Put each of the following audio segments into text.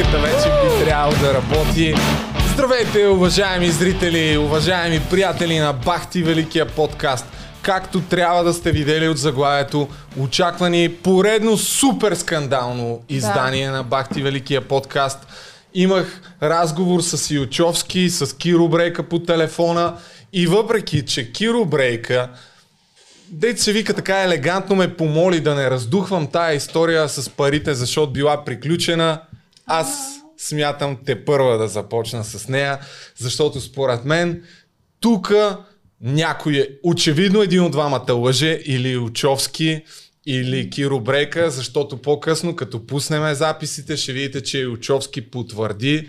музиката вече би трябвало да работи. Здравейте, уважаеми зрители, уважаеми приятели на Бахти Великия подкаст. Както трябва да сте видели от заглавието, очаква ни поредно супер скандално издание да. на Бахти Великия подкаст. Имах разговор с Ючовски, с Киро Брейка по телефона и въпреки, че Киро Брейка Дете се вика така елегантно ме помоли да не раздухвам тая история с парите, защото била приключена. Аз смятам те първа да започна с нея, защото според мен тук някой е очевидно един от двамата лъже или Учовски или Киро Брейка, защото по-късно като пуснем записите ще видите, че Учовски потвърди,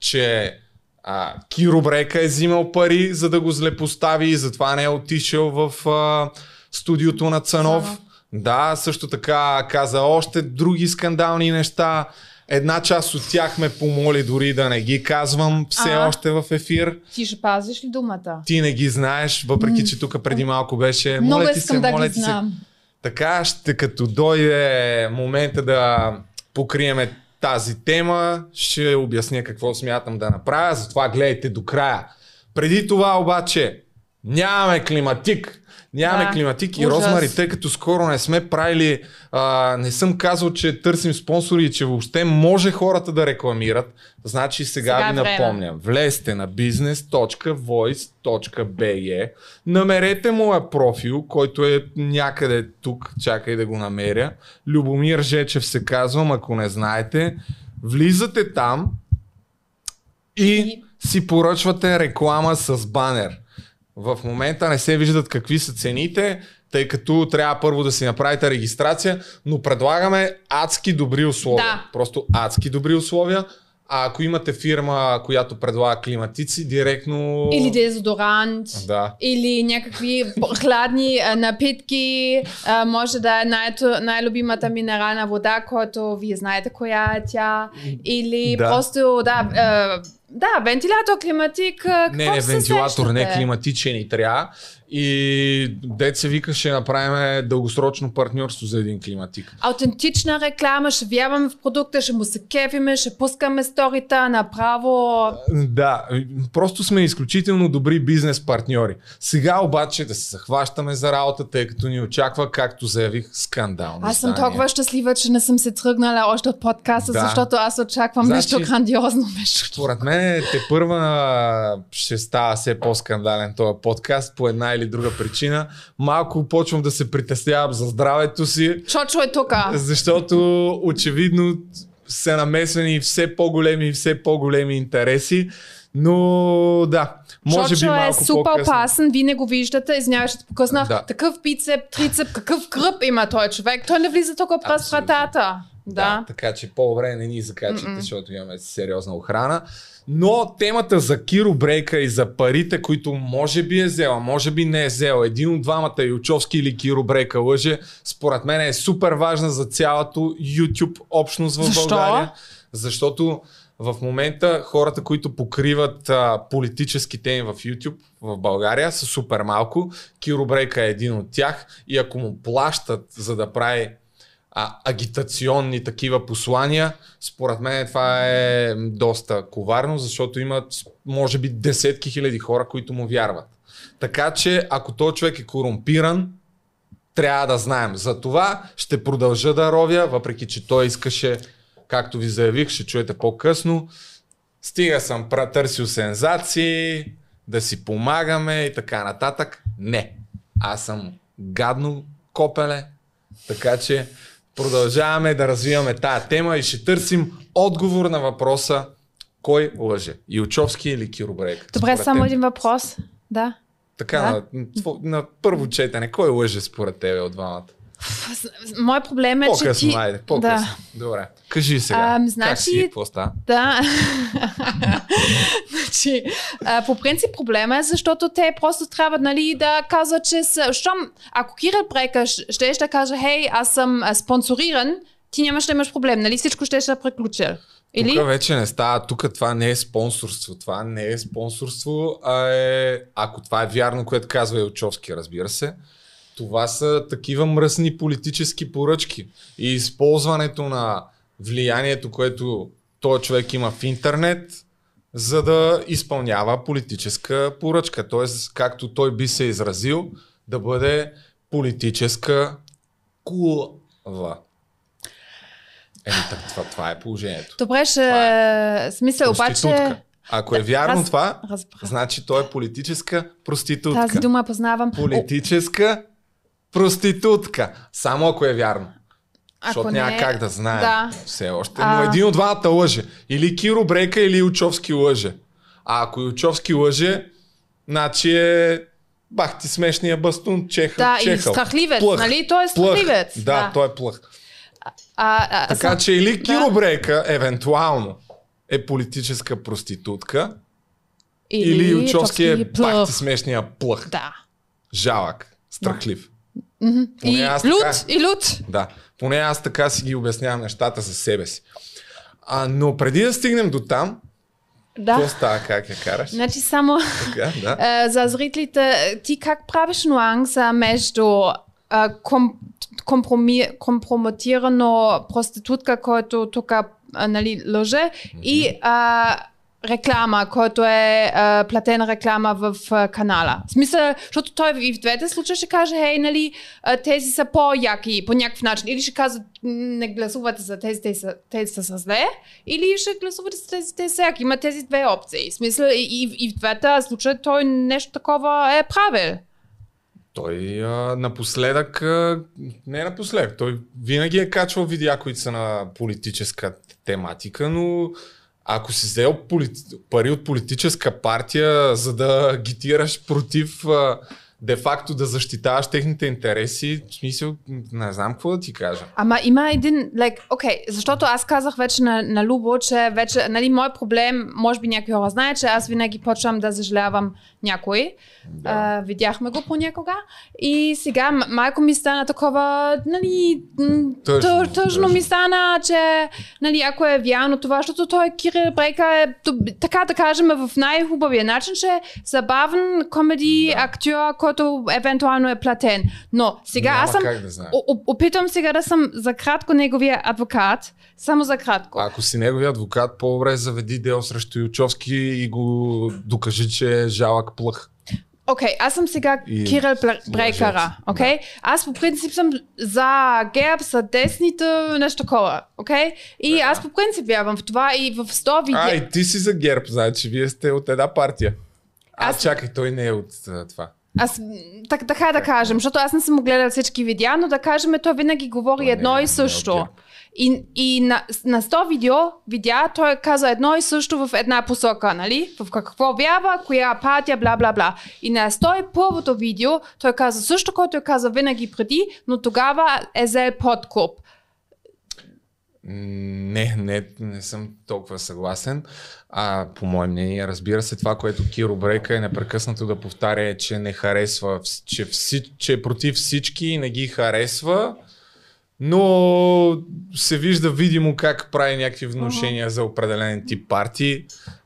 че а, Киро Брейка е взимал пари, за да го злепостави и затова не е отишъл в а, студиото на Цанов. Цанов. Да, също така каза още други скандални неща. Една част от тях ме помоли дори да не ги казвам все а, още в ефир. Ти ще пазиш ли думата? Ти не ги знаеш, въпреки че тук преди малко беше. Много моля ти се, да моля ги ти знам. се. Така ще като дойде момента да покриеме тази тема, ще обясня какво смятам да направя, затова гледайте до края. Преди това обаче нямаме климатик, Нямаме да, климатик и розмари, тъй като скоро не сме правили, а, не съм казал, че търсим спонсори и че въобще може хората да рекламират. Значи сега, сега ви време. напомням, влезте на business.voice.be, намерете моя профил, който е някъде тук, чакай да го намеря. Любомир Жечев се казвам, ако не знаете. Влизате там и си поръчвате реклама с банер. В момента не се виждат какви са цените, тъй като трябва първо да си направите регистрация, но предлагаме адски добри условия. Да. Просто адски добри условия. А ако имате фирма, която предлага климатици, директно... Или дезодорант, да. или някакви хладни напитки, може да е най- най-любимата минерална вода, която вие знаете коя е тя, или да. просто, да, да, вентилятор, климатик. Не, не, вентилатор, не климатичен и трябва. И дет се вика, ще направим дългосрочно партньорство за един климатик. Аутентична реклама, ще вярваме в продукта, ще му се кефиме, ще пускаме сторита направо. Да, просто сме изключително добри бизнес партньори. Сега обаче да се захващаме за работа, тъй като ни очаква, както заявих, скандал. Аз съм толкова щастлива, че не съм се тръгнала още от подкаста, да. защото аз очаквам значи, нещо грандиозно. Според мен те първа ще става все по-скандален този подкаст по една или друга причина, малко почвам да се притеснявам за здравето си. Чочо е тук. Защото очевидно се намесвани все по-големи и все по-големи интереси. Но да, може Чочо би малко е супер опасен, вие не го виждате, извинявай, ще покъсна. Да. Такъв бицеп, трицеп, какъв кръп има той човек. Той не влиза тук през вратата. Да. Така че по-добре не ни закачате, Mm-mm. защото имаме сериозна охрана. Но темата за Киро Брейка и за парите, които може би е взела, може би не е взела, един от двамата, Ючовски или Киро Брейка лъже, според мен е супер важна за цялото YouTube общност в Защо? България. Защото в момента хората, които покриват а, политически теми в YouTube в България са супер малко. Киро Брейка е един от тях и ако му плащат за да прави а, агитационни такива послания, според мен това е доста коварно, защото имат може би десетки хиляди хора, които му вярват. Така че ако този човек е корумпиран, трябва да знаем. За това ще продължа да ровя, въпреки че той искаше, както ви заявих, ще чуете по-късно. Стига съм търсил сензации, да си помагаме и така нататък. Не. Аз съм гадно копеле, така че продължаваме да развиваме тая тема и ще търсим отговор на въпроса кой лъже? Илчовски или Киробрек? Добре, само един въпрос. Да. Така, да? На, на първо четене, кой лъже според тебе от двамата? Мой проблем е, по-късно, че ти... Айде, по-късно. Да. Добре. Кажи сега. А, значи... Как си? Какво става? Да. значи, а, по принцип проблема е, защото те просто трябва нали, да казват, че са... Щом, ако Кирил Брека ще да каже, хей, аз съм спонсориран, ти нямаш да имаш проблем, нали? Всичко ще да приключи. Или? Тук вече не става, тук това не е спонсорство, това не е спонсорство, а е, ако това е вярно, което казва Елчовски, разбира се, това са такива мръсни политически поръчки и използването на влиянието, което той човек има в интернет, за да изпълнява политическа поръчка. Тоест, както той би се изразил, да бъде политическа кулва. Еми, това, това е положението. Добре, ще... Е смисъл, обаче... Ако е вярно раз, това, разбрах. значи той е политическа проститутка. Тази дума познавам. Политическа проститутка. Само ако е вярно. Ако Защото не... няма как да знае. Да. Все още. А... Но един от двамата лъже. Или Киро Брейка, или Учовски лъже. А ако Учовски лъже, значи е бах ти смешния бастун, чеха, да, чехал. и страхливец, плъх. нали? Той е страхливец. Плъх. Да, да, той е плъх. А, а, така съм... че или Киро да. Брейка, евентуално, е политическа проститутка, или, или Учовски е бах ти смешния плъх. Да. Жалък, страхлив. Да. И лут, така... и лут. Да. Поне аз така си ги обяснявам нещата за себе си. А, но преди да стигнем до там, да. Какво става, как я караш? Значи само така, да. за зрителите, ти как правиш нюанса между ком, компроми, компрометирано проститутка, който тук нали, лъже mm-hmm. и а, реклама, който е а, платена реклама в а, канала. В смисъл, защото той и в двете случаи ще каже, хей, нали, а, тези са по-яки по някакъв начин. Или ще казва, не гласувате за тези, тези, са, тези са зле, или ще гласувате за тези, тези са яки. Има тези две опции. В смисъл, и, и, и в двете случаи той нещо такова е правил. Той а, напоследък, а, не напоследък, той винаги е качвал видеа, които са на политическа тематика, но ако си взел полит... пари от политическа партия, за да агитираш против де-факто да защитаваш техните интереси, в смисъл, не знам какво да ти кажа. Ама има един, like, okay, защото аз казах вече на, на Любо, че вече, нали, мой проблем, може би някой хора знае, че аз винаги почвам да съжалявам някой. Да. А, видяхме го понякога. И сега майко ми стана такова, нали, тъжно, тъжно ми стана, че, нали, ако е вярно това, защото той Кирил Брейка е, така да кажем, в най-хубавия начин, че е забавен комеди да. актьор, който евентуално е платен. Но сега Няма аз съм, да опитвам сега да съм за кратко неговия адвокат, само за кратко. Ако си неговия адвокат, по-добре заведи дел срещу Ючовски и го докажи, че е жалък плъх. Окей, okay, аз съм сега и Кирил Брейкара. Okay? Да. Аз по принцип съм за герб, за десните, нещо такова. Okay? И да. аз по принцип вярвам в това и в 100 видео. А, и ти си за герб, значи вие сте от една партия. Аз, аз чакай, той не е от това. Аз, так, така да кажем, защото аз не съм гледал всички видеа, но да кажем, той винаги говори едно не, и също. Не и, и на, на 100 видео, видеа, той каза едно и също в една посока, нали? В какво вярва, коя партия, бла, бла, бла. И на 101-то видео, той каза също, което е каза винаги преди, но тогава е взел подкуп. Не, не, не съм толкова съгласен. А, по мое мнение, разбира се, това, което Киро Брейка е непрекъснато да повтаря е, че не харесва, че, вси, че е против всички и не ги харесва но се вижда видимо как прави някакви внушения uh-huh. за определен тип партии,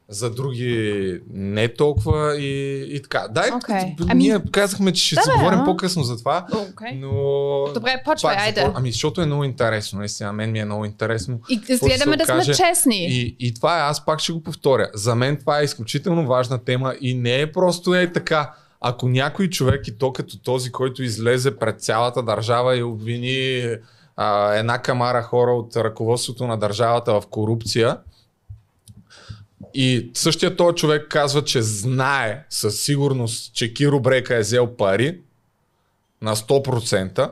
за други не толкова и, и така. Дай, okay. ние ами... казахме, че ще да, се бе, говорим а? по-късно за това, okay. но... Добре, почвай, айде. Запор... Ами, защото е много интересно, наистина, мен ми е много интересно. И гледаме да сме честни. И, и това е, аз пак ще го повторя. За мен това е изключително важна тема и не е просто е така ако някой човек и то като този, който излезе пред цялата държава и обвини а, една камара хора от ръководството на държавата в корупция. И същия този човек казва, че знае със сигурност, че Киро Брека е взел пари на 100%.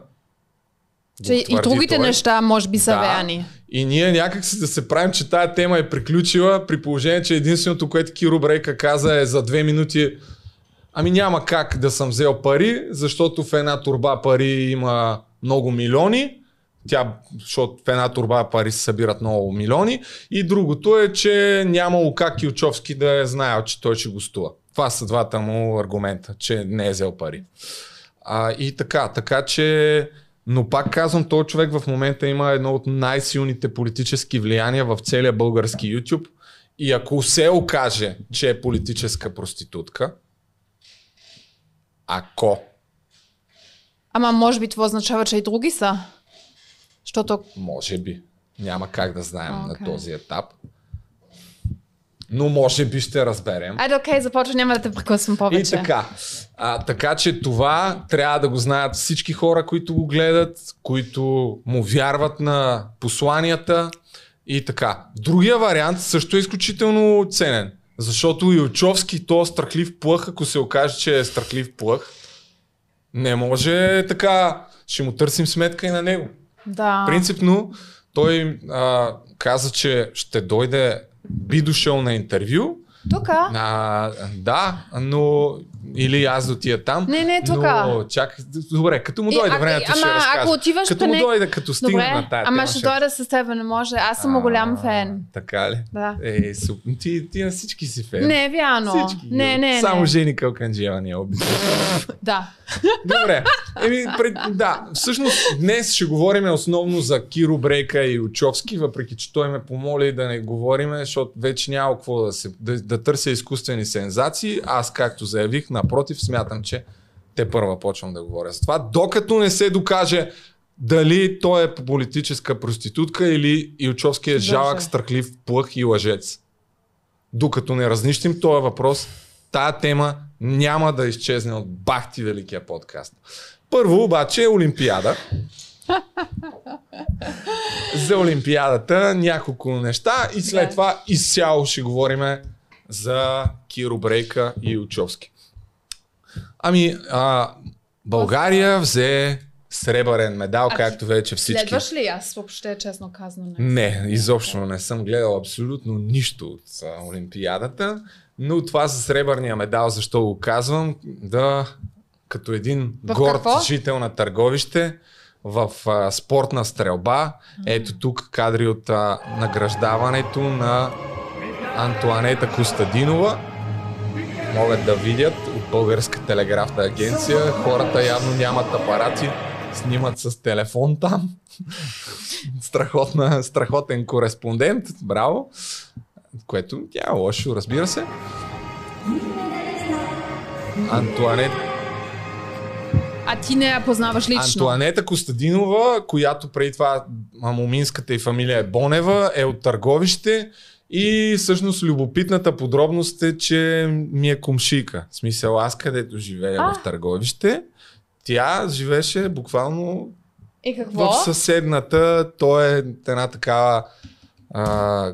Че и другите той. неща може би са да. верни. И ние някак си да се правим, че тая тема е приключила, при положение, че единственото, което Киро Брейка каза е за две минути Ами няма как да съм взел пари, защото в една турба пари има много милиони тя, защото в една турба пари се събират много милиони. И другото е, че нямало как Килчовски да е знаел, че той ще гостува. Това са двата му аргумента, че не е взел пари. А, и така, така че но пак казвам, този човек в момента има едно от най-силните политически влияния в целия български YouTube. И ако се окаже, че е политическа проститутка, ако. Ама може би това означава, че и други са. Защото... Може би. Няма как да знаем okay. на този етап. но може би ще разберем. Айде, окей, започва, няма да те прекъсвам повече. И така. А, така че това трябва да го знаят всички хора, които го гледат, които му вярват на посланията и така. Другия вариант също е изключително ценен. Защото Илчовски, то страхлив плъх, ако се окаже, че е страхлив плъх, не може така, ще му търсим сметка и на него. Да. Принципно, той а, каза, че ще дойде, би дошъл на интервю. Тук? Да, но или аз да отида там. Не, не, тук. Но чак, добре, като му дойде времето, ама, ще разкажа. ако отиваш като му не... дойде, като стигна Добре, на тая ама тема, ще дойда с теб, не може. Аз съм му голям фен. Така ли? Да. Е, суп... ти, ти на всички си фен. Не, вярно. Всички. Не, не, Само не. Жени Калканджиева ни е. Да. Добре. Еми, пред, да, всъщност днес ще говорим основно за Киро Брейка и Учовски, въпреки че той ме помоли да не говорим, защото вече няма какво да, се, да, да търся изкуствени сензации. Аз, както заявих, напротив, смятам, че те първа почвам да говоря за това, докато не се докаже дали той е политическа проститутка или Илчовски е жалък, страхлив, плъх и лъжец. Докато не разнищим този въпрос, тая тема няма да изчезне от бахти великия подкаст. Първо обаче е Олимпиада. За Олимпиадата няколко неща и след Да. това изцяло ще говорим за Киро Брейка и Учовски. Ами, а, България взе сребърен медал, А както вече всички. Следваш ли? Аз въобще, честно казано, не. Не, изобщо не съм гледал абсолютно нищо от а, Олимпиадата, но това за сребърния медал, защо го казвам, да като един В горд какво? жител на Търговище в а, спортна стрелба. Ето тук кадри от а, награждаването на Антуанета Костадинова. Могат да видят Българска телеграфна агенция. Хората явно нямат апарати, снимат с телефон там. Страхотна, страхотен кореспондент. Браво. Което няма лошо, разбира се. Антуанет, А ти не я познаваш лично. Антуанета Костадинова, която преди това мамоминската и фамилия е Бонева, е от Търговище и всъщност любопитната подробност е, че ми е комшика. В смисъл аз където живея А. в Търговище, тя живеше буквално И какво? в съседната, то е една такава а,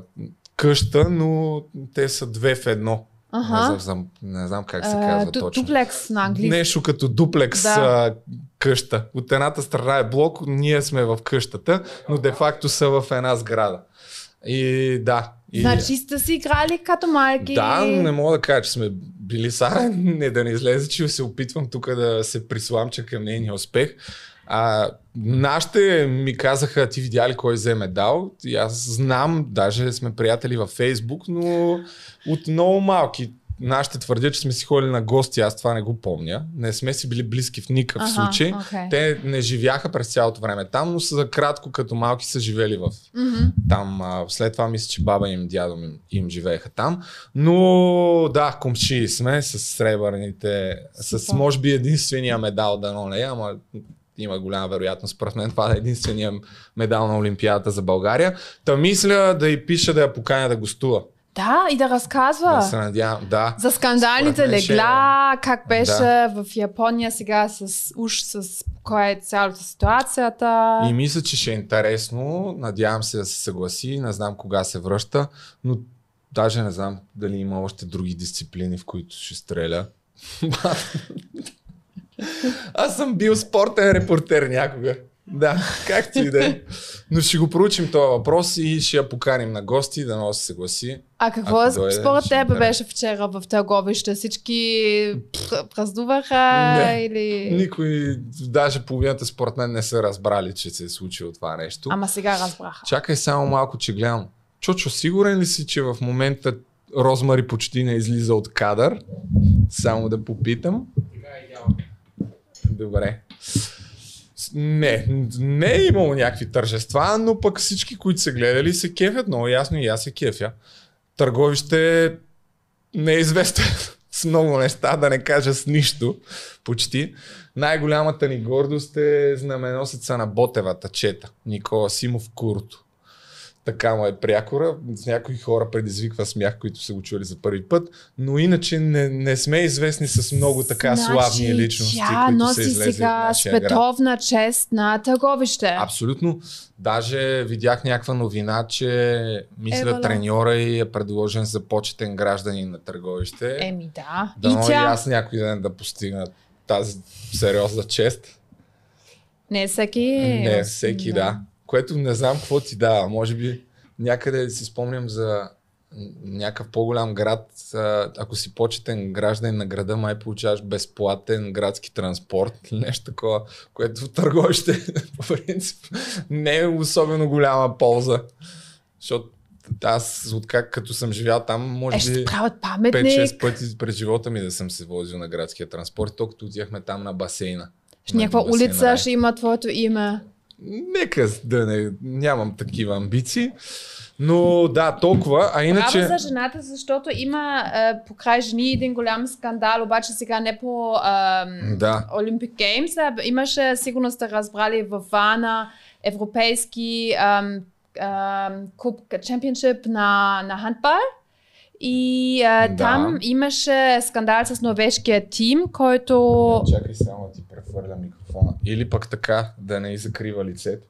къща, но те са две в едно. Ага. Не, знам, не знам как се казва ду- точно. Дуплекс на английски. Нещо като дуплекс Да. а, къща. От едната страна е блок, ние сме в къщата, но де-факто са в една сграда. И да. И, Значи сте си играли като малки. да, не мога да кажа, че сме били са, не да не излезе, че се опитвам тук да се присламча към нейния успех. А, нашите ми казаха, ти видя ли кой взе медал? И аз знам, даже сме приятели във Фейсбук, но от много малки. Нашите твърдят, че сме си ходили на гости, аз това не го помня. Не сме си били близки в никакъв Аха, случай. окей. Те не живяха през цялото време там, но са за кратко като малки са живели в Мгм. там. А, след това мисля, че баба им, дядо им, им живееха там. Но да, комши сме с сребърните, с Супер. може би единствения медал, да не е, ама има голяма вероятност, според мен това е единствения медал на Олимпиадата за България. Та мисля да й пиша да я поканя да гостува. Да, и да разказва. Да се надявам, да. За скандалните мен ще- легла, как беше Да. в Япония сега с уж с коя е цялата ситуацията. И мисля, че ще е интересно. Надявам се да се съгласи. Не знам кога се връща, но даже не знам дали има още други дисциплини, в които ще стреля. Аз съм бил спортен репортер някога. Да, както и да е. Но ще го проучим този въпрос и ще я поканим на гости, да но се съгласи. А какво Ако дойде, според тебе беше вчера в Търговище? Всички пр- празнуваха Не. или... Никой, даже половината според мен не са разбрали, че се е случило това нещо. Ама сега разбраха. Чакай само малко, че гледам. Чочо, сигурен ли си, че в момента Розмари почти не излиза от кадър? Само да попитам. Добре. Не, не е имало някакви тържества, но пък всички, които са гледали, се кефят много ясно и аз се кефя. Търговище не е известен с много неща, да не кажа с нищо, почти. Най-голямата ни гордост е знаменосеца на Ботевата чета, Никола Симов Курто. Така му е прякора. С някои хора предизвиква смях, които са го чули за първи път, но иначе не, не сме известни с много така значи, славни личности, тя които носи са излезли сега нашия град. световна чест на търговище. Абсолютно. Даже видях някаква новина, че мисля Евала. треньора и е предложен за почетен гражданин на търговище. Еми да. да и и тя аз някой ден да постигна тази сериозна чест. не всеки. Не, всеки да. Което не знам какво ти дава. Може би някъде си спомням за някакъв по-голям град, ако си почетен гражданин на града, май получаваш безплатен градски транспорт или нещо такова, което в търговище по принцип не е особено голяма полза. Защото аз откак като съм живял там, Е, може ще би правят паметник. 5-6 пъти през живота ми да съм се возил на градския транспорт, толкова отивахме там на басейна. Ще някаква улица ще има твоето име. Нека да не, нямам такива амбиции. Но да, толкова. А иначе... Браво за жената, защото има е, покрай жени един голям скандал, обаче сега не по е, Да. Olympic Games, а имаше, сигурно сте разбрали, в Вана европейски ем, ем, куп, чемпионшип на, на хандбал. И е, Да. там имаше скандал с норвежкия тим, който... Чакай само да ти прехвърля микрофона. Или пък така, да не й закрива лицето.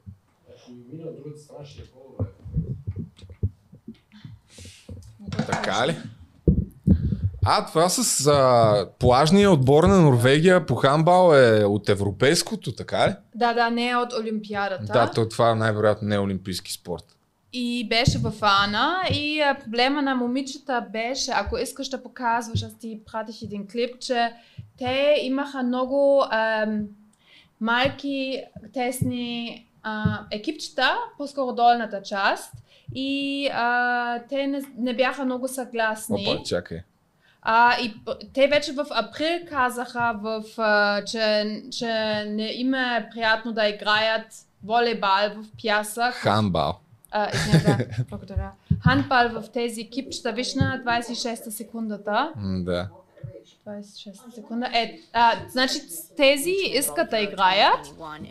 Така ли? А, това с а, плажния отбор на Норвегия по хамбал е от европейското, така ли? Да, да, не е от Олимпиадата. Да, то, това най-вероятно не е олимпийски спорт. И беше в Ана и а, проблема на момичета беше, ако искаш да показваш, аз ти пратих един клип, че те имаха много ам, малки тесни а, екипчета, по-скоро долната част и а, те не, не бяха много съгласни. Опа, чакай. А, и те вече в април казаха, в, а, че, че не им е приятно да играят волейбал в пясък. Хамбал. А, извинете, благодаря. Хандбал в тези кипчета, виж на 26-та секундата. М, Да. 26 секунда. Е, а, значи тези искат да играят,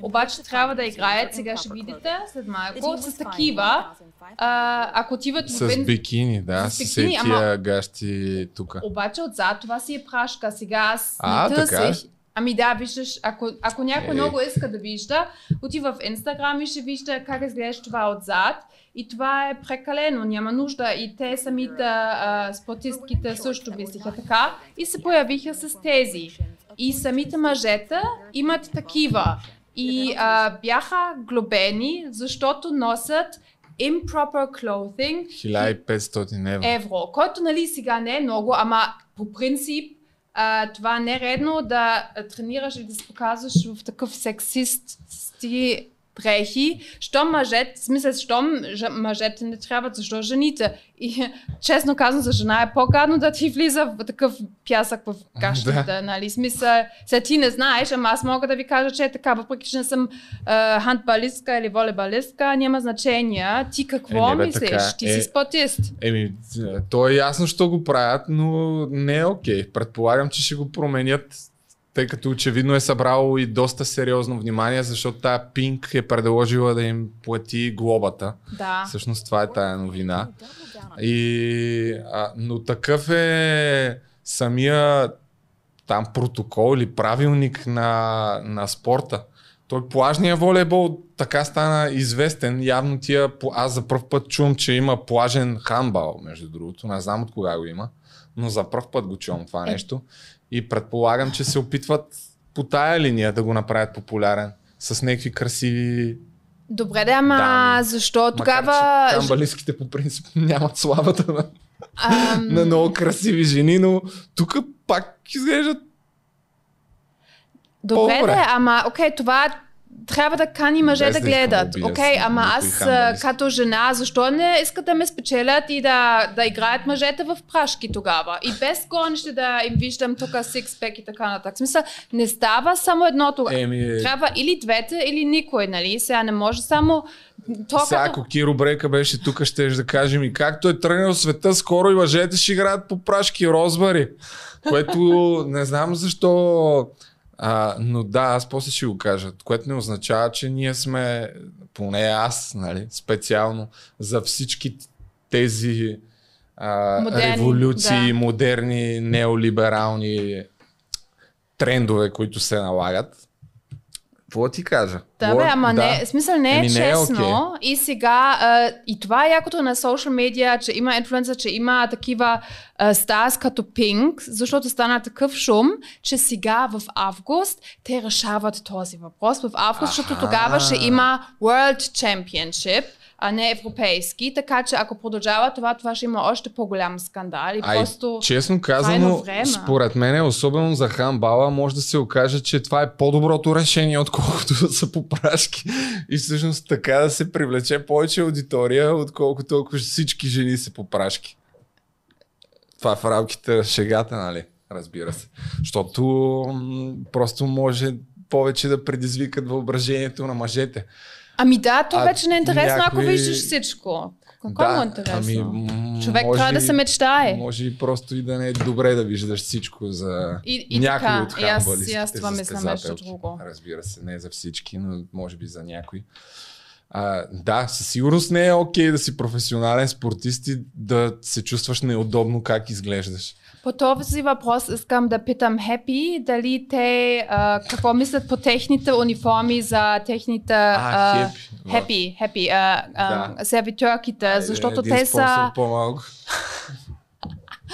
обаче трябва да играят, сега ще видите след малко, с такива. А, ако отиват в С бикини, да, С с, бикини, тия ама- гащи тук. Обаче отзад това си е прашка. Сега аз А, не така? Ами да, виждаш, ако, ако някой Е. много иска да вижда, отива в Инстаграм и ще вижда как изглежда това отзад. И това е прекалено, няма нужда. И те самите а, спортистките също мислиха така. И се появиха с тези. И самите мъжета имат такива. И а, бяха глобени, защото носят improper clothing, 1500 евро. евро, който нали сега не е много, ама по принцип а, това не е редно да тренираш и да се показваш в такъв сексист щом мъжете, в смисъл, щом мъжете не трябват, защо жените? И честно казвам, за жена е по-гадно да ти влиза в такъв пясък в кашата, Да. нали? Смисъл, сега ти не знаеш, ама аз мога да ви кажа, че е така, въпреки че не съм а, хандбалистка или волейбалистка, няма значение. Ти какво Е, бе, мислиш? така е. Ти си Е, спортист. Еми, то е ясно, що го правят, но не е окей. Предполагам, че ще го променят, тъй като очевидно е събрало и доста сериозно внимание, защото тая Пинк е предложила да им плати глобата. Да. Всъщност това е тая новина. И, а, но такъв е самия там протокол или правилник на, на спорта. Той плажния волейбол така стана известен. Явно тия, аз за първ път чувам, че има плажен хандбал, между другото. Не знам от кога го има, но за първ път го чувам това Е. нещо. И предполагам, че се опитват по тая линия да го направят популярен. С някакви красиви Добре, да, ама Дами. защо тогава... Макар, че хамбалистките по принцип нямат славата на, Ам, на много красиви жени, но тук пак изглеждат Добре, По-добре. да, ама окей, това трябва да кани мъже Без да да гледат. Окей, с ама аз като жена, защо не искат да ме спечелят и да, да играят мъжете в прашки тогава? И без гонище да им виждам тук сикспек и така нататък. Смисъл, не става само едното. Еми, Трябва или двете, или никой, нали? Сега не може само... То, сега като... ако Киро Брейка беше тук, ще да кажем и както е тръгнал света, скоро и мъжете ще играят по прашки розбари. Което не знам защо А, но да, аз после ще го кажа, което не означава, че ние сме, поне аз, нали, специално за всички тези а, модерни, революции, да. модерни, неолиберални трендове, които се налагат. Какво ти кажа? Да, бе, ама да. не, смисъл не е Еми, честно. Не е okay. И сега, а, и това е якото на социал медиа, че има инфлуенсър, че има такива старс като Пинк, защото стана такъв шум, че сега в август те решават този въпрос. В август, защото тогава ще има World Championship а не европейски. Така че ако продължава това, това ще има още по-голям скандал. И Ай, просто честно казано, според мен, особено за Ханбала, може да се окаже, че това е по-доброто решение, отколкото да са попрашки. И всъщност така да се привлече повече аудитория, отколкото ако всички жени са попрашки. Това е в рамките на шегата, нали? Разбира се. Защото просто може повече да предизвикат въображението на мъжете. Ами да, то а, вече не е интересно, някой... ако виждаш всичко. Какво да, е интересно? Ами, Човек може, трябва да се мечтае. Може и просто и да не е добре да виждаш всичко за и, и някои така, от хамбалистите. Аз, аз това мисля нещо друго. Разбира се, не за всички, но може би за някои. А, да, със сигурност не е окей okay да си професионален спортист и да се чувстваш неудобно как изглеждаш. По този въпрос искам да питам Хепи дали те а, какво мислят по техните униформи за техните Хепи, Хепи, сервитьорките, защото те са... По-малко.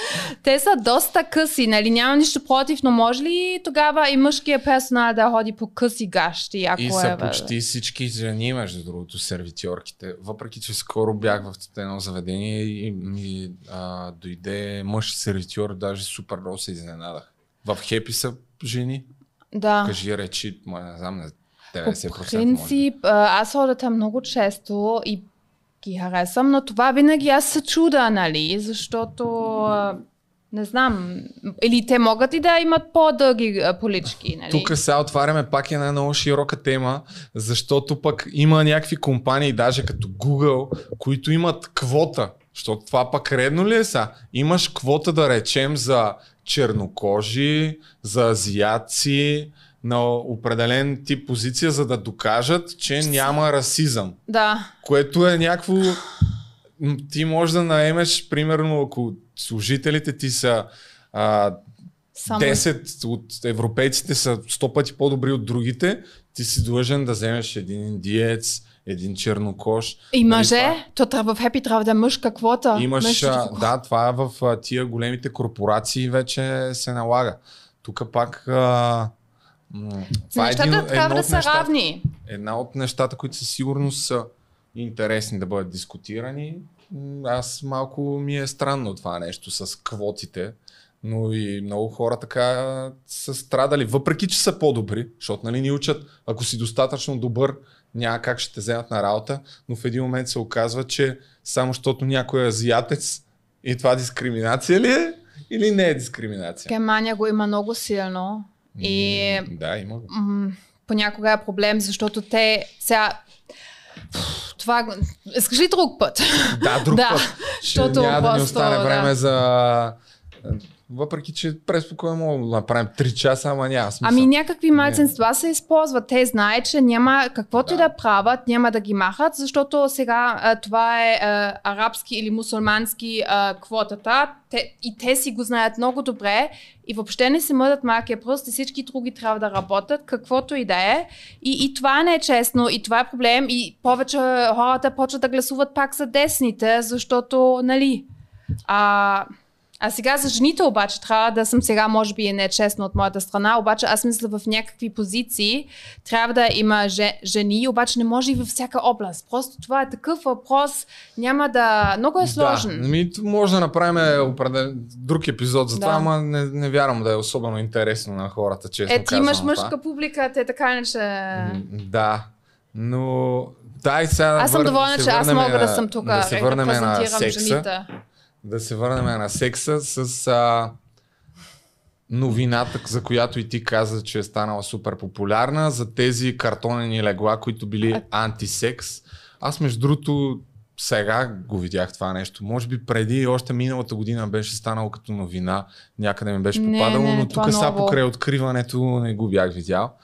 Те са доста къси, нали? Няма нищо против, но може ли тогава и мъжкия персонал да ходи по къси гащи? Ако и са е, почти всички жени, между другото, сервитьорките. Въпреки, че скоро бях в едно заведение и ми а, дойде мъж сервитьор, даже супер много се изненадах. В Хепи са жени. Да. Кажи речи, не знам, 90%. По принцип, аз ходя много често и ги харесвам, но това винаги аз се чуда, нали, защото не знам, или те могат и да имат по-дълги полички. Нали? Тук сега отваряме пак една много широка тема, защото пък има някакви компании, даже като Google, които имат квота. Защото това пък редно ли е са? Имаш квота да речем за чернокожи, за азиаци, на определен тип позиция, за да докажат, че няма расизъм. Да. Което е някакво... Ти можеш да наемеш, примерно, ако служителите ти са а, Само... 10 от европейците са 100 пъти по-добри от другите, ти си длъжен да вземеш един индиец, един чернокош. И нали мъже, то трябва в Хепи трябва да е мъжка квота. Имаш, мъжка... да, това е в тия големите корпорации вече се налага. Тук пак а, това е един, трябва да са нещата, равни. Една от нещата, които със сигурност са интересни да бъдат дискутирани. Аз малко ми е странно това нещо с квотите, но и много хора така са страдали, въпреки че са по-добри, защото нали ни учат, ако си достатъчно добър, няма как ще те вземат на работа, но в един момент се оказва, че само защото някой е азиатец и това дискриминация ли е или не е дискриминация? Германия го има много силно и да, има. М- понякога е проблем, защото те сега това... Искаш ли друг път? Да, друг да, път. Ще няма да ни остане време да. за въпреки, че преспокойно мога да направим 3 часа, ама няма смисъл. Ами някакви малцинства се използват. Те знаят, че няма каквото да. да правят, няма да ги махат, защото сега а, това е а, арабски или мусулмански а, квотата. Те, и те си го знаят много добре и въобще не се мъдат малкия пръст и всички други трябва да работят, каквото и да е. И, и това не е честно и това е проблем и повече хората почват да гласуват пак за десните, защото, нали, а, а сега за жените обаче трябва да съм сега, може би е нечестно от моята страна, обаче аз мисля в някакви позиции трябва да има жени, обаче не може и във всяка област. Просто това е такъв въпрос, няма да... Много е сложен. Да, ми, може да направим определен друг епизод за да. това, ама не, не вярвам да е особено интересно на хората, честно Е, ти имаш мъжка публика, те така иначе... Да, но... Дай сега аз съм доволна, че аз мога да съм тук, да се върнем на секса. жените да се върнем на секса с а, новината, за която и ти каза, че е станала супер популярна, за тези картонени легла, които били антисекс. Аз между другото сега го видях това нещо. Може би преди, още миналата година беше станало като новина, някъде ми беше попадало, не, не, но тук са покрай откриването не го бях видял.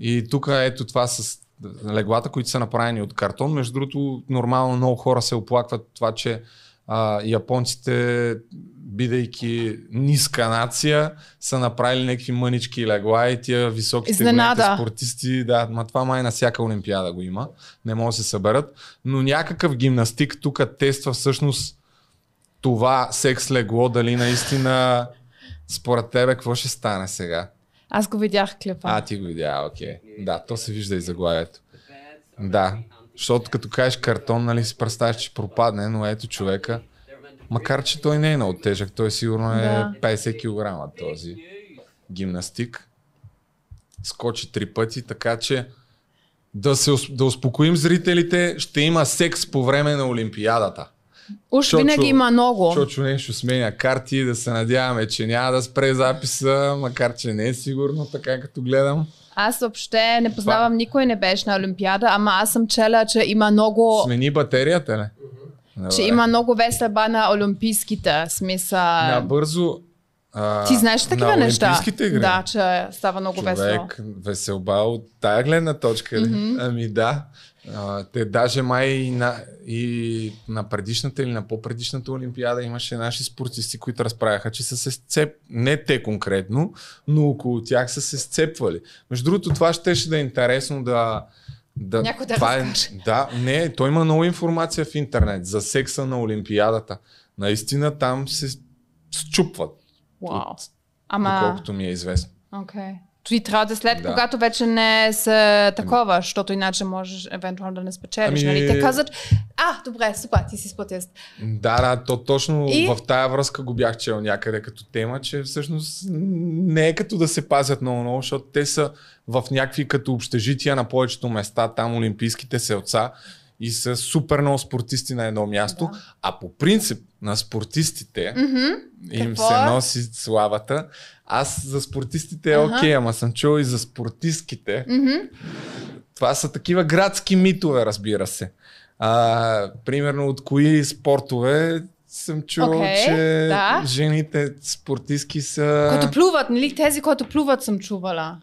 И тук ето това с леглата, които са направени от картон. Между другото, нормално много хора се оплакват това, че а, японците, бидейки ниска нация, са направили някакви мънички легла и тия високите спортисти, да, ма това май на всяка олимпиада го има, не може да се съберат, но някакъв гимнастик тук тества всъщност това секс легло, дали наистина според тебе какво ще стане сега? Аз го видях клипа. А, ти го видя, окей. Да, то се вижда и заглавието. Да, защото като кажеш картон, нали си представяш, че пропадне, но ето човека, макар че той не е много тежък, той сигурно е да. 50 кг този гимнастик. Скочи три пъти, така че да, се, да успокоим зрителите, ще има секс по време на Олимпиадата. Уж Чочо, винаги има много. Чочо нещо сменя карти, да се надяваме, че няма да спре записа, макар че не е сигурно, така като гледам. Аз въобще не познавам, никой не беше на Олимпиада, ама аз съм чела, че има много... Смени батерията, ли? Добре. Че има много веселба на олимпийските смисъл. Набързо. А, Ти знаеш такива неща? Игри? Да, че става много Човек, весело. веселба от тая гледна точка. Mm-hmm. Ами да. А, те даже май и на, и на предишната или на по-предишната Олимпиада имаше наши спортисти, които разправяха, че са се сцеп... не те конкретно, но около тях са се сцепвали. Между другото, това ще да е интересно да, да, Някой да това е, Да, не, той има много информация в интернет за секса на Олимпиадата. Наистина там се счупват. Wow. От, Ама... Доколкото ми е известно. Okay. Той трябва да след, да. когато вече не са такова, защото иначе можеш евентуално да не спечелиш. Ами... Нали? Те казват, а, добре, супер, ти си спортист. Да, да, то точно и... в тая връзка го бях чел някъде като тема, че всъщност не е като да се пазят много-много, защото те са в някакви като общежития на повечето места, там олимпийските селца и са супер много спортисти на едно място, да. а по принцип на спортистите mm-hmm. им Какво се е? носи славата. Аз за спортистите е окей, ама съм чул и за спортистките. Mm-hmm. Това са такива градски митове, разбира се. А, примерно от кои спортове съм чул, okay, че да. жените спортистки са... Които плуват, нали? Тези, които плуват съм чувала.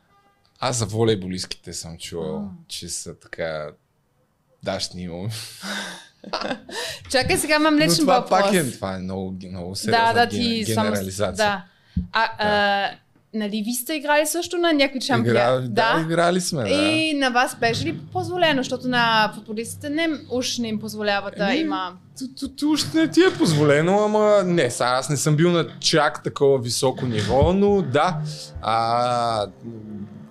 Аз за волейболистките съм чувал, oh. че са така дашни уми. Чакай, сега имам личен Но това въпрос. пак е, това е много, много сериозна да, да, ти генерализация. да. А, да. а, нали ви сте играли също на някакви шампиони? Игра, да, да, играли сме, да. И на вас беше ли позволено, защото на футболистите не, уж не им позволява да има... Уж не ти е позволено, ама не, сега аз не съм бил на чак такова високо ниво, но да, а,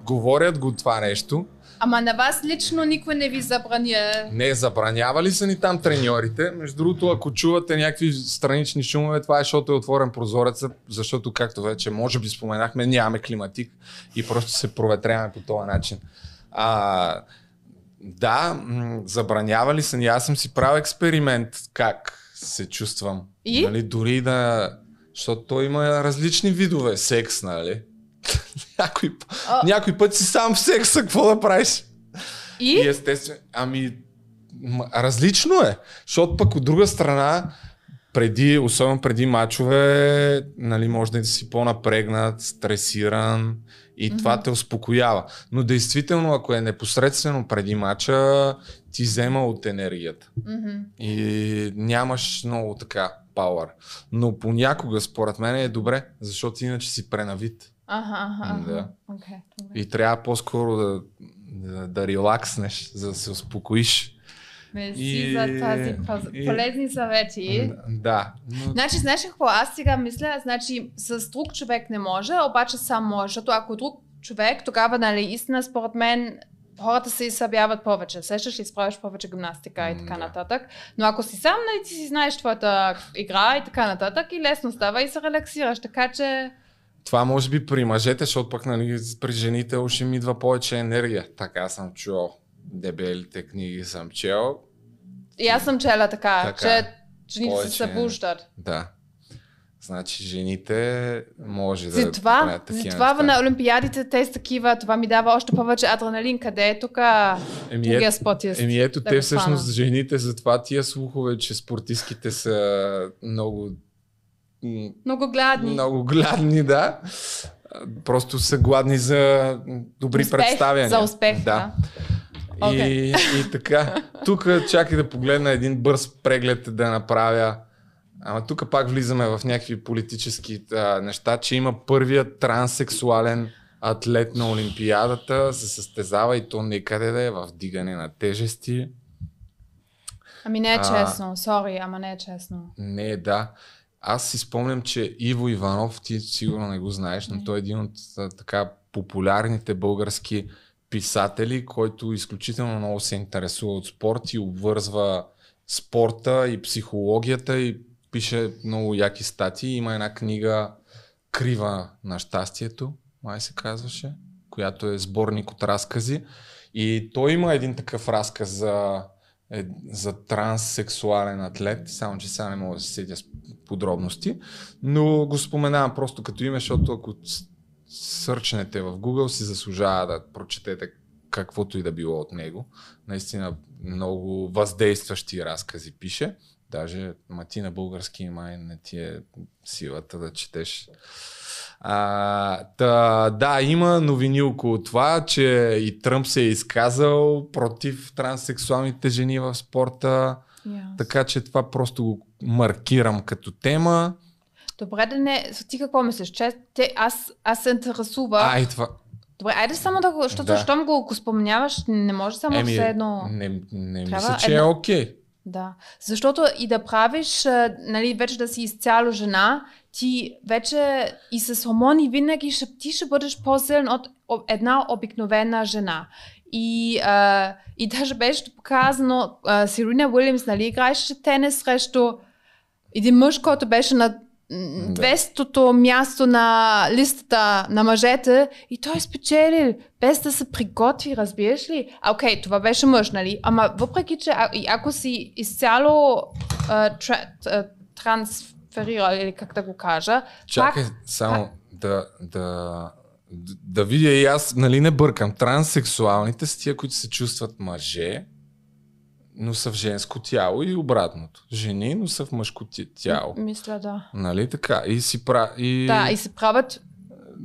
говорят го това нещо. Ама на вас лично никой не ви забраня. Не, забранявали са ни там треньорите. Между другото, ако чувате някакви странични шумове, това е защото е отворен прозорец, защото, както вече може би споменахме, нямаме климатик и просто се проветряваме по този начин. А, да, забранявали са ни. Аз съм си правил експеримент как се чувствам. И? Нали, дори да... Защото той има различни видове секс, нали? Някой, а... някой път си сам в секса, какво да правиш? И? И естествено, ами, различно е. Защото пък от друга страна, преди, особено преди мачове, нали, може да си по-напрегнат, стресиран и mm-hmm. това те успокоява. Но действително, ако е непосредствено преди мача, ти взема от енергията. Mm-hmm. И нямаш много така пауър. Но понякога, според мен, е добре, защото иначе си пренавит. Ага, ага. Да. Okay, И трябва по-скоро да, да, да релакснеш, за да се успокоиш. Мерси и... за тази и... полезни съвети. Да. Но... Значи, знаеш какво? Аз сега мисля, значи с друг човек не може, обаче сам може, защото ако друг човек, тогава, нали, истина, според мен, хората се изсъбяват повече. Сещаш ли, справяш повече гимнастика и така да. нататък. Но ако си сам, нали, ти си знаеш твоята игра и така нататък и лесно става и се релаксираш. Така че... Това може би при мъжете, защото пък нали, при жените още им идва повече енергия. Така съм чувал. Дебелите книги съм чел. И аз съм чела така, така че жените се събуждат. Да. Значи жените може за да това, правят такива за това на Олимпиадите те са такива, това ми дава още повече адреналин, къде е тук Еми, другия е- спортист. Еми ето, да те всъщност жените, затова тия слухове, че спортистките са много Много гладни. много гладни, да. Просто са гладни за добри Успех, представяния. За успех, да. И, и така. Тук чакай да погледна един бърз преглед да направя. Ама тук пак влизаме в някакви политически а, неща, че има първият транссексуален атлет на Олимпиадата, се състезава и то никъде да е в дигане на тежести. Ами не е А. честно, сори, ама не е честно. Не, да. Аз си спомням, че Иво Иванов, ти сигурно не го знаеш, но той е един от така популярните български писатели, който изключително много се интересува от спорт и обвързва спорта и психологията и пише много яки статии. Има една книга Крива на щастието, май се казваше, която е сборник от разкази. И той има един такъв разказ за, е, за транссексуален атлет, само че сега не мога да се седя с подробности, но го споменавам просто като име, защото ако сърчнете в Google си заслужава да прочетете каквото и да било от него. Наистина много въздействащи разкази пише. Даже ма на български май не ти е силата да четеш. А, та, да, има новини около това, че и Тръмп се е изказал против транссексуалните жени в спорта, Yes. така че това просто го маркирам като тема. Добре да не... Ти какво мислиш? Че те, аз, аз се интересува. А, и това. Добре, айде само да го... Защото Да. щом го, го споменяваш, не може само Еми, все едно... не, не Трябва мисля, че е окей. Да. Защото и да правиш, нали, вече да си изцяло жена, ти вече и с хормони винаги ще, ти ще бъдеш по-силен от една обикновена жена. И, а, и даже беше показано, а, Сирина Уилямс, нали, играеше тенис срещу един мъж, който беше на. 200-то място на листата на мъжете и той спечелил, без да се приготви, разбираш ли? А, окей, това беше мъж, нали? Ама въпреки, че а, и ако си изцяло а, тра, а, трансферирал, или как да го кажа, Чакай, пак, само да, да, да видя и аз, нали не бъркам, транссексуалните са тия, които се чувстват мъже, но са в женско тяло и обратното. Жени, но са в мъжко тяло. мисля да. Нали така? И си пра... и, Да, и се правят,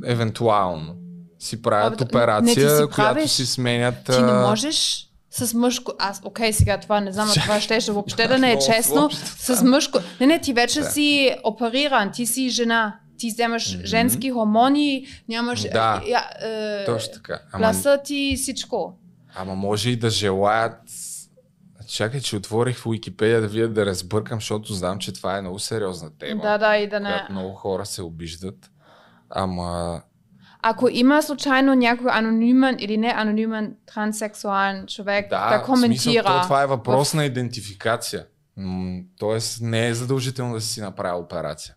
евентуално си правят Абе, операция, не, си която правиш. си сменят... ти не можеш с мъжко... Аз, окей, сега това не знам, а това ще, ще въобще да не е честно. С мъжко... Не, не, ти вече Да. си опериран, ти си жена. Ти вземаш Мгм. женски хормони, нямаш... Да. Я, е, Точно така. Ама, ти всичко. ама може и да желаят... Чакай, че отворих в Уикипедия да видя да разбъркам, защото знам, че това е много сериозна тема. Да, да, и да не... много хора се обиждат. Ама Ако има случайно някой анонимен или не анонимен транссексуален човек да, да, в коментира. смисъл, то, това е въпрос на идентификация. М, Тоест не е задължително да си направи операция.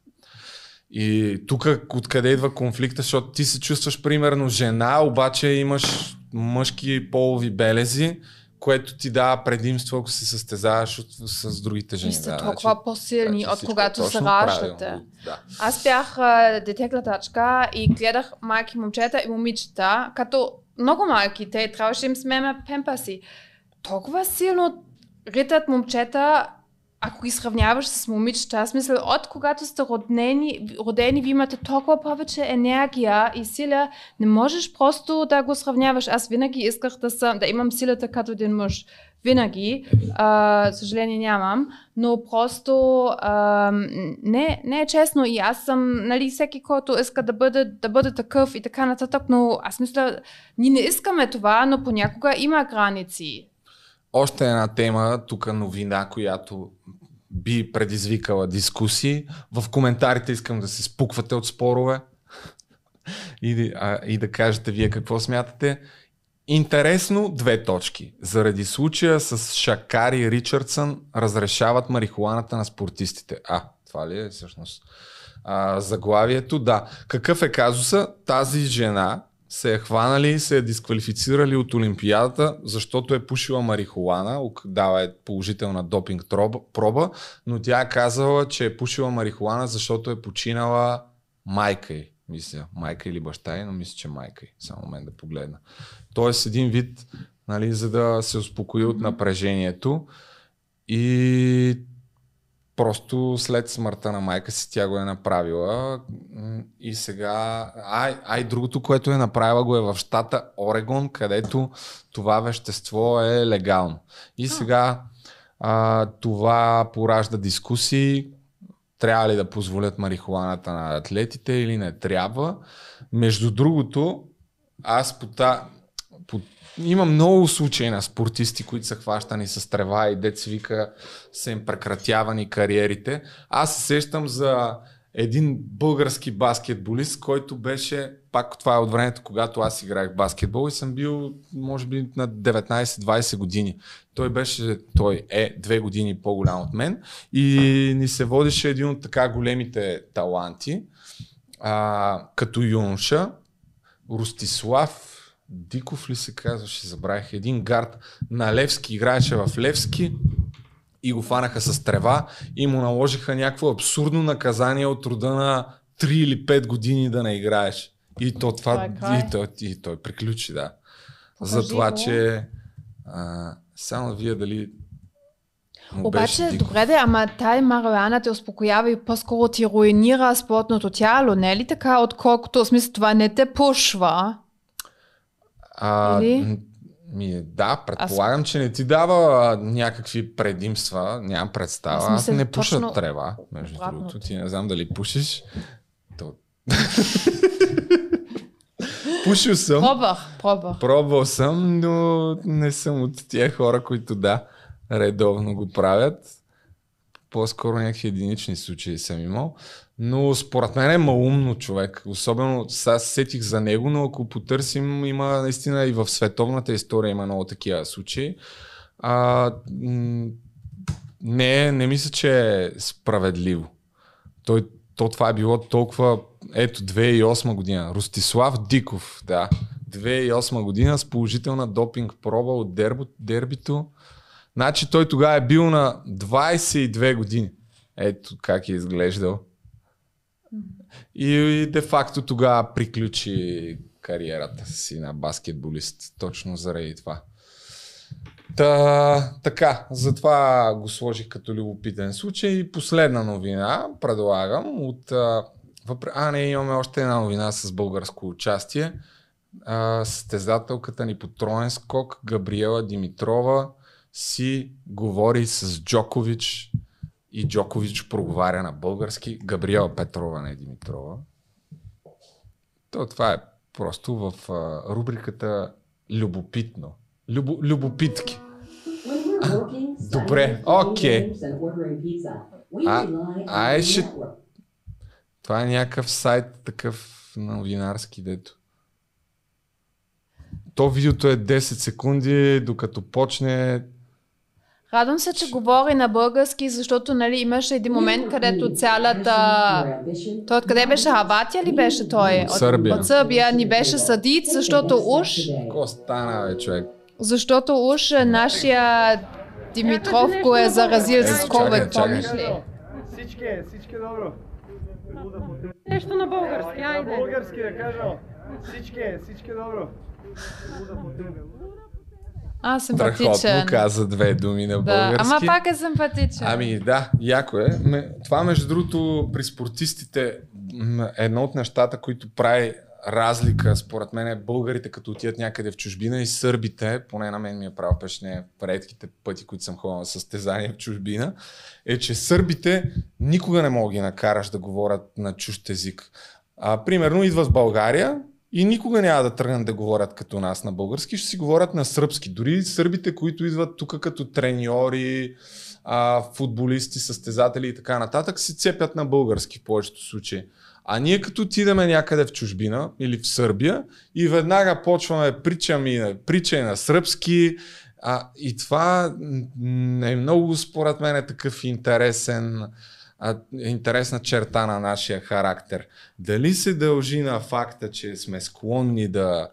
И тук откъде идва конфликта, защото ти се чувстваш примерно жена, обаче имаш мъжки полови белези, което ти дава предимство, ако се състезаваш от, с другите жени. И сте Да, толкова значи- по-силни значи от е когато се раждате. Да. Аз бях дете-гледачка и гледах малки момчета и момичета, като много малки, те трябваше да им смеме пемпаси. Толкова силно ритат момчета, ако ги сравняваш с момичета, аз мисля, от когато сте родени, родени, ви имате толкова повече енергия и сила, не можеш просто да го сравняваш. Аз винаги исках да, съм, да имам силата като един мъж. Винаги. А, съжаление нямам. Но просто а, не, не е честно. И аз съм, нали, всеки, който иска да бъде, да бъде такъв и така нататък, но аз мисля, ние не искаме това, но понякога има граници. Още една тема, тук новина, която би предизвикала дискусии. В коментарите искам да се спуквате от спорове и, а, и да кажете вие какво смятате. Интересно, две точки. Заради случая с Шакари Ричардсън разрешават марихуаната на спортистите. А, това ли е всъщност? А, заглавието, да. Какъв е казуса? Тази жена, се е хванали се е дисквалифицирали от Олимпиадата, защото е пушила марихуана, дава е положителна допинг проба, но тя е казала, че е пушила марихуана, защото е починала майка й. Мисля, майка или баща й, но мисля, че майка й. Само момент да погледна. Тоест един вид, нали, за да се успокои от напрежението. И просто след смъртта на майка си тя го е направила и сега, ай, ай другото, което е направила го е в щата Орегон, където това вещество е легално. И сега а, това поражда дискусии, трябва ли да позволят марихуаната на атлетите или не трябва. Между другото, аз по, та, по има много случаи на спортисти, които са хващани с трева и дец вика са им прекратявани кариерите. Аз се сещам за един български баскетболист, който беше, пак това е от времето, когато аз играх баскетбол и съм бил, може би, на 19-20 години. Той беше, той е две години по-голям от мен и ни се водеше един от така големите таланти, а, като юноша, Ростислав Диков ли се казваше, забравих, един гард на Левски, играеше в Левски и го фанаха с трева и му наложиха някакво абсурдно наказание от рода на 3 или 5 години да не играеш. И то това, е и, той, и той приключи, да. Покажи За това, го. че а, само вие дали Обаче, добре да, ама тая мариана те успокоява и по-скоро ти руинира спортното тяло, не е ли така, отколкото, в смисъл, това не те пушва? А, Или? Ми, да, предполагам, Аз... че не ти дава а, някакви предимства, нямам представа. Аз, Аз не пуша точно... трева, между Обратно. другото. Ти не знам дали пушиш. То... Пушил съм. Пробвах, пробвах. Пробвал съм, но не съм от тия хора, които да, редовно го правят. По-скоро някакви единични случаи съм имал. Но според мен е малумно човек. Особено сега сетих за него, но ако потърсим, има наистина и в световната история има много такива случаи. А, не, не мисля, че е справедливо. Той, то това е било толкова... Ето, 2008 година. Ростислав Диков, да. 2008 година с положителна допинг проба от дербо, дербито. Значи той тогава е бил на 22 години. Ето как е изглеждал. И де-факто тогава приключи кариерата си на баскетболист. Точно заради това. Та, така, затова го сложих като любопитен случай. И последна новина предлагам от... Въпр... А, не, имаме още една новина с българско участие. Състезателката ни по троен скок, Габриела Димитрова, си говори с Джокович и Джокович проговаря на български. Габриела Петрова, не Димитрова. То, това е просто в а, рубриката Любопитно. Любо, любопитки. Добре, окей. Okay. А, а е, ще... Това е някакъв сайт, такъв новинарски, дето. То видеото е 10 секунди, докато почне Радвам се, че говори на български, защото нали, имаше един момент, където цялата... Той откъде беше? Хаватия ли беше той? От Сърбия. От Сърбия ни беше съдит, защото уж... Какво стана, бе, човек? Защото уж нашия Димитров го е заразил с COVID, помниш ли? Всички, всички добро. Нещо на български, айде. На български да кажа. Всички, всички добро. А, симпатичен. Каза две думи на български. Да, ама пак е симпатичен. Ами да, яко е. Това между другото при спортистите едно от нещата, които прави разлика, според мен, е българите като отидат някъде в чужбина и сърбите, поне на мен ми е право впечатление в редките пъти, които съм ходил на състезания в чужбина, е, че сърбите никога не могат да ги накараш да говорят на чужд език. А, примерно идва в България, и никога няма да тръгнат да говорят като нас на български, ще си говорят на сръбски. Дори сърбите, които идват тук като треньори, а, футболисти, състезатели и така нататък, си цепят на български в повечето случаи. А ние като отидеме някъде в чужбина или в Сърбия и веднага почваме причаме, прича на сръбски, а, и това е много според мен е такъв интересен а, интересна черта на нашия характер. Дали се дължи на факта, че сме склонни да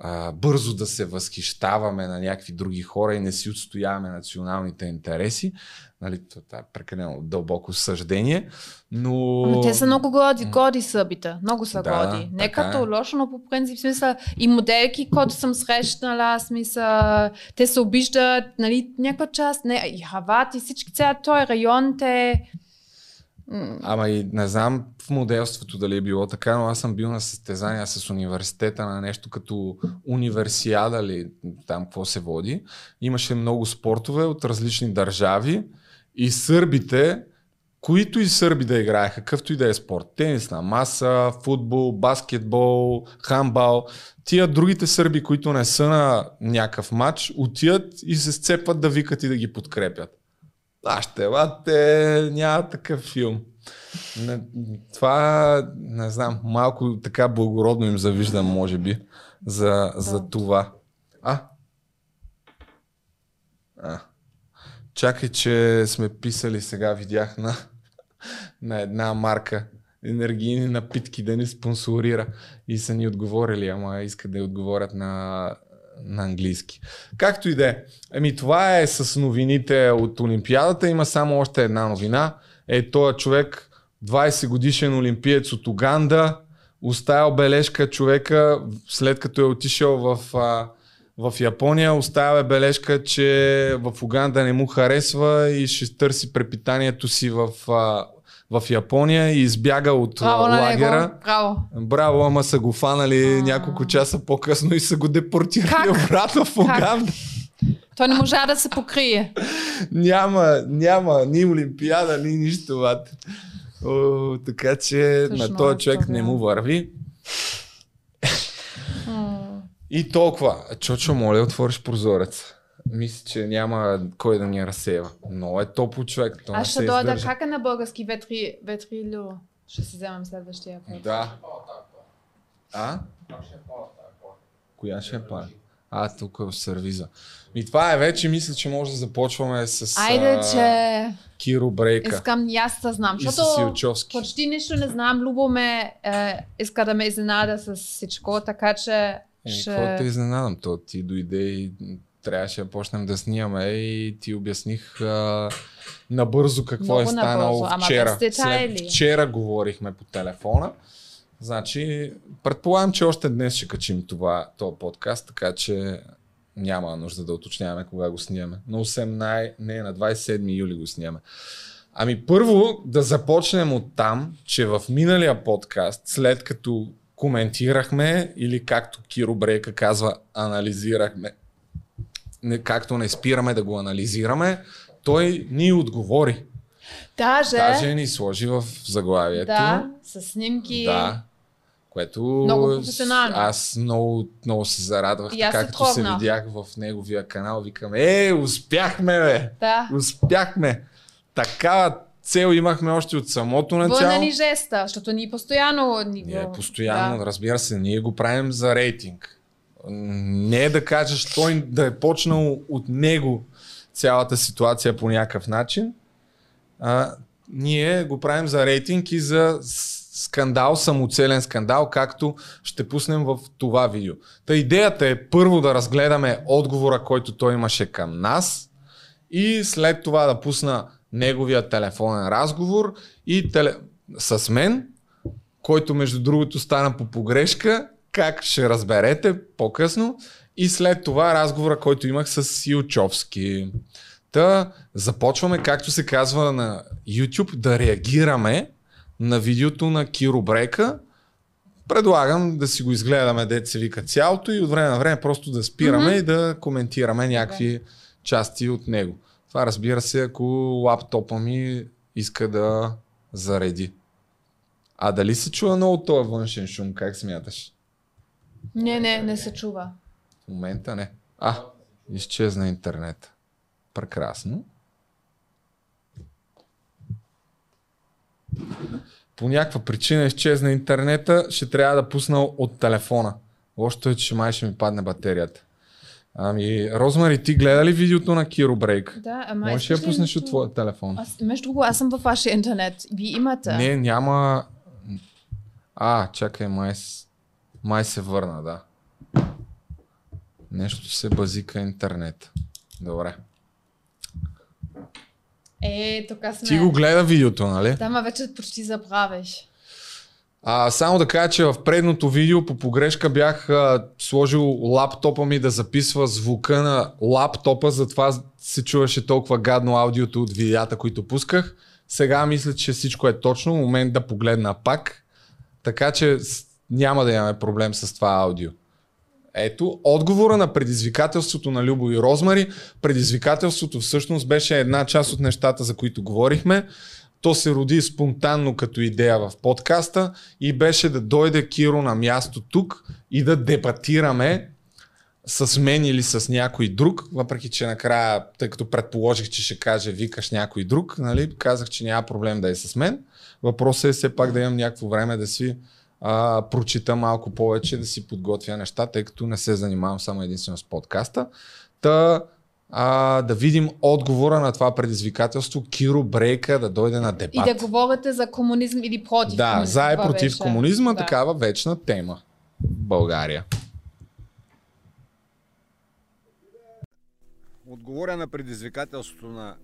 а, бързо да се възхищаваме на някакви други хора и не си отстояваме националните интереси. Нали, това е прекалено дълбоко съждение, но... Ама те са много годи, годи сърбите. Много са да, годи. Не като е. лошо, но по принцип смисъл и моделки, които съм срещнала, смисъл, те се обиждат, нали, някаква част, не, и Хавати, всички цял този район, те Ама и не знам в моделството дали е било така, но аз съм бил на състезания с университета на нещо като универсиада ли, там какво се води. Имаше много спортове от различни държави и сърбите, които и сърби да играеха, какъвто и да е спорт. Тенисна маса, футбол, баскетбол, хамбал. Тия другите сърби, които не са на някакъв матч, отиват и се сцепват да викат и да ги подкрепят. А ще няма такъв филм. Не, това, не знам, малко така благородно им завиждам, може би, за, за това. А? А. Чакай, че сме писали сега, видях на, на една марка енергийни напитки да ни спонсорира и са ни отговорили, ама искат да отговорят на на английски. Както и да е. Еми това е с новините от Олимпиадата. Има само още една новина. Е, този човек, 20 годишен олимпиец от Уганда, оставил бележка човека, след като е отишъл в, в Япония, оставя бележка, че в Уганда не му харесва и ще търси препитанието си в в Япония и избяга от Браво лагера. Него. Браво. Браво, ама са го фанали а... няколко часа по-късно и са го депортирали как? обратно в Уганда. Той не можа да се покрие. няма, няма ни Олимпиада, ни нищо. О, така че Също на този човек това. не му върви. и толкова. Чочо, моля, отвориш прозорец мисля, че няма кой да ни разсева. Но е топло човек. То Аз ще дойда как е на български ветри, ветрило. Ще си вземем следващия път. Да. А? Коя ще е пара? А, тук е в сервиза. И това е вече, мисля, че може да започваме с Айде, че... Киро Брейка. Искам и аз да знам, защото почти нищо не знам. Любо е, иска да ме изненада с всичко, така че... Е, ще... Какво те изненадам? То ти дойде и трябваше да почнем да снимаме и ти обясних а, набързо какво Много е станало набързо. вчера. След вчера говорихме по телефона. Значи, предполагам, че още днес ще качим това, този подкаст, така че няма нужда да уточняваме кога го снимаме. На 18, не, на 27 юли го снимаме. Ами първо да започнем от там, че в миналия подкаст, след като коментирахме или както Киро Брейка казва, анализирахме както не спираме да го анализираме, той ни отговори. Даже, Даже ни сложи в заглавието. Да, с снимки. Да. Което много професионално. Аз много, много се зарадвах, както се, се видях в неговия канал. Викам, е, успяхме, бе! Да. Успяхме! Такава цел имахме още от самото начало. Върна ни жеста, защото ние постоянно... Ни го... Ние постоянно, да. разбира се, ние го правим за рейтинг не е да кажеш той да е почнал от него цялата ситуация по някакъв начин. А, ние го правим за рейтинг и за скандал, самоцелен скандал, както ще пуснем в това видео. Та идеята е първо да разгледаме отговора, който той имаше към нас и след това да пусна неговия телефонен разговор и теле... с мен, който между другото стана по погрешка как ще разберете по-късно. И след това разговора, който имах с Ючовски. Та започваме, както се казва на YouTube, да реагираме на видеото на Киро Брека. Предлагам да си го изгледаме, дете се вика цялото и от време на време просто да спираме mm-hmm. и да коментираме някакви части от него. Това разбира се, ако лаптопа ми иска да зареди. А дали се чува много този външен шум, как смяташ? Не, не, не се чува. В момента не. А, изчезна интернет. Прекрасно. По някаква причина изчезна интернета, ще трябва да пусна от телефона. Лошото е, че май ще ми падне батерията. Ами, Розмари, ти гледа ли видеото на Киро Брейк? Да, ама Можеш ли пуснеш от твоя телефон? Аз, между другото, аз съм във вашия интернет. Вие имате. Не, няма... А, чакай, май, с- май се върна, да. Нещо се базика интернет. Добре. Е, тук сме. Ти го гледа видеото, нали? Да, ма вече почти забравиш. А, само да кажа, че в предното видео по погрешка бях а, сложил лаптопа ми да записва звука на лаптопа, затова се чуваше толкова гадно аудиото от видеята, които пусках. Сега мисля, че всичко е точно. Момент да погледна пак. Така че няма да имаме проблем с това аудио. Ето, отговора на предизвикателството на Любо и Розмари. Предизвикателството всъщност беше една част от нещата, за които говорихме. То се роди спонтанно като идея в подкаста и беше да дойде Киро на място тук и да дебатираме с мен или с някой друг, въпреки че накрая, тъй като предположих, че ще каже викаш някой друг, нали, казах, че няма проблем да е с мен. Въпросът е все пак да имам някакво време да си а, прочита малко повече, да си подготвя неща, тъй като не се занимавам само единствено с подкаста. Та, а, да видим отговора на това предизвикателство, Киро Брейка да дойде на дебат. И да говорите за комунизъм или против Да, комунизъм. за и против беше. комунизма, Да. такава вечна тема. в България. Отговоря на предизвикателството на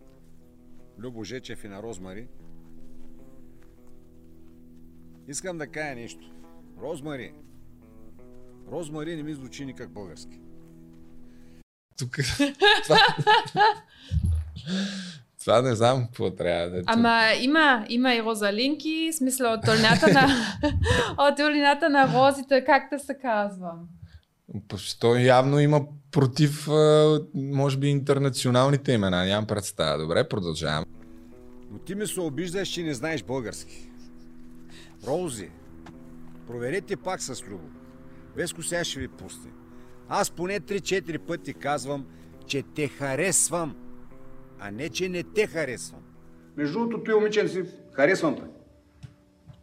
Любо Жечев и на Розмари. Искам да кажа нещо. Розмари. Розмари не ми звучи никак български. Тук... това... това не знам какво трябва да е. Ама има, има и розалинки, в смисъл от долината на, от долината на розите, как да се казва. Що явно има против, може би, интернационалните имена. Нямам представа. Добре, продължавам. Но ти ми се обиждаш, че не знаеш български. Роузи, проверете пак с Любо. Веско сега ще ви пусне. Аз поне 3-4 пъти казвам, че те харесвам, а не, че не те харесвам. Между другото, той момичен си харесвам те.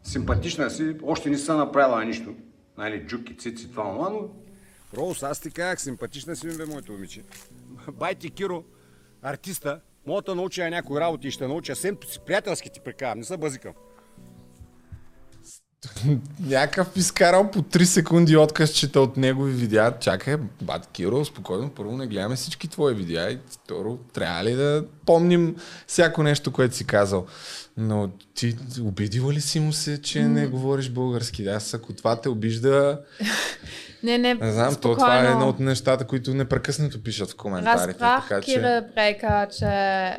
Симпатична си, още не са направила нищо. Нали, джуки, цици, това, това, но Роуз, аз ти казах, симпатична си ми бе, моето момиче. Бай ти Киро, артиста, мога да науча някои работи и ще науча. Си приятелски ти прекарам, не се базикам. Някакъв изкарал по 3 секунди откъсчета от негови видеа. Чакай, бат Киро, спокойно. Първо не гледаме всички твои видеа и второ, трябва ли да помним всяко нещо, което си казал. Но ти обидила ли си му се, че не говориш български? Аз ако това те обижда, Не, не, не знам, то спокойно. това е едно от нещата, които непрекъснато пишат в коментарите. Разбрах, така че... Кире Брека, че...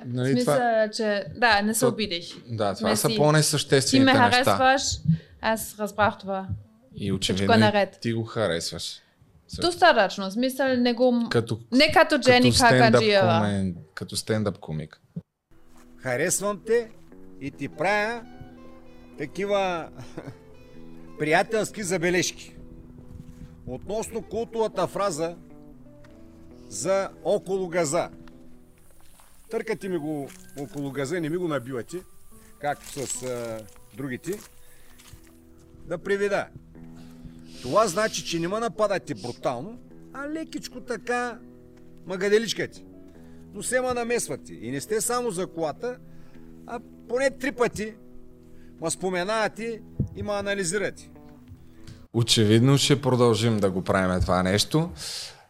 Нали, смисъл, това- че... Да, не се То- обидиш. Да, това Не са си- Ти по-несъществените ме неща. Аз разбрах това. И очевидно е наред. ти го харесваш. Достатъчно, в смисъл не го... Като, Не като Джени комен, като стендъп комик. Харесвам те и ти правя такива приятелски забележки. Относно култовата фраза за около газа. Търкате ми го около газа, не ми го набивате, както с а, другите. Да приведа. Това значи, че не ме нападате брутално, а лекичко така магаделичкате. Но се ма намесвате. И не сте само за колата, а поне три пъти ма споменавате и ма анализирате. Очевидно ще продължим да го правим това нещо.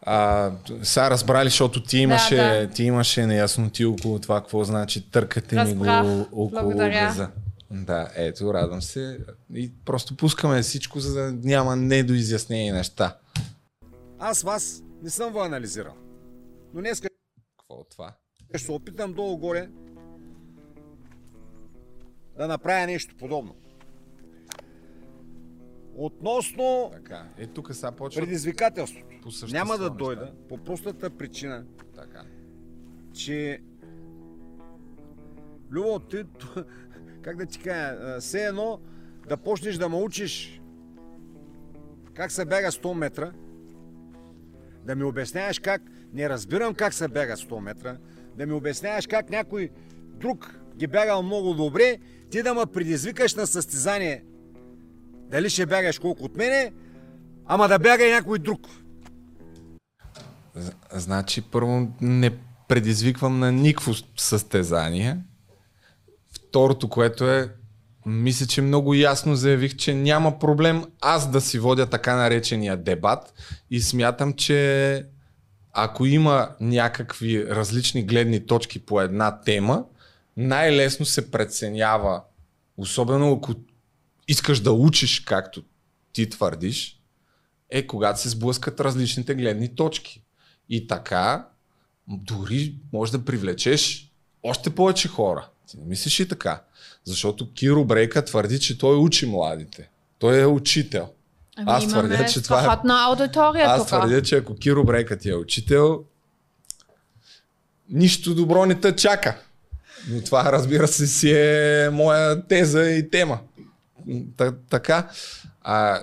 А, сега разбрали, защото ти имаше, да. ти имаше неясноти около това, какво значи търкате ми го около Благодаря. газа. Да, ето, радвам се. И просто пускаме всичко, за да няма недоизяснени неща. Аз вас не съм ви анализирал. Но днес Какво от това? ще се опитам долу-горе да направя нещо подобно. Относно Така. Е, тук сега почва предизвикателството. по Няма да неща. дойда по простата причина, Така. че Любо, ти, как да ти кажа, все едно да почнеш да ме учиш как се бяга 100 метра, да ми обясняваш как, не разбирам как се бяга 100 метра, да ми обясняваш как някой друг ги бягал много добре, ти да ме предизвикаш на състезание дали ще бягаш колко от мене, ама да бяга и някой друг. Значи, първо не предизвиквам на никакво състезание. Второто, което е, мисля, че много ясно заявих, че няма проблем аз да си водя така наречения дебат и смятам, че ако има някакви различни гледни точки по една тема, най-лесно се преценява, особено ако искаш да учиш, както ти твърдиш, е когато се сблъскат различните гледни точки. И така, дори може да привлечеш още повече хора. Ти не мислиш и така. Защото Киро Брейка твърди, че той учи младите. Той е учител. Ами аз твърдя, че това е... аудитория Аз твърдя, че ако Киро Брейка ти е учител, нищо добро не те чака. Но това, разбира се, си е моя теза и тема. Т- така, а,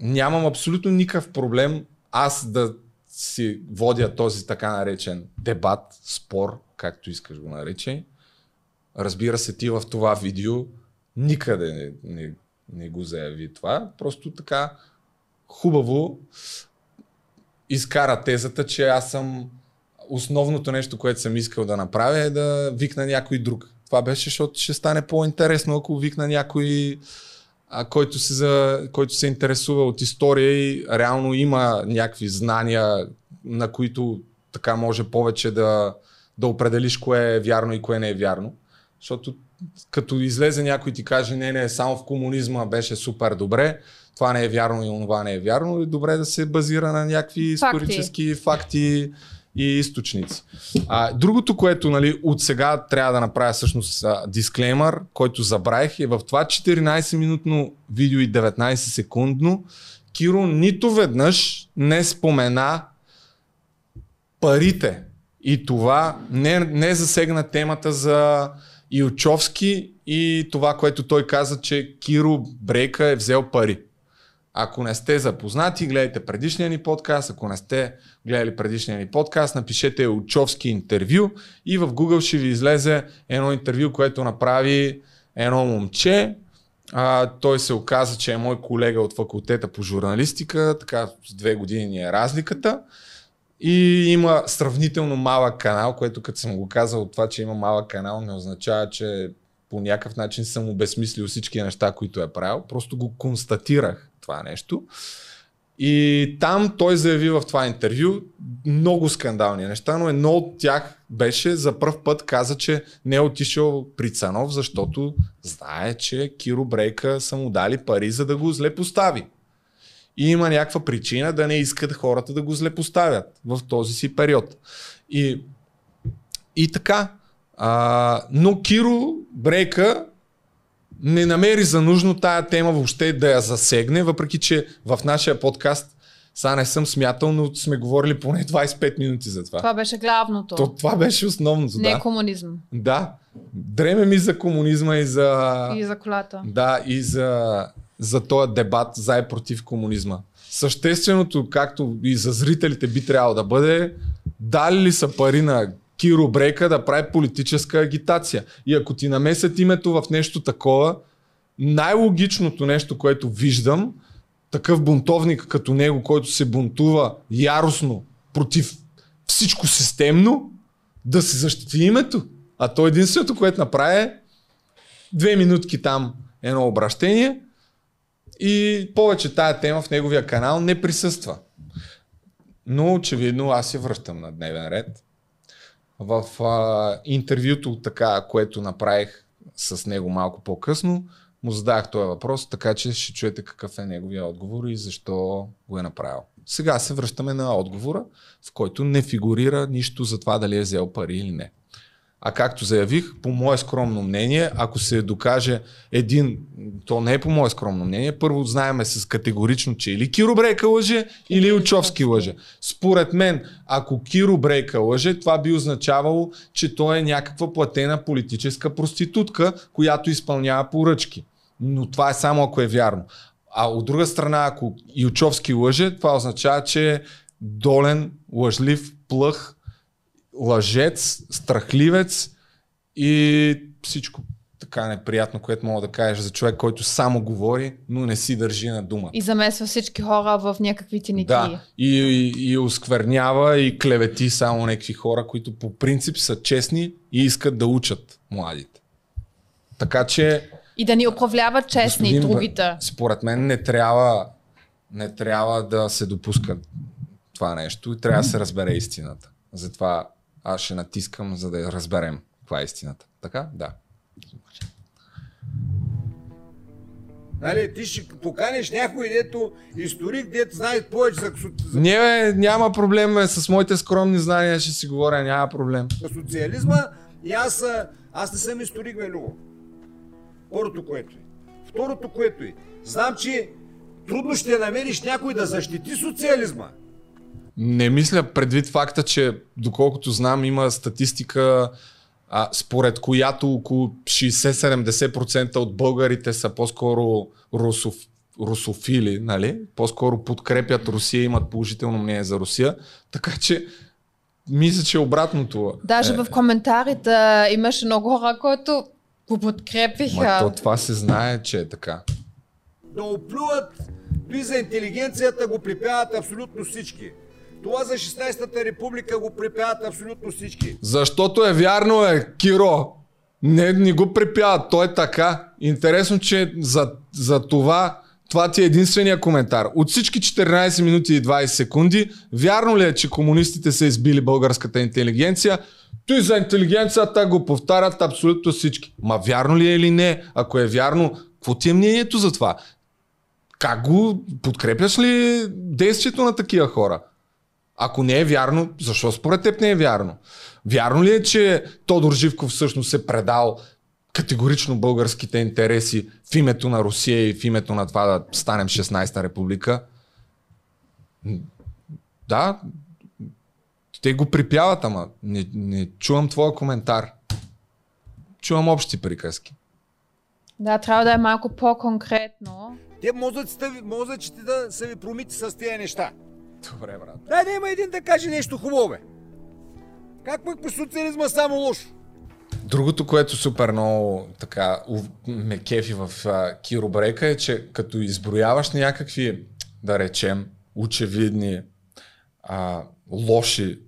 нямам абсолютно никакъв проблем аз да си водя този така наречен дебат, спор, както искаш го наречи. Разбира се, ти в това видео никъде не, не, не го заяви това. Просто така хубаво изкара тезата, че аз съм основното нещо, което съм искал да направя е да викна някой друг. Това беше, защото ще стане по-интересно, ако викна някой а, който, се за, който се интересува от история и реално има някакви знания, на които така може повече да, да определиш кое е вярно и кое не е вярно. Защото като излезе някой и ти каже, не, не, само в комунизма беше супер добре, това не е вярно и това не е вярно, е добре да се базира на някакви исторически факти, и източници. А, другото, което нали, от сега трябва да направя всъщност дисклеймър, който забравих е в това 14-минутно видео и 19 секундно Киро нито веднъж не спомена парите. И това не, не засегна темата за Илчовски и това, което той каза, че Киро Брейка е взел пари. Ако не сте запознати, гледайте предишния ни подкаст. Ако не сте гледали предишния ни подкаст, напишете Учовски интервю и в Google ще ви излезе едно интервю, което направи едно момче. А, той се оказа, че е мой колега от факултета по журналистика, така с две години е разликата. И има сравнително малък канал, което като съм го казал, това, че има малък канал, не означава, че по някакъв начин съм обезмислил всички неща, които е правил. Просто го констатирах това нещо. И там той заяви в това интервю много скандални неща, но едно от тях беше за първ път каза, че не е отишъл при Цанов, защото знае, че Киро Брейка са му дали пари, за да го злепостави. И има някаква причина да не искат хората да го злепоставят в този си период. И, и така. А, но Киро Брейка не намери за нужно тая тема въобще да я засегне, въпреки че в нашия подкаст сега не съм смятал, но сме говорили поне 25 минути за това. Това беше главното. То, това беше основното, не да. комунизъм. Да. Дреме ми за комунизма и за... И за колата. Да, и за, за този дебат за и против комунизма. Същественото, както и за зрителите би трябвало да бъде, дали ли са пари на Киро Брейка да прави политическа агитация. И ако ти намесят името в нещо такова, най-логичното нещо, което виждам, такъв бунтовник като него, който се бунтува яростно против всичко системно, да се защити името. А то единственото, което направи е две минутки там едно обращение и повече тая тема в неговия канал не присъства. Но очевидно аз се връщам на дневен ред в а, интервюто, така, което направих с него малко по-късно, му задах този въпрос, така че ще чуете какъв е неговия отговор и защо го е направил. Сега се връщаме на отговора, в който не фигурира нищо за това дали е взел пари или не. А както заявих, по мое скромно мнение, ако се докаже един, то не е по мое скромно мнение, първо знаеме с категорично, че или Киро Брейка лъже, или Учовски лъже. Според мен, ако Киро Брейка лъже, това би означавало, че той е някаква платена политическа проститутка, която изпълнява поръчки. Но това е само ако е вярно. А от друга страна, ако Ючовски лъже, това означава, че е долен, лъжлив, плъх, лъжец, страхливец и всичко така неприятно, което мога да кажеш за човек, който само говори, но не си държи на дума. И замесва всички хора в някакви тиники. Да, и, и, и осквернява и клевети само някакви хора, които по принцип са честни и искат да учат младите. Така че... И да ни управляват честни господин, другите. Според мен не трябва, не трябва да се допуска това нещо и трябва да се разбере истината. Затова аз ще натискам, за да разберем каква е истината. Така? Да. Нали, ти ще поканеш някой, дето историк, дето знае повече за, Не, бе, няма проблем бе, с моите скромни знания ще си говоря, няма проблем. за социализма и аз, аз не съм историк, бе, Любо. Първото, което е. Второто, което е. Знам, че трудно ще намериш някой да защити социализма. Не мисля предвид факта, че доколкото знам има статистика, а, според която около 60-70% от българите са по-скоро русоф, русофили, нали? по-скоро подкрепят Русия, имат положително мнение за Русия, така че мисля, че обратното. Даже е, в коментарите имаше много хора, които го Ма подкрепиха. то това се знае, че е така. Да оплюват, той за интелигенцията го припяват абсолютно всички. Това за 16-та република го припяват абсолютно всички. Защото е вярно е, Киро. Не, не го припяват, той е така. Интересно, че за, за това, това ти е единствения коментар. От всички 14 минути и 20 секунди, вярно ли е, че комунистите са избили българската интелигенция? Той за интелигенцията го повтарят абсолютно всички. Ма вярно ли е или не? Ако е вярно, какво ти е мнението за това? Как го подкрепяш ли действието на такива хора? Ако не е вярно, защо според теб не е вярно? Вярно ли е, че Тодор Живков всъщност е предал категорично българските интереси в името на Русия и в името на това да станем 16-та република? Да, те го припяват, ама не, не чувам твоя коментар. Чувам общи приказки. Да, трябва да е малко по-конкретно. Те мозъците, мозъчите да са ви промити с тези неща. Добре, брат. Дай да има един да каже нещо хубаво, бе. Как пък при социализма само лошо? Другото, което супер много така ме кефи в а, Киро Брейка е, че като изброяваш някакви, да речем, очевидни а, лоши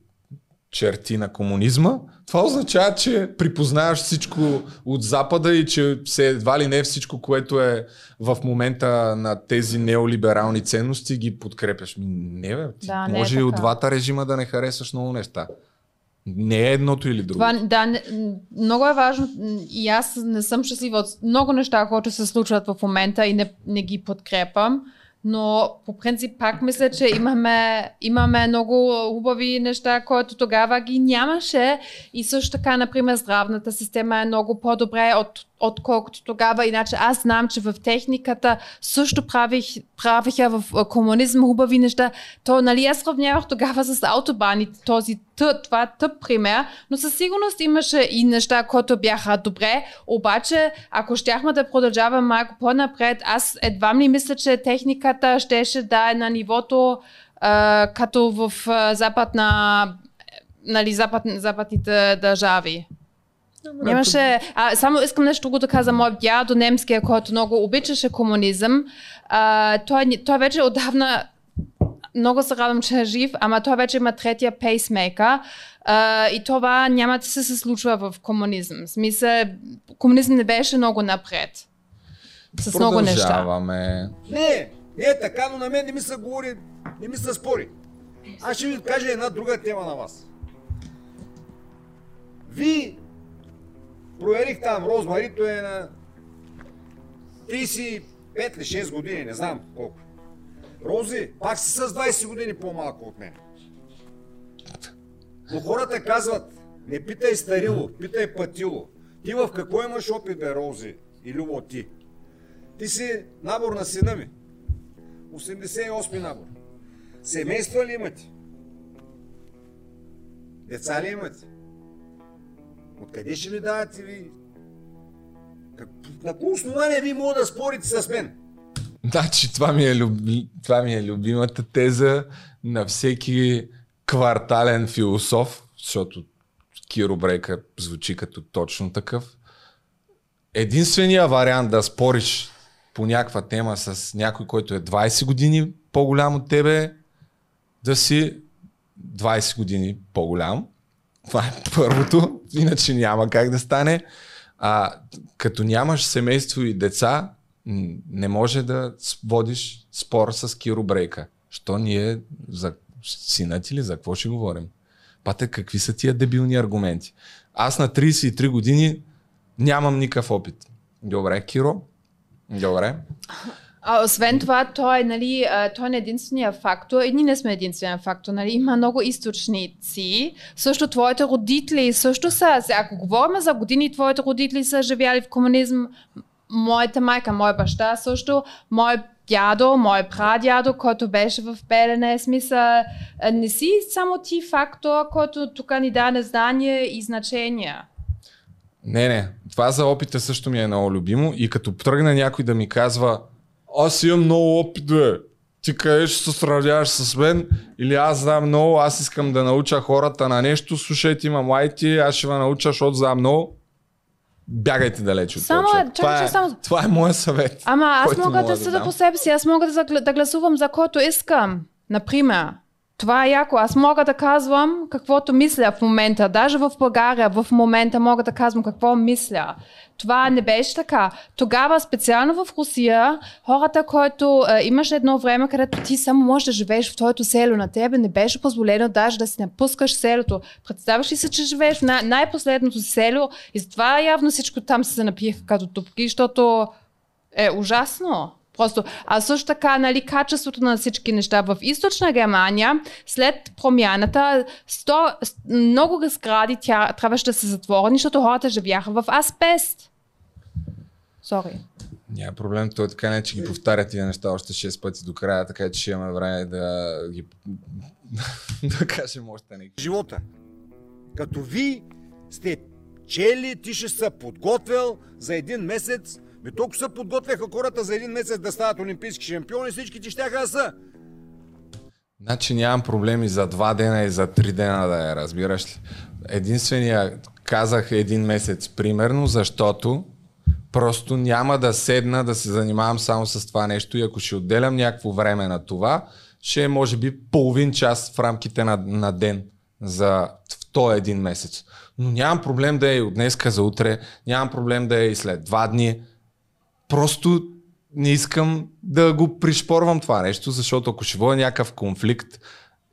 черти на комунизма, това означава, че припознаваш всичко от Запада и че се едва ли не всичко, което е в момента на тези неолиберални ценности, ги подкрепяш. Ми, Не, бе, ти Да, не е може и от двата режима да не харесаш много неща. Не е едното или другото. Това, да, не, много е важно и аз не съм щастлива от много неща, които се случват в момента и не, не ги подкрепям. Но по принцип пак мисля, че имаме, имаме много хубави неща, които тогава ги нямаше. И също така, например, здравната система е много по-добре от, отколкото тогава. Иначе аз знам, че в техниката също правих, правиха в комунизъм хубави неща. То, нали, аз сравнявах тогава с автобаните, този това тъп пример, но със сигурност имаше и неща, които бяха добре, обаче ако щяхме да продължаваме малко по-напред, аз едва ли мисля, че техниката щеше да е на нивото като в западна нали, запад, западните държави. Нямаше. А, само искам нещо друго да кажа. Моят дядо немския, който много обичаше комунизъм, а, той, той вече отдавна много се радвам, че е жив, ама той вече има третия пейсмейкър а, и това няма да се, се случва в комунизъм. В смисъл, комунизъм не беше много напред. С много неща. Не, не е така, но на мен не ми се говори, не ми се спори. Аз ще ви кажа една друга тема на вас. Ви проверих там Розмарито е на 35 или 6 години, не знам колко. Рози, пак си с 20 години по-малко от мен. Но хората казват, не питай старило, питай пътило. Ти в какво имаш опит, бе, Рози? И Любо, ти. Ти си набор на сина ми. 88 набор. Семейства ли имате? Деца ли имате? Откъде ще ми давате ви? Как... На кое основание ви мога да спорите с мен? Значи, това ми, е люби... това ми е любимата теза на всеки квартален философ, защото Киро Брейка звучи като точно такъв. единствения вариант да спориш по някаква тема с някой, който е 20 години по-голям от тебе, да си 20 години по-голям. Това е първото, иначе няма как да стане. А като нямаш семейство и деца, не може да водиш спор с Киро Брейка. Що ние за сина ти ли, за какво ще говорим? Пате, какви са тия дебилни аргументи? Аз на 33 години нямам никакъв опит. Добре, Киро? Добре. А, освен това, той, нали, той не е единствения фактор. И ние не сме единствения фактор. Нали. Има много източници. Също твоите родители също са. Ако говорим за години, твоите родители са живяли в комунизъм. Моята майка, моя баща също, мой дядо, мой прадядо, който беше в Белене, смисъл, не си само ти фактор, който тук ни даде знание и значение. Не, не. Това за опита също ми е много любимо и като тръгне някой да ми казва аз имам много опит, бе. Ти къде ще се сравняваш с мен? Или аз знам много, аз искам да науча хората на нещо, слушайте, имам лайти, аз ще ви науча, защото знам много. Бягайте далеч от само, това. Това, е, само... това е моят съвет. Ама аз мога да съда да по себе си, аз мога да, да гласувам за който искам. Например, това е яко. Аз мога да казвам каквото мисля в момента. Даже в България в момента мога да казвам какво мисля. Това не беше така. Тогава, специално в Русия, хората, които е, имаш едно време, където ти само можеш да живееш в твоето село, на тебе не беше позволено даже да си напускаш селото. Представяш ли се, че живееш в най- най-последното село и затова явно всичко там се напиха като тупки, защото е ужасно. Просто, а също така, нали, качеството на всички неща в източна Германия, след промяната, сто, много сгради тя трябваше да се затворени, защото хората живяха в асбест. Сори. Няма проблем, той така не, че ги повтаря тия неща още 6 пъти до края, така че ще имаме време да ги да кажем още не. Живота. Като ви сте чели, ти ще се подготвил за един месец ми толкова се подготвяха хората за един месец да стават олимпийски шампиони, всички ти щяха да са. Значи нямам проблеми за два дена и за три дена да я разбираш ли. Единствения казах един месец примерно, защото просто няма да седна да се занимавам само с това нещо и ако ще отделям някакво време на това, ще е може би половин час в рамките на, на ден за в този един месец. Но нямам проблем да е и от днеска за утре, нямам проблем да е и след два дни, просто не искам да го пришпорвам това нещо, защото ако ще водя някакъв конфликт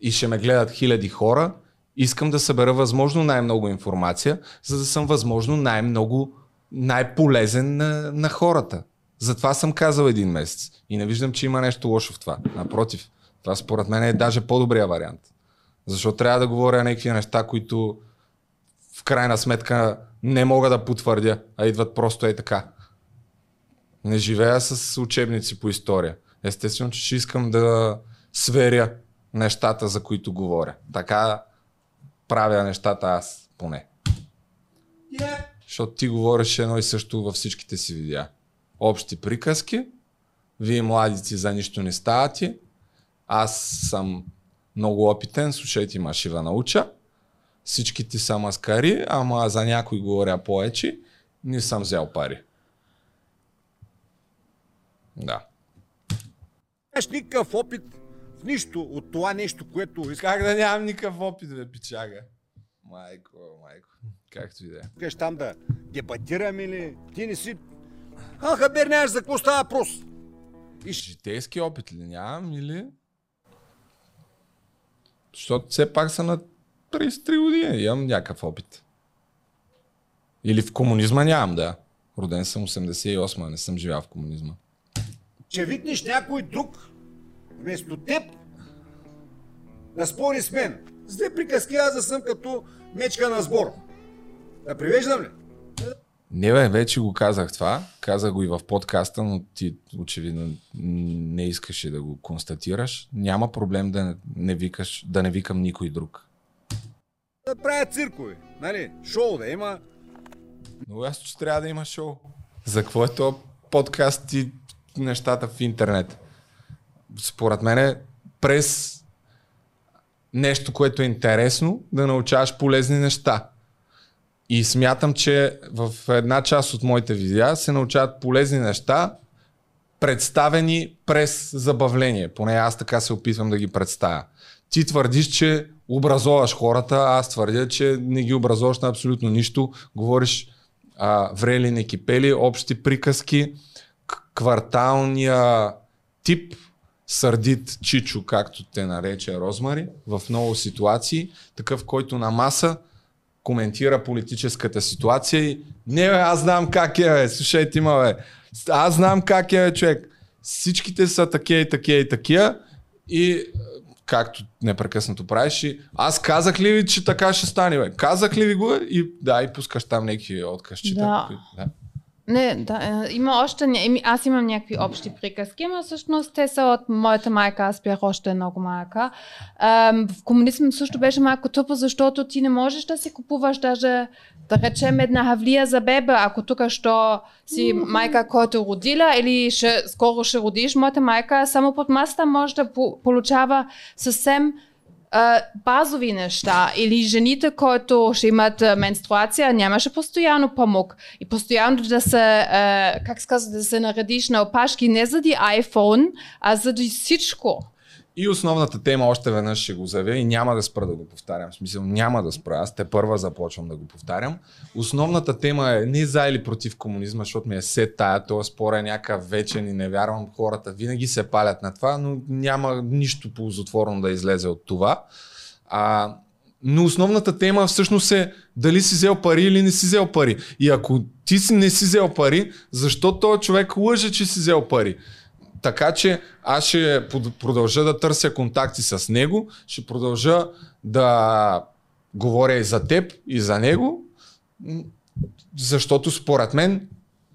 и ще ме гледат хиляди хора, искам да събера възможно най-много информация, за да съм възможно най-много, най-полезен на, на хората. Затова съм казал един месец. И не виждам, че има нещо лошо в това. Напротив, това според мен е даже по-добрия вариант. Защото трябва да говоря някакви неща, които в крайна сметка не мога да потвърдя, а идват просто е така. Не живея с учебници по история. Естествено, че ще искам да сверя нещата, за които говоря. Така правя нещата аз, поне. Yeah. Защото ти говориш едно и също във всичките си видеа. Общи приказки, вие младици за нищо не ставате, аз съм много опитен, слушайте ма ще науча. Всичките са маскари, ама за някой говоря повече, не съм взел пари. Да. Нямаш никакъв опит в нищо от това нещо, което искаш. Как да нямам никакъв опит, бе, пичага? Майко, майко. Както и да е. Искаш там да дебатирам или ти не си... А, хабер нямаш за какво става въпрос. И... Житейски опит ли нямам или... Защото все пак съм на 33 години. Имам някакъв опит. Или в комунизма нямам, да. Роден съм 88, не съм живял в комунизма че викнеш някой друг вместо теб да спори с мен. С две приказки аз да съм като мечка на сбор. Да привеждам ли? Не бе, вече го казах това. Казах го и в подкаста, но ти очевидно не искаше да го констатираш. Няма проблем да не, викаш, да не викам никой друг. Да правя циркове, нали? Шоу да има. Но аз че трябва да има шоу. За какво е то подкаст и нещата в интернет. Според мен е през нещо, което е интересно, да научаваш полезни неща. И смятам, че в една част от моите видеа се научават полезни неща, представени през забавление. Поне аз така се опитвам да ги представя. Ти твърдиш, че образоваш хората, аз твърдя, че не ги образоваш на абсолютно нищо. Говориш а, врели, не кипели, общи приказки, кварталния тип сърдит Чичо, както те нарече Розмари, в много ситуации, такъв, който на маса коментира политическата ситуация и не, бе, аз знам как е, бе, слушайте има, бе, аз знам как е, бе, човек. Всичките са такива и такива и такива и както непрекъснато правиш и аз казах ли ви, че така ще стане, бе? Казах ли ви го и да, и пускаш там някакви откъсчета. Да. да. Не, да, е, има още, аз имам някакви общи приказки, но всъщност те са от моята майка, аз бях още много малка. В комунизма също беше малко тъпо, защото ти не можеш да си купуваш даже, да речем, една хавлия за бебе, ако тук що си майка, който родила или ще, скоро ще родиш, моята майка само под масата може да получава съвсем базови неща или жените, които ще имат менструация, нямаше постоянно помог. И постоянно да се, как сказа, да се наредиш на опашки не заради iPhone, а заради всичко. И основната тема още веднъж ще го заявя и няма да спра да го повтарям. В смисъл няма да спра. Аз те първа започвам да го повтарям. Основната тема е не за или против комунизма, защото ми е се тая, този спор е някакъв вечен и не вярвам хората. Винаги се палят на това, но няма нищо ползотворно да излезе от това. А, но основната тема всъщност е дали си взел пари или не си взел пари. И ако ти си не си взел пари, защо този човек лъже, че си взел пари? Така че аз ще продължа да търся контакти с него, ще продължа да говоря и за теб, и за него, защото според мен,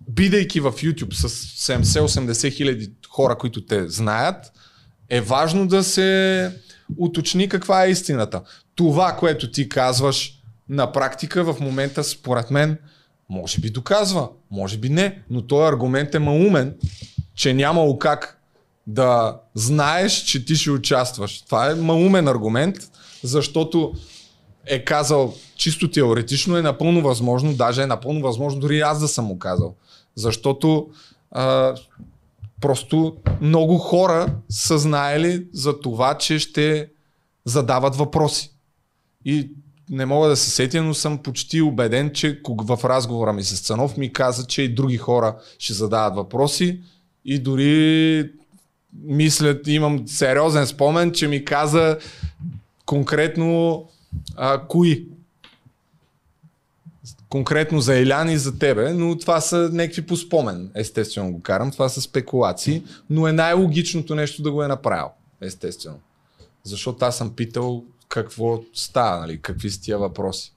бидейки в YouTube с 70-80 хиляди хора, които те знаят, е важно да се уточни каква е истината. Това, което ти казваш на практика в момента, според мен, може би доказва, може би не, но този аргумент е маумен че нямало как да знаеш, че ти ще участваш. Това е малумен аргумент, защото е казал чисто теоретично е напълно възможно, даже е напълно възможно дори аз да съм му казал. Защото а, просто много хора са знаели за това, че ще задават въпроси. И не мога да се сетя, но съм почти убеден, че в разговора ми с Цанов ми каза, че и други хора ще задават въпроси и дори мисля, имам сериозен спомен, че ми каза конкретно а, кои. Конкретно за Елян и за тебе, но това са някакви по спомен. Естествено го карам, това са спекулации, но е най-логичното нещо да го е направил. Естествено. Защото аз съм питал какво става, нали, какви са тия въпроси.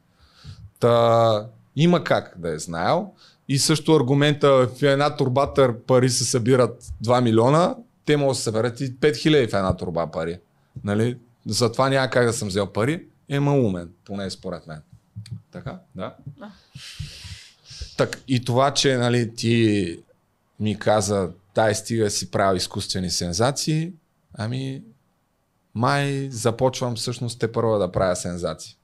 Та, има как да е знаел. И също аргумента в една турбата пари се събират 2 милиона, те могат да се съберат и 5000 в една турба пари. Нали? Затова няма как да съм взел пари. Е умен, поне според мен. Така? Да? Так, и това, че нали, ти ми каза, дай стига си правил изкуствени сензации, ами май започвам всъщност те първа да правя сензации.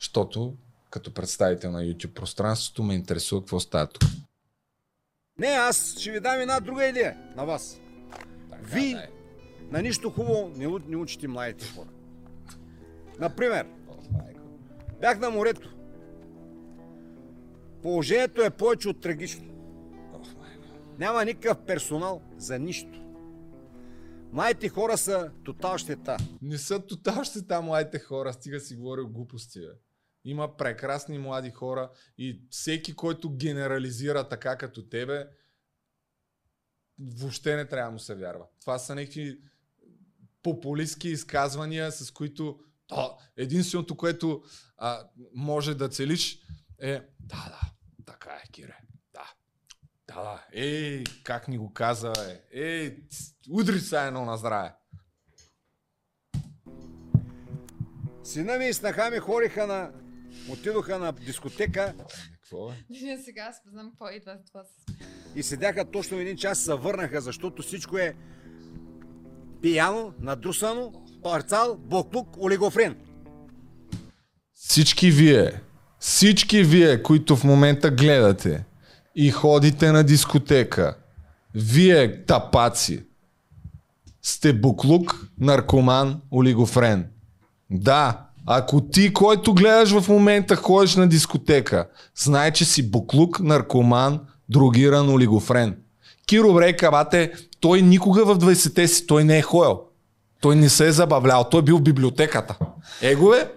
Защото като представител на YouTube пространството, ме интересува какво става тук. Не, аз ще ви дам една друга идея на вас. Така, ви да на нищо хубаво не, не учите младите хора. Например, бях на морето. Положението е повече от трагично. Няма никакъв персонал за нищо. Младите хора са тотал щета. Не са тотал щета младите хора, стига си говоря глупости. Бе. Има прекрасни млади хора и всеки, който генерализира така като тебе, въобще не трябва да му се вярва. Това са някакви популистски изказвания, с които то, единственото, което а, може да целиш е да, да, така е, Кире. Да, да, да. Ей, как ни го каза, е. Ей, удри се едно на здраве. Сина ми и снаха ми хориха на отидоха на дискотека. Какво е? Сега аз знам какво идва това. И седяха точно един час, се върнаха, защото всичко е пияно, надрусано, парцал, боклук, олигофрен. Всички вие, всички вие, които в момента гледате и ходите на дискотека, вие тапаци, сте буклук, наркоман, олигофрен. Да, ако ти, който гледаш в момента, ходиш на дискотека, знай, че си буклук, наркоман, другиран, олигофрен. Киро Брейка, бате, той никога в 20-те си, той не е ходил. Той не се е забавлял, той е бил в библиотеката. Его е,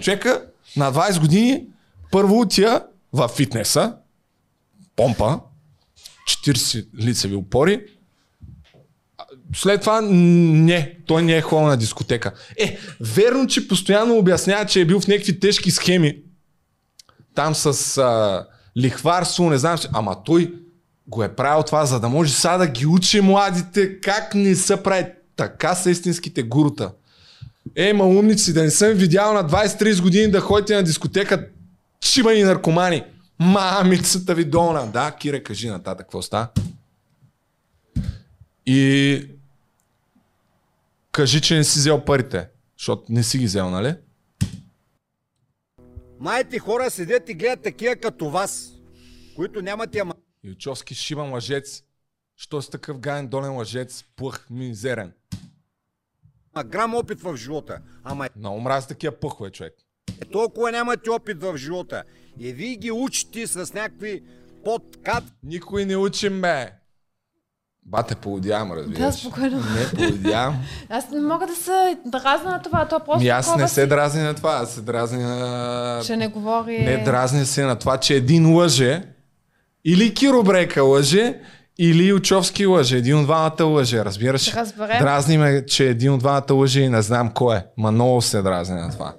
чека на 20 години, първо отия в фитнеса, помпа, 40 лицеви опори, след това не, той не е ходил на дискотека. Е, верно, че постоянно обяснява, че е бил в някакви тежки схеми. Там с а, лихварство, не знам, ама той го е правил това, за да може сега да ги учи младите как не са прави. Така са истинските гурута. Е, ма умници, да не съм видял на 20-30 години да ходите на дискотека чимани наркомани. Мамицата ви долна. Да, Кире, кажи нататък, какво става? И кажи, че не си взел парите, защото не си ги взел, нали? Майите хора седят и гледат такива като вас, които нямат я Ючовски шибан лъжец. Що си такъв гаен долен лъжец, плъх, мизерен. А грам опит в живота. Ама Много мрази такива пъхове, човек. е, толкова нямате опит в живота. И вие ги учите с някакви подкат. Никой не учим, бе. Бате, поудявам, разбираш. Да, спокойно. Не, поудявам. Аз не мога да се дразна на това, то просто Ми аз не се си, дразни на това, аз се дразни на... Че не говори... Не дразни се на това, че един лъже, или Киро Брейка лъже, или Ючовски лъже. Един от двамата лъже, разбираш? Разберем. Дразни ме, че един от двамата лъже и не знам кой е. Ма много се дразни на това.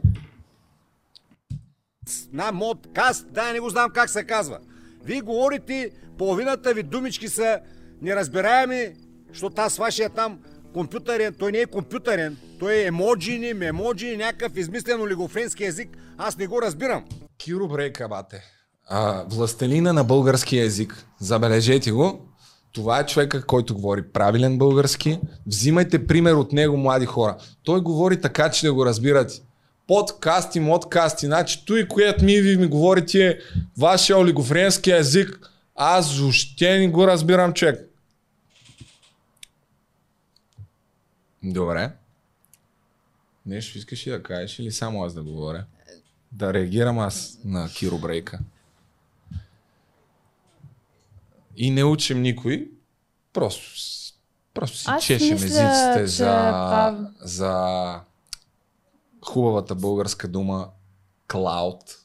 На модкаст, да, не го знам как се казва. Вие говорите, половината ви думички са неразбираеми, защото аз вашия там компютърен, той не е компютърен, той е емоджини, мемоджи, някакъв измислен олигофренски език, аз не го разбирам. Киро Брейка, бате. А, властелина на българския език. Забележете го. Това е човека, който говори правилен български. Взимайте пример от него, млади хора. Той говори така, че да го разбирате. Подкасти, модкасти, значи той, което ми ви ми говорите вашия олигофренски език. Аз въобще не го разбирам, човек. Добре. Нещо искаш ли да кажеш или само аз да говоря? Да реагирам аз на Киро Брейка. И не учим никой, просто, просто си Аз чешем мисля, езиците че за, за хубавата българска дума клауд.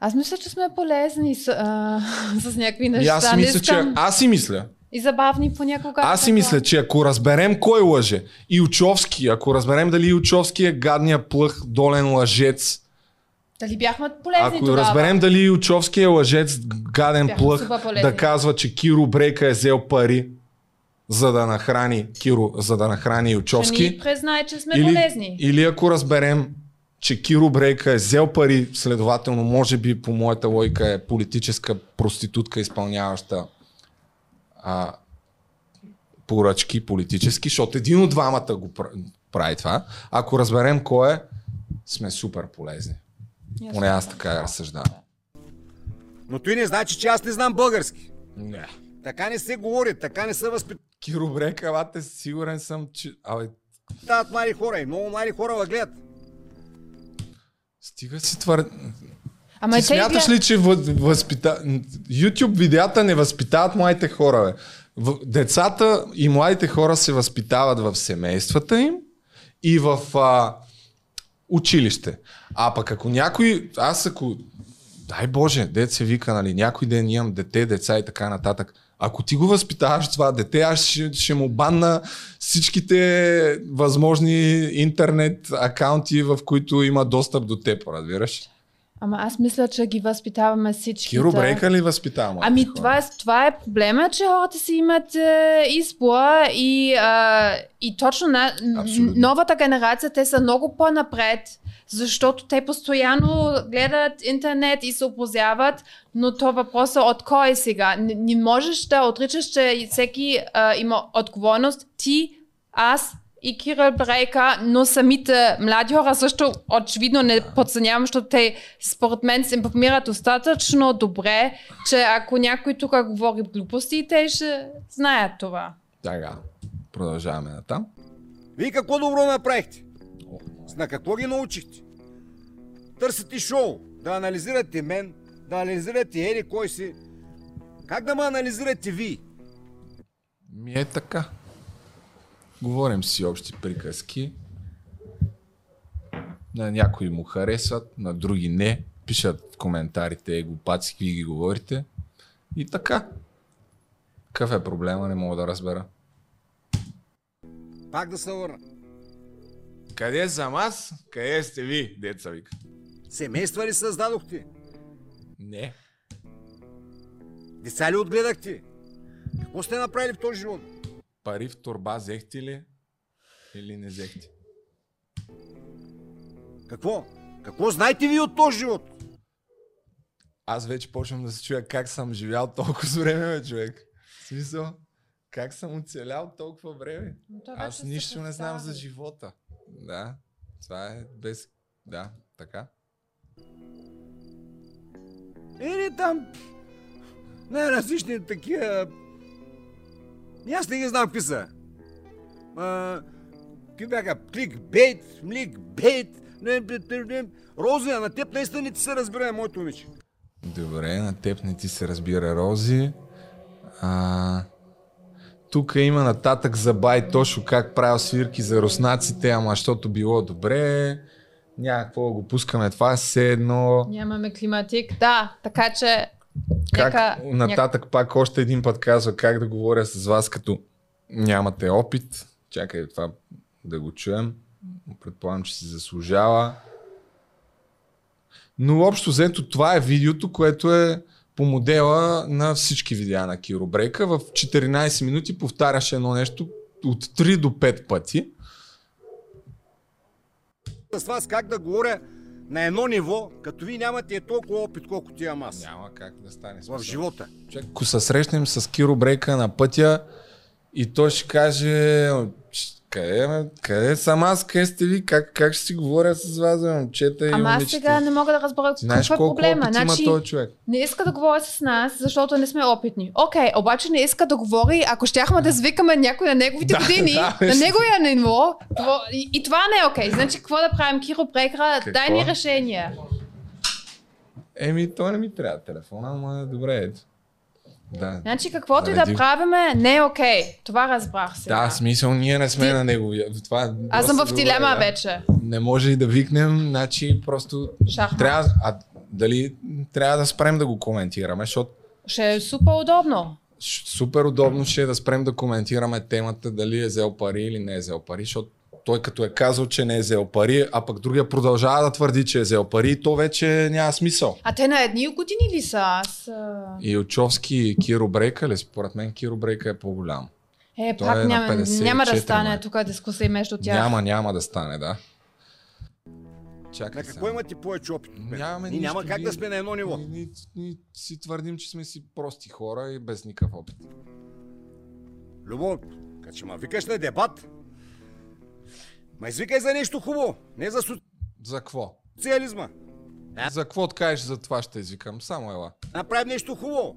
Аз мисля, че сме полезни с, а, с някакви И неща. аз си Не мисля, че искам- аз си мисля, И забавни понякога. аз си мисля, че ако разберем кой лъже и Учовски, ако разберем дали Учовски е гадния плъх, долен лъжец, Дали бяхме полезни Ако тогава? разберем дали Учовски е лъжец, гаден Бяхме плъх, да казва, че Киро Брейка е взел пари, за да нахрани Киро, за да нахрани Учовски. ни признае, че сме Или, полезни. или ако разберем, че Киро Брейка е взел пари, следователно, може би по моята логика е политическа проститутка, изпълняваща а, поръчки политически, защото един от двамата го пр- прави това. Ако разберем кой е, сме супер полезни. Поне аз така разсъждавам. Но той не значи, че аз не знам български. Не. Така не се говори, така не се възпитават Киро Брека, бате, сигурен съм, че... Абе, млади хора и много млади хора гледат. Стига си твърд... Ама Ти смяташ ли, че въз- възпита... YouTube видеята не възпитават младите хора, бе? Децата и младите хора се възпитават в семействата им и в а, училище. А пък ако някой... Аз ако... Дай Боже, дет се вика, нали, някой ден имам дете, деца и така нататък. Ако ти го възпитаваш това дете, аз ще, ще му банна всичките възможни интернет акаунти, в които има достъп до теб, разбираш? Ама аз мисля, че ги възпитаваме всички. Киро Брейка ли възпитава младите Ами хора? това е, това е проблема, че хората си имат е, избор и, а, и точно на, Абсолютно. новата генерация, те са много по-напред, защото те постоянно гледат интернет и се опозяват, но то въпросът е от кой е сега. Не, не можеш да отричаш, че всеки а, има отговорност. Ти, аз и Кирил Брейка, но самите млади хора също очевидно не подценявам, защото те според мен се информират достатъчно добре, че ако някой тук говори глупости, те ще знаят това. Така, продължаваме натам. Вие какво добро направихте? На какво ги научихте? Търсите шоу, да анализирате мен, да анализирате Ери кой си. Как да ме анализирате вие? Ми е така. Говорим си общи приказки. На някои му харесват, на други не. Пишат коментарите е глупаци, какви ги говорите. И така. Какъв е проблема, не мога да разбера. Пак да се върна. Къде съм аз? Къде сте ви, деца вика? Семейства ли създадохте? Не. Деца ли отгледахте? Какво сте направили в този живот? Пари в турба взехте ли? Или не взехте? Какво? Какво знаете ви от този живот? Аз вече почвам да се чуя как съм живял толкова време, бе, човек. В смисъл, как съм оцелял толкова време? Аз се нищо не знам за живота. Да, това е без... Да, така. Или там най-различни такива... И Аз не ги знам какви са. А, какви бяха? Кликбейт, мликбейт. Рози, а на теб наистина не ти се разбира, моето момиче. Добре, на теб не ти се разбира Рози. А, тук има нататък за бай Тошо как правил свирки за руснаците, ама защото било добре. Някакво го пускаме това все едно. Нямаме климатик. Да, така че Как нека... нататък пак още един път казва как да говоря с вас, като нямате опит. Чакай това да го чуем. Предполагам, че си заслужава. Но общо взето това е видеото, което е по модела на всички видеа на Киро Брейка. В 14 минути повтаряше едно нещо от 3 до 5 пъти. С вас как да говоря на едно ниво, като вие нямате толкова опит, колкото имам аз. Няма как да стане. В живота. Човек, ако се срещнем с Киро Брейка на пътя и той ще каже «Ч- къде, ме, къде съм аз, къде сте ви, как, как ще си говоря с вас, бе, момчета и Ама аз момичета?» сега не мога да разбера Ти знаеш какъв е колко проблема. опит Значи, има този човек? не иска да говори с нас, защото не сме опитни. Окей, обаче не иска да говори, ако щяхме да свикаме някой на неговите Да, години, да, на неговия ниво, това, и, и това не е окей. Значи какво да правим? Киро Брекра, дай Какво? ни решение. Еми, той не ми трябва телефона, ама добре, ето. Да. Значи каквото и Заради- да правиме, не е окей. Това разбрах сега. Да, смисъл, ние не сме Ти- на него. Това, Аз съм в дилема да. вече. Не може и да викнем, значи просто Шахмат. трябва, а дали трябва да спрем да го коментираме, защото Ще е супер удобно. Супер удобно ще е да спрем да коментираме темата дали е взел пари или не е взел пари, защото той като е казал, че не е взел пари, а пък другия продължава да твърди, че е взел пари, то вече няма смисъл. А те на едни години ли са? Аз... И Очовски и Киро Брейка ли? Според мен Киро Брейка е по-голям. Е, Той пак е няма, 54 няма да май. стане тук дискусия между тях. Няма, няма да стане, да. Чакай На какво сега. имате повече опит? Нямаме Ние няма как ние- да сме на едно ниво. Ние, ние, ние си твърдим, че сме си прости хора и без никакъв опит. Любов, като ще ма викаш на дебат, ма извикай за нещо хубаво, не за За какво? социализма. За какво откажеш за това ще извикам? Само ела. Направим нещо хубаво.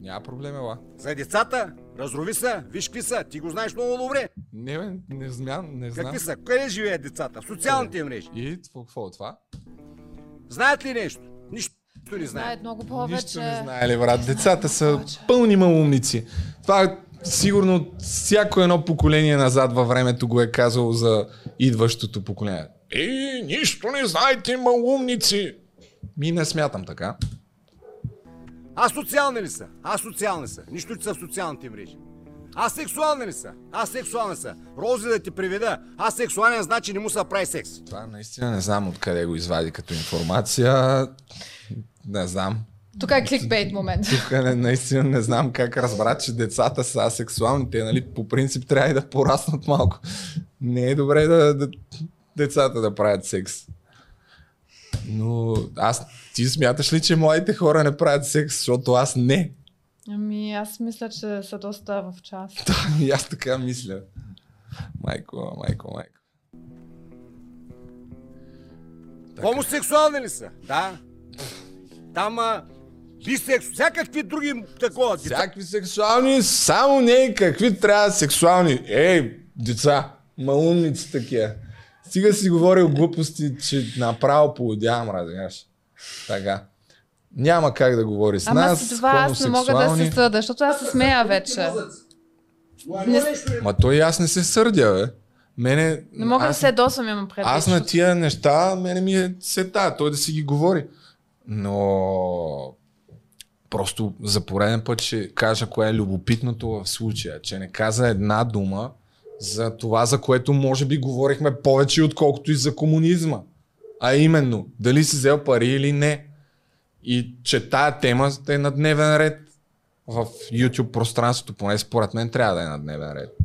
Няма проблем, ела. За децата, разрови са, виж какви са, ти го знаеш много добре. Не, бе, не знам, не знам. Какви са, къде живеят децата? В социалните мрежи. И какво, какво е това? Знаят ли нещо? Нищо не знаят. Знаят много повече. Нищо не знае ли, брат. Децата са пълни малумници. Това сигурно всяко едно поколение назад във времето го е казало за идващото поколение. Е, нищо не знаете, малумници! Ми не смятам така. Асоциални ли са? Асоциални са. Нищо, че са в социалните мрежи. Асексуални ли са? Асексуални са. Рози да ти приведа. Асексуален значи не му се прави секс. Това наистина не знам откъде го извади като информация. Не знам. Тук е кликбейт момент. Тук не, наистина не знам как разбра, че децата са асексуални. Те, нали, по принцип трябва и да пораснат малко. Не е добре да, да децата да правят секс. Но аз, ти смяташ ли, че младите хора не правят секс, защото аз не. Ами аз мисля, че са доста в час. Да, и аз така мисля. Майко, майко, майко. Хомосексуални ли са? Да. Там а, бисекс, всякакви други такова. деца. Всякакви сексуални, само не какви трябва сексуални. Ей, деца, малумници такива. Стига си говорил глупости, че направо полудявам, разбираш. Така. Няма как да говори с Ама нас. с това аз не мога да се съда, защото аз се смея вече. Не, Ма той и аз не се сърдя, бе. Мене, не мога да аз, се досвам, имам предвид. аз на тия неща, мене ми е сета, той да си ги говори. Но просто за пореден път ще кажа кое е любопитното в случая, че не каза една дума за това, за което може би говорихме повече, отколкото и за комунизма. А именно, дали си взел пари или не. И че тая тема е на дневен ред в YouTube пространството, поне според мен трябва да е на дневен ред.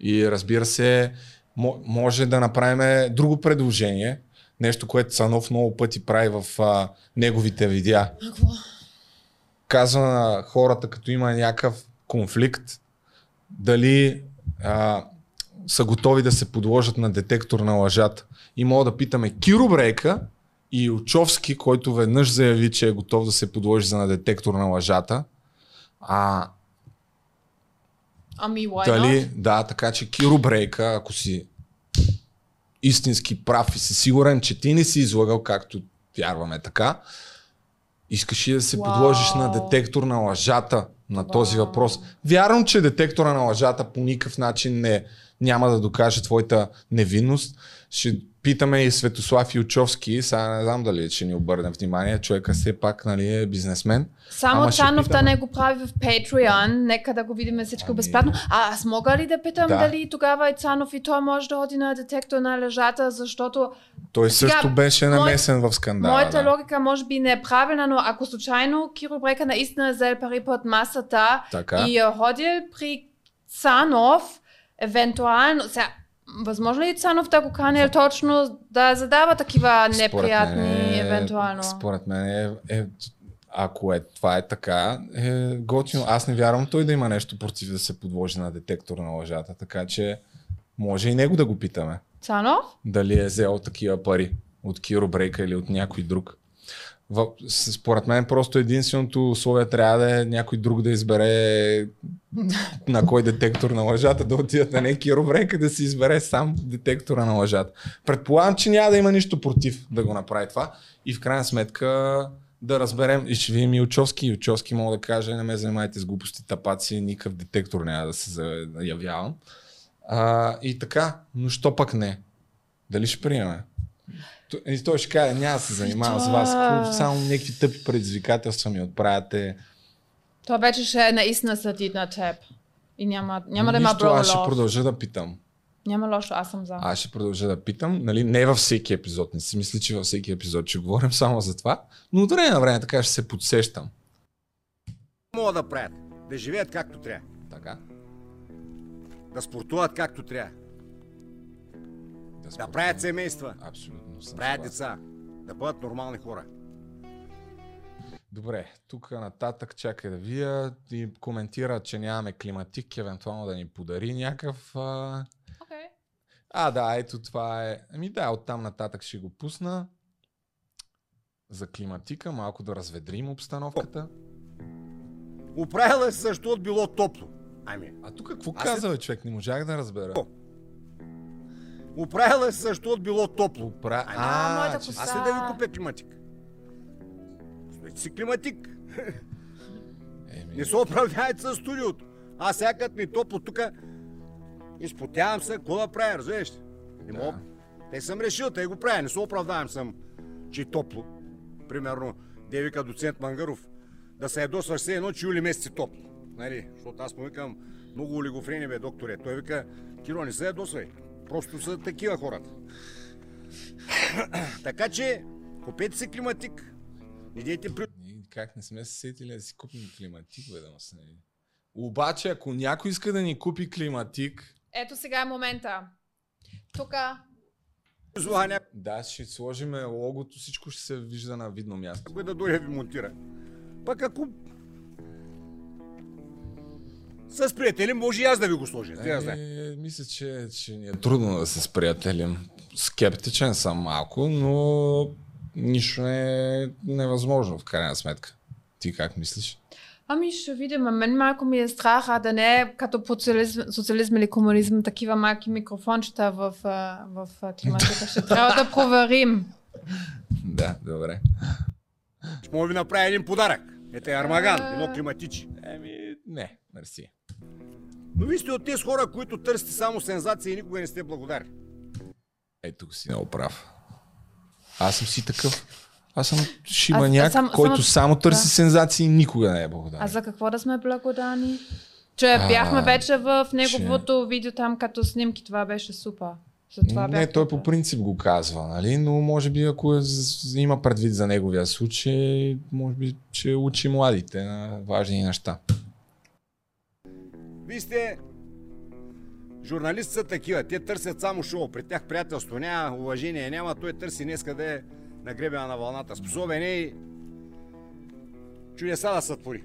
И разбира се, мо- може да направим друго предложение, нещо, което Цанов много пъти прави в а, неговите видеа. Казва на хората, като има някакъв конфликт, дали а, са готови да се подложат на детектор на лъжата. И мога да питаме Киро Брейка и Очовски, който веднъж заяви, че е готов да се подложи за на детектор на лъжата. А Ами, why дали, not? да, така че Киро Брейка, ако си истински прав и си сигурен, че ти не си излагал, както вярваме така, искаш ли да се Вау. подложиш на детектор на лъжата на този Вау. въпрос. Вярвам, че детектора на лъжата по никакъв начин не, няма да докаже твоята невинност. Ще питаме и Светослав Ючовски, сега не знам дали ще ни обърне внимание, човека все пак нали, е бизнесмен. Само питаме. не го прави в Patreon, нека да го видим всичко Ами- безплатно. А аз мога ли да питам Да. дали тогава и Цанов и той може да ходи на детектор на лъжата, защото Той Сега, също беше мой- намесен в скандала. моята да. логика може би не е правилна, но ако случайно Киро Брека наистина е взел пари под масата Така. и е ходил при Цанов, евентуално, сега, възможно ли Цанов да го канил точно да задава такива Според неприятни, мен е- евентуално? Според мен е, е ако е, това е така, е готино. Аз не вярвам той да има нещо против да се подложи на детектор на лъжата, така че може и него да го питаме. Цанов? Дали е взел такива пари от Киро Брейка или от някой друг. Според мен просто единственото условие трябва да е някой друг да избере на кой детектор на лъжата да отидат на не Киро Брейка да си избере сам детектора на лъжата. Предполагам, че няма да има нищо против да го направи това и в крайна сметка да разберем и ще видим и Ючовски. Ючовски мога да каже, не ме занимайте с глупости, тапаци, никакъв детектор няма да се заявявам. А, и така, но що пък не? Дали ще приеме? И той ще каже, няма да се занимавам с вас, това- само някакви тъпи предизвикателства ми отправяте. Това вече ще е наистина съдит на теб. И няма, няма да има Нищо, аз ще бро продължа да питам. Няма лошо, аз съм за. Аз ще продължа да питам, нали, не във всеки епизод, не си мисли, че във всеки епизод ще говорим само за това, но от време на време така ще се подсещам. Могат да правят. Да живеят както трябва. Така? Да спортуват както трябва. Да спортувам. правят семейства. Абсолютно съм Правят деца. Да бъдат нормални хора. Добре, тук нататък чакай да вия и коментира, че нямаме климатик, евентуално да ни подари някакъв... А... Okay. а, да, ето това е... Ами да, оттам нататък ще го пусна. За климатика, малко да разведрим обстановката. Оправила се също от било топло. Ами. А тук какво Аз каза, бе, човек? Не можах да разбера. Оправила се също от било топло. Опра... А, моята че коса. Аз ли да ви купя климатик? Стоите си климатик. Еми, Не се оправдавайте с студиото. Аз сега като ми е топло тук, изпотявам се, какво да правя, разбираш ли? Не Да. мога. Те съм решил, те го правя, не се оправдавам съм, че е топло. Примерно, де вика доцент Мангаров, да се ядосваш все едно, че юли месец е топло. Нали? Защото аз му викам, много олигофрени бе, докторе. Той вика, Киро, не се ядосвай. Просто са такива хората. така че, купете си климатик. Идете при... Ние как не сме се сетили да си купим климатик, бе, да му се нали? Обаче, ако някой иска да ни купи климатик, Ето сега е момента. Тук Зла някой да, ще сложим логото, всичко ще се вижда на видно място. да дойде да ви монтира. Пък ако С приятели може и аз да ви го сложа. Е, е, мисля, че, че ни е трудно да се сприятелим. Скептичен съм малко, но нищо не е невъзможно в крайна сметка. Ти как мислиш? Ами ще видим. Мен малко ми е страх, а да не е като социализм, социализм или комунизм, такива малки микрофончета в, в, в климатика. Ще трябва да проверим. Да, добре. Ще мога ви направя един подарък. Ето е армаган, едно климатичи. Еми, не, мерси. Но вие сте от тези хора, които търсите само сензации и никога не сте благодарни. Ето си много прав. Аз съм си такъв. Аз съм шибаняк, сам, който само, само търси да. сензации и никога не е благодарен. А за какво да сме благодарни? Че бяхме вече в неговото че... видео там като снимки, това беше супер. Затова не, той по принцип го казва, нали? но може би ако е, има предвид за неговия случай, може би че учи младите на важни неща. Вие сте журналисти са такива, те търсят само шоу, при тях приятелство няма, уважение няма, той търси днеска да е на гребена на вълната. Способен е и чудеса да сътвори.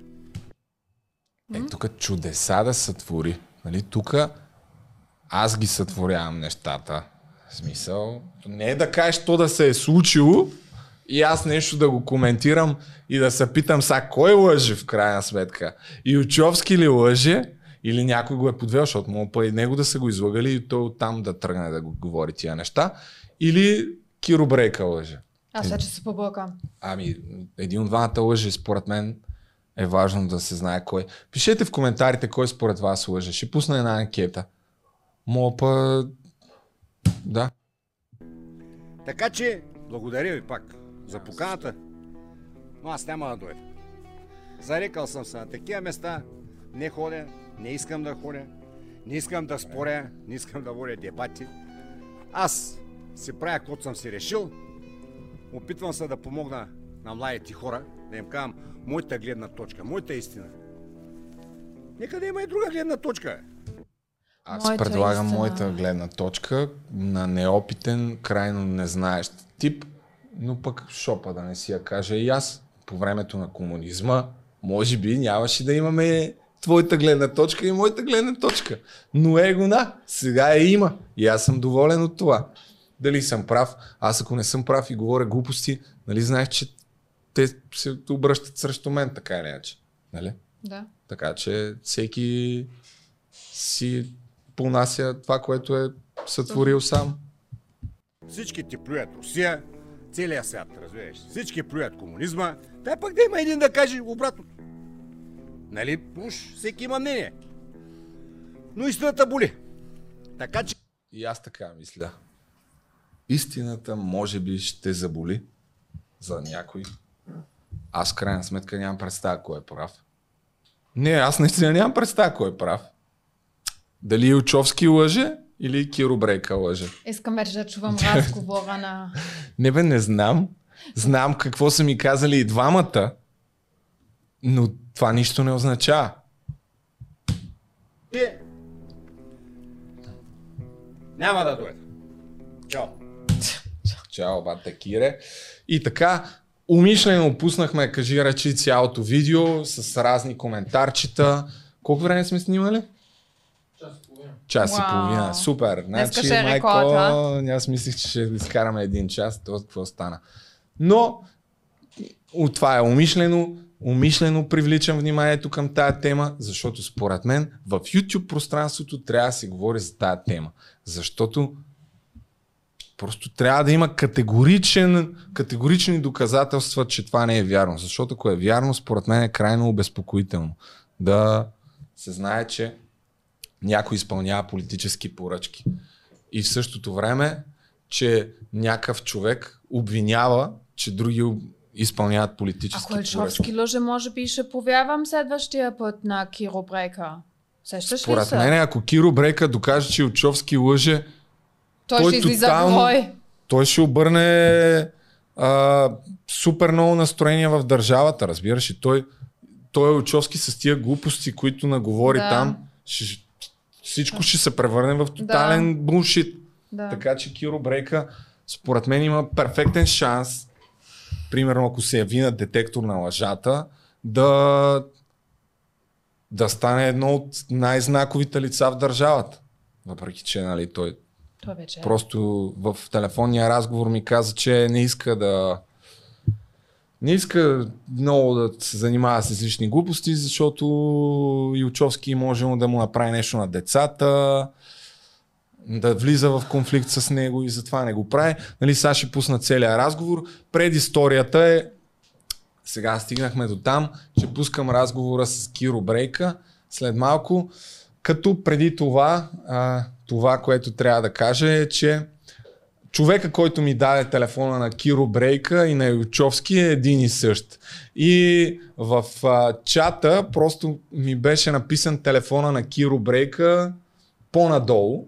Е, тук чудеса да сътвори. Нали? Тук аз ги сътворявам нещата. В смисъл, не е да кажеш то да се е случило и аз нещо да го коментирам и да се питам сега кой лъже в крайна сметка. И Учовски ли лъже или някой го е подвел, защото мога па и него да са го излагали и той оттам да тръгне да го говори тия неща. Или Киро Брейка лъже. Аз вече се поблъкам. Ами, един от двамата лъже, според мен, е важно да се знае кой. Пишете в коментарите кой според вас лъже. Ще пусна една анкета. Мога па... Да. Така че, благодаря ви пак за поканата, но аз няма да дойда. Зарекал съм се на такива места, не ходя, не искам да ходя, не искам да споря, не искам да водя дебати. Аз си правя каквото съм си решил, опитвам се да помогна на младите хора, да им казвам моята гледна точка, моята истина. Нека да има и друга гледна точка. Аз моята предлагам истина. моята гледна точка на неопитен, крайно незнаещ тип, но пък шопа да не си я кажа и аз. По времето на комунизма, може би нямаше да имаме твоята гледна точка и моята гледна точка. Но е гона, сега я има и аз съм доволен от това. Дали съм прав? Аз ако не съм прав и говоря глупости, нали знаеш, че те се обръщат срещу мен, така или иначе. Нали? Да. Така че всеки си понася това, което е сътворил сам. Всички ти плюят Русия, целият свят, разбираш. Всички плюят комунизма. Дай пък да има един да каже обратното. Нали, уж всеки има мнение. Но истината боли. Така че... И аз така мисля. Истината може би ще заболи за някой. Аз крайна сметка нямам представа кой е прав. Не, аз наистина нямам представа кой е прав. Дали Илчовски лъже или Киро Брейка лъже? Искам вече да чувам разговора на... Не бе, не знам. Знам какво са ми казали и двамата, но това нищо не означава. И... Няма да дойде. Чао. Чао, бата Кире. И така, умишлено пуснахме, кажи речи, цялото видео с разни коментарчета. Колко време сме снимали? Час и половина. Супер. Значи, ще е майко, рекорд, аз мислих, че ще изкараме един час. Това какво стана. Но от това е умишлено. Умишлено привличам вниманието към тая тема, защото според мен в YouTube пространството трябва да се говори за тая тема. Защото просто трябва да има категоричен, категорични доказателства, че това не е вярно. Защото ако е вярно, според мен е крайно обезпокоително да се знае, че някой изпълнява политически поръчки. И в същото време, че някакъв човек обвинява, че други изпълняват политически Ако Елчовски лъже, може би ще повярвам следващия път на Киро Брейка. Сещаш Според мен, ако Киро Брейка докаже, че Елчовски лъже, той, той ще излиза тотално, Той ще обърне а, супер много настроение в държавата, разбираш. И той, той Елчовски с тия глупости, които наговори да. там, ще, всичко ще се превърне в тотален да. буншит. Да. Така че Киро Брейка, според мен има перфектен шанс, примерно ако се яви на детектор на лъжата, да да стане едно от най-знаковите лица в държавата. Въпреки, че нали, той Това вече е. просто в телефонния разговор ми каза, че не иска да не иска много да се занимава с излишни глупости, защото Илчовски може да му направи нещо на децата, да влиза в конфликт с него и затова не го прави. Нали, сега ще пусна целият разговор. Предисторията е, сега стигнахме до там, че пускам разговора с Киро Брейка след малко, като преди това, а, това, което трябва да кажа е, че човека, който ми даде телефона на Киро Брейка и на Ючовски е един и същ. И в а, чата просто ми беше написан телефона на Киро Брейка по-надолу.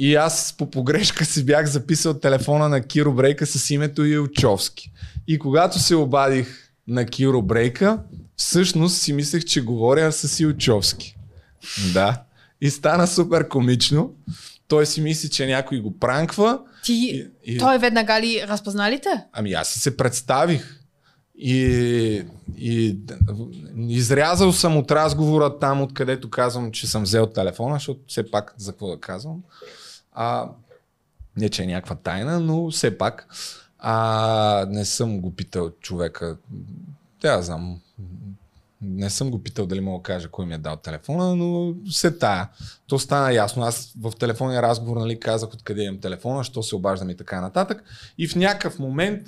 И аз по погрешка си бях записал телефона на Киро Брейка с името Илчовски. И когато се обадих на Киро Брейка, всъщност си мислех, че говоря с Илчовски. Да. И стана супер комично. Той си мисли, че някой го пранква. Ти, И- и- той веднага ли разпознали те? Ами аз си се представих. И, и изрязал съм от разговора там, откъдето казвам, че съм взел телефона, защото все пак за какво да казвам. А, не, че е някаква тайна, но все пак. А, не съм го питал човека. Да, знам. Не съм го питал дали мога да кажа кой ми е дал телефона, но се тая. То стана ясно. Аз в телефонния разговор нали, казах откъде имам телефона, що се обаждам и така нататък. И в някакъв момент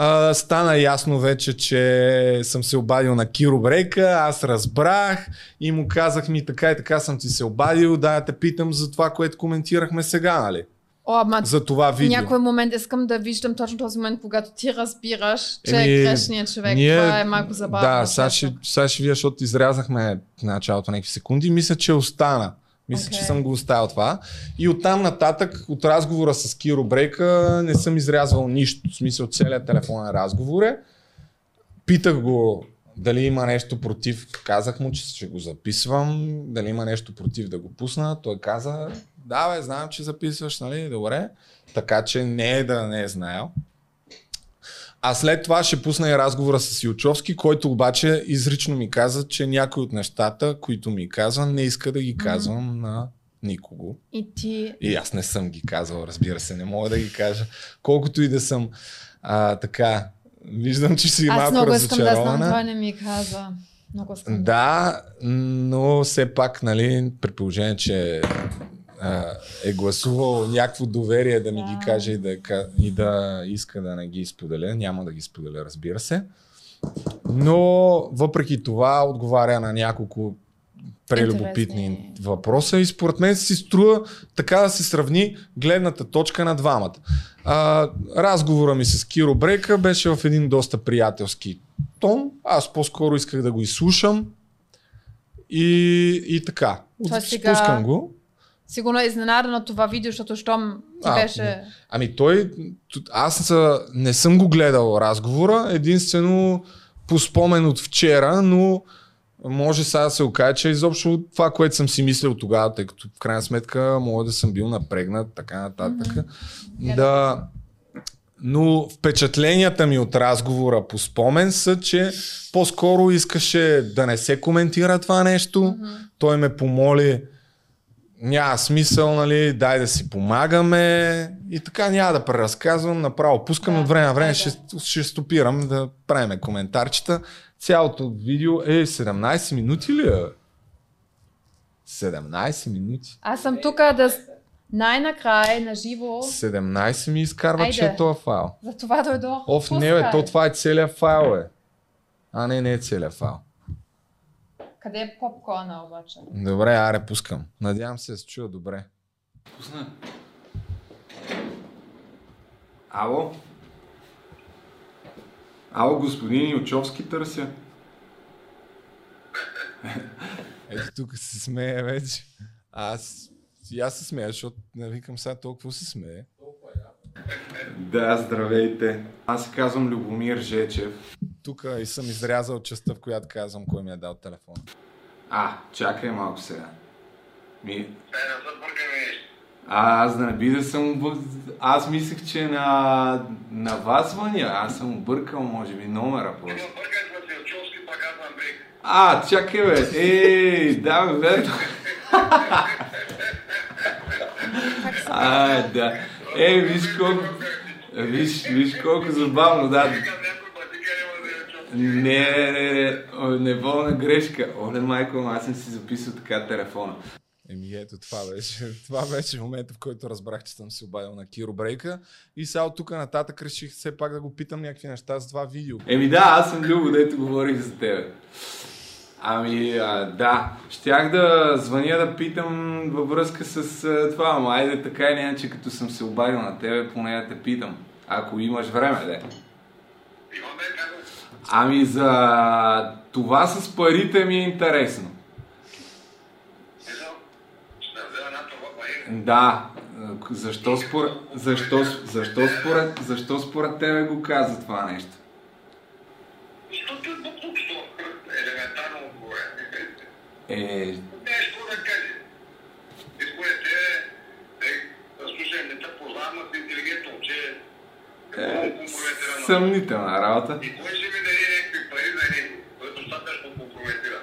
а, стана ясно вече, че съм се обадил на Киро Брейка, аз разбрах и му казах ми така и така съм ти се обадил, да те питам за това, което коментирахме сега, нали? О, ама За това видео. някой момент искам да виждам точно този момент, когато ти разбираш, че Еми, е грешният човек. Това е малко забавно. Да, сега ще, сега ще видя, защото изрязахме в началото някакви секунди. Мисля, че остана. Мисля, че Окей. съм го оставил това. И оттам нататък, от разговора с Киро Брейка, не съм изрязвал нищо. В смисъл, целият телефонен разговор е. Питах го дали има нещо против. Казах му, че ще го записвам. Дали има нещо против да го пусна. Той каза, да бе, знам, че записваш, нали? Добре. Така че не е да не е знаел. А след това ще пусна и разговора с Илчовски, който обаче изрично ми каза, че някои от нещата, които ми казва, не иска да ги казвам на никого. И ти... И аз не съм ги казал, разбира се, не мога да ги кажа. Колкото и да съм а, така, виждам, че си Аз малко много искам да знам, това не ми каза. Много искам. Да, но все пак, нали, при положение, че а, е гласувал някакво доверие да ми ги каже и да, и да иска да не ги споделя. Няма да ги споделя, разбира се. Но въпреки това отговаря на няколко прелюбопитни Интересни. въпроса и според мен си струва така да се сравни гледната точка на двамата. А, разговора ми с Киро Брейка беше в един доста приятелски тон. Аз по-скоро исках да го изслушам и, и така. Това сега- Спускам го. Сигурно е изненадан от това видео, защото щом ти А, беше... Ами той, аз не съм го гледал разговора, единствено по спомен от вчера, но може сега да се окаже, че изобщо това, което съм си мислил тогава, тъй като в крайна сметка мога да съм бил напрегнат, така нататък. Да, но впечатленията ми от разговора по спомен са, че по-скоро искаше да не се коментира това нещо. Той ме помоли, няма смисъл, нали, дай да си помагаме и така няма да преразказвам, направо пускам Да, от време на време, айде. ще, ще стопирам да правиме коментарчета. Цялото видео е 17 минути ли е? 17 минути. Аз съм тук да... Най-накрая, на живо, 17 ми изкарва, Айде. че е този файл. за това дойдох. Оф, не бе, Пускай. то това е целият файл, е. А не, не е целият файл. Къде е попкорна обаче? Добре, аре, пускам. Надявам се да се чуя добре. Пусна. Ало? Ало, господин Илчовски търся. Ето тук се смее вече. Аз, и аз се смея, защото не викам сега толкова се смее. Да, здравейте. Аз се казвам Любомир Жечев. Тук и съм изрязал частта, в която казвам кой ми е дал телефон. А, чакай малко сега. Ми... А, аз да не би да съм... обър- Аз мислех, че на, на вас звъня. Аз съм объркал, може би, номера просто. А, чакай бе. Ей, да бе, верно. А, да. Е, виж колко... Виж, виж колко забавно, да. Не, не, не, не, неволна грешка. Оле, майко, аз съм си записал така телефона. Еми ето, това беше, това беше момента, в който разбрах, че съм се обадил на Киро Брейка. И сега от тук нататък реших все пак да го питам някакви неща за това видео. Еми да, аз съм Любо, дето говорих за тебе. Ами, а, да. Щях да звъня да питам във връзка с а, това, ама айде така или иначе, като съм се обадил на тебе, поне да те питам. Ако имаш време, да. Ами за това с парите ми е интересно. Да. Защо според, защо, защо, според, защо според тебе го каза това нещо? Защото е буклуксто. Елементарно отговор. Е, Нещо да каже. И според тебе, е, слушай, не те познавам, а си интелигентно, че е съмнителна работа. И кой ще ми даде някакви пари за него? Той е достатъчно компрометиран.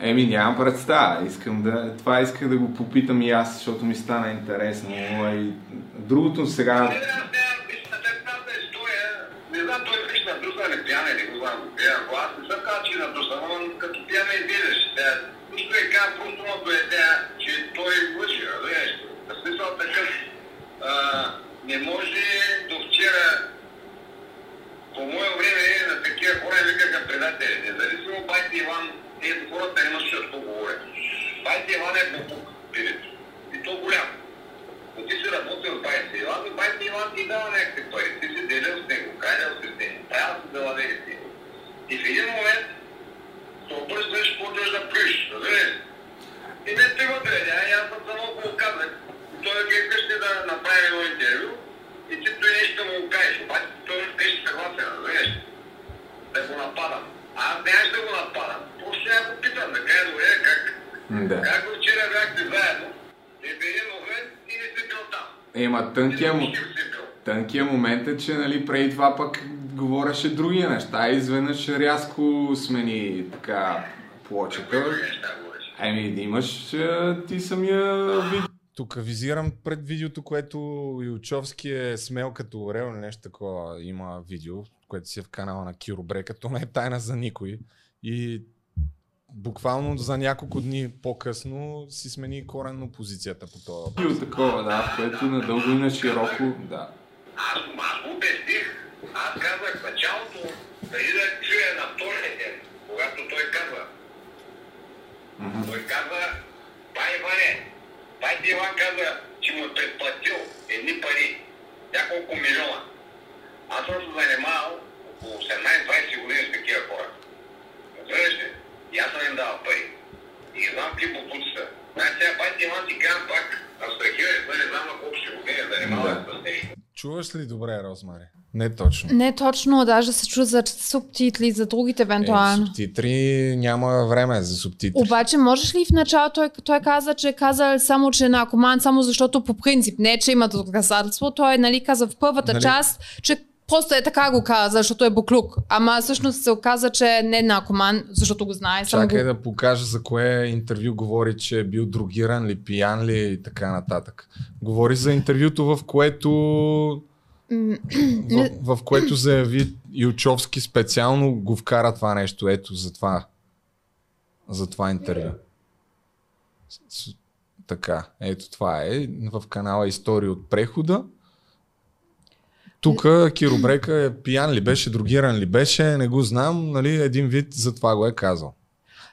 Еми, нямам представа. Искам да... Това исках да го попитам и аз, защото ми стана интересно. И другото сега... Не, аз нямам, виж, на теб тази история, не знам, той виж на друга не пиян или го знам, пиян, ако аз не съм казал, че е на друга, но като пиян не излизаш. Нищо е казал, просто му доведе, че той лъжи, разбираш. В смисъл такъв, а, не може до вчера по мое време на такива хора викаха предатели. Независимо байте Иван, ето хората не имаш какво говорят. Байте Иван е пилето. И то голям. Ти си работил с байте Иван и байте Иван ти дава някакви пари. Ти си делил с него, кайдал си с него, правил си далавери с него. И в един момент се обръщаш, почваш да плюш, разбираш? И не те вътре, а аз съм само го казах. Той е вкъщи да направи едно интервю и ти той нещо да му го кажеш. Обаче той беше съгласен, разбираш? Да го нападам. А аз нямаш да го нападам. Просто ще я го питам, да кажа добре, как, Да. как вчера Ема тънкия, му... тънкия момент е, че нали, преди това пък говореше други неща и изведнъж рязко смени така говориш. Еми, имаш ти самия вид. Тук визирам пред видеото, което Илчовски е смел като орел или нещо такова. Има видео, което си е в канала на Киро Брека. То не е тайна за никой. И буквално за няколко дни по-късно си смени коренно позицията по това. Видео такова, да, в което надълго и на широко, да. Аз, аз го обясних. Аз казах в началото, преди да чуя на втория ден, когато той каза. Той каза, бай Иване, бай ти Иван каза, че му е предплатил едни пари, няколко милиона. Аз съм се занимавал около 18-20 години с такива хора. Разбираш ли? И аз съм им давал пари. И знам какви попуци са. Значи сега бай ти Иван ти казвам пак, абстрахирай, не знам на колко ще години е занимавал Да. с него. Чуваш ли добре, Розмари? Не точно. Не точно, даже се чу за субтитли, за другите Е, евентуално. субтитри няма време за субтитри. Обаче можеш ли в началото той, той каза, че е казал само, че е наркоман, само защото по принцип, не че има доказателство, той нали каза в първата Нали? част, че просто е така го каза, защото е буклук. Ама всъщност се оказа, че не е наркоман, защото го знае. Само Чакай го... да покажа за кое интервю говори, че е бил другиран ли, пиян ли и така нататък. Говори за интервюто, в което в, в което заяви Ючовски специално го вкара това нещо. Ето за това. За това интервю. Така, ето това е. В канала История от прехода. Тук Киро Брека е пиян ли беше, другиран ли беше, не го знам, нали, един вид за това го е казал.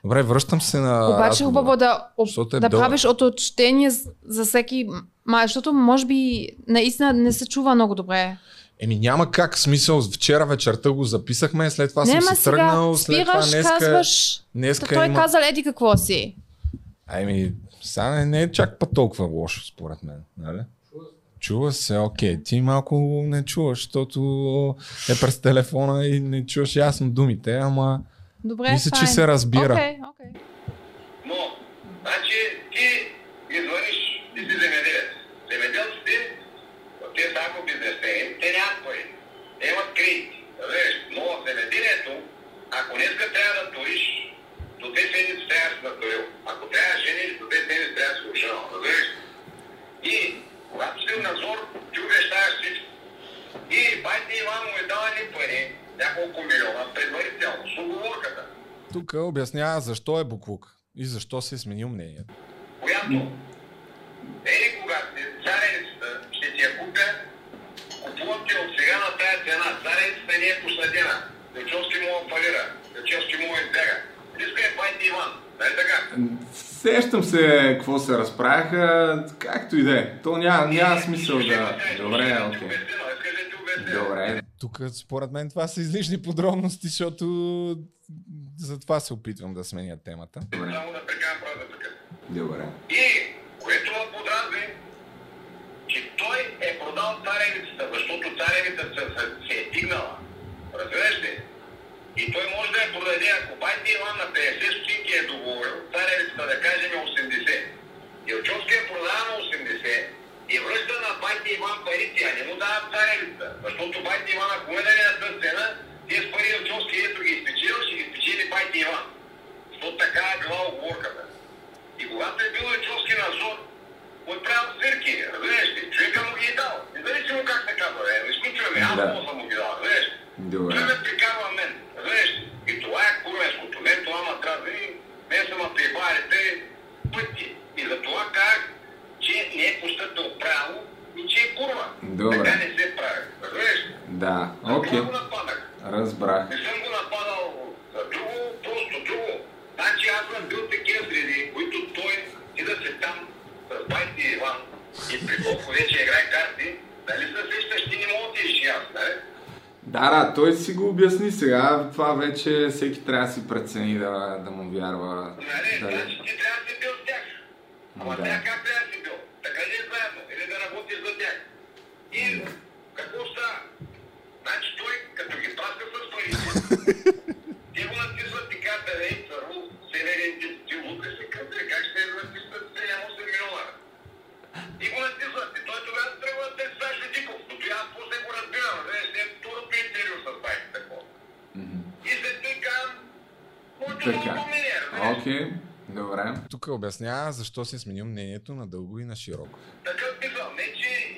Добре, връщам се на Обаче разговора. хубаво да, Защото е да дълъг. правиш оточтение за всеки, ма, защото може би наистина не се чува много добре. Еми няма как, смисъл, вчера вечерта го записахме, след това не, съм си сега тръгнал, след това спираш, днеска... казваш, днеска той има... казал еди какво си. Ами, сега не, не е чак па толкова лошо, според мен. Нали? Чува се, окей. Ти малко не чуваш, защото е през телефона и не чуваш ясно думите, ама Добре, мисля, файн. че се разбира. Okay, okay. Но, значи ти ми звъниш, ти си земеделец. Земеделците, те са ако бизнесмени, те нямат пари. Те имат кредити. Разбираш, но в земеделието, ако днеска трябва да туриш, до две седмици трябва да се натурил. Ако трябва да жениш, до две седмици трябва да се оженал. Разбираш? И когато си надзор, ти обещаваш всичко. И байте Иван му е давали пари, няколко милиона, предварително, с оговорката. Тук обяснява защо е буквук и защо се е сменил мнението. Която Ели когато е царевицата ще ти я купя, купувам ти от сега на тая цена. Царевицата не е последена. Лечовски му фалира. Лечовски му избяга. Иска е пайти Иван. Нали така? Сещам се какво се разправяха, както и да е. То няма, няма смисъл да... Добре, окей. Добре. Тук според мен това са излишни подробности, защото затова се опитвам да сменя темата. Само да прекарам правда така. Добре. И което ме подразни, че той е продал царевицата, защото царевицата се, се, се е дигнала. Разбираш ли? И той може да я продаде, ако байте Иван на 50 стотинки е договорил, царевицата да кажем 80. Илчовски я продава на 80 и връща на байте Иван парите, а не му дава царевицата. Защото байте Иван, ако ме даде на тази цена, тия с пари Илчовски ето ги изпечелил, ще ги спечели байте Иван. Защото така е била оговорката. И когато е бил Илчовски надзор, му е правил свирки, разбираш ли? Човека му ги е дал. Независимо как се казва, е, изключваме, аз Да. да. съм му ги дал, разбираш ли? Добре. Той ме прикарва мен. Знаеш, и това е курвенското. Не това ма трябва да види. Не са ма прибавили те пъти. И за това казах, че не е постъпил право и че е курва. Добре. Така не се прави. Разбираш? ли? Да, За окей. това го нападах. Разбрах. Не съм го нападал за друго, просто друго. Значи аз съм бил такива среди, които той и да се там с байти Иван и при колко вече играе карти, дали се сещаш, ти не мога да ти аз, нали? Да, той си го обясни сега. Това вече всеки трябва да си прецени да, да му вярва. Нали, Да, значи ти трябва да си бил с тях. Ама Да. тя как трябва да си бил? Така ли е заедно? Или да работиш за тях? Обяснява защо се е сменил мнението на дълго и на широко. Такъв смисъл, не че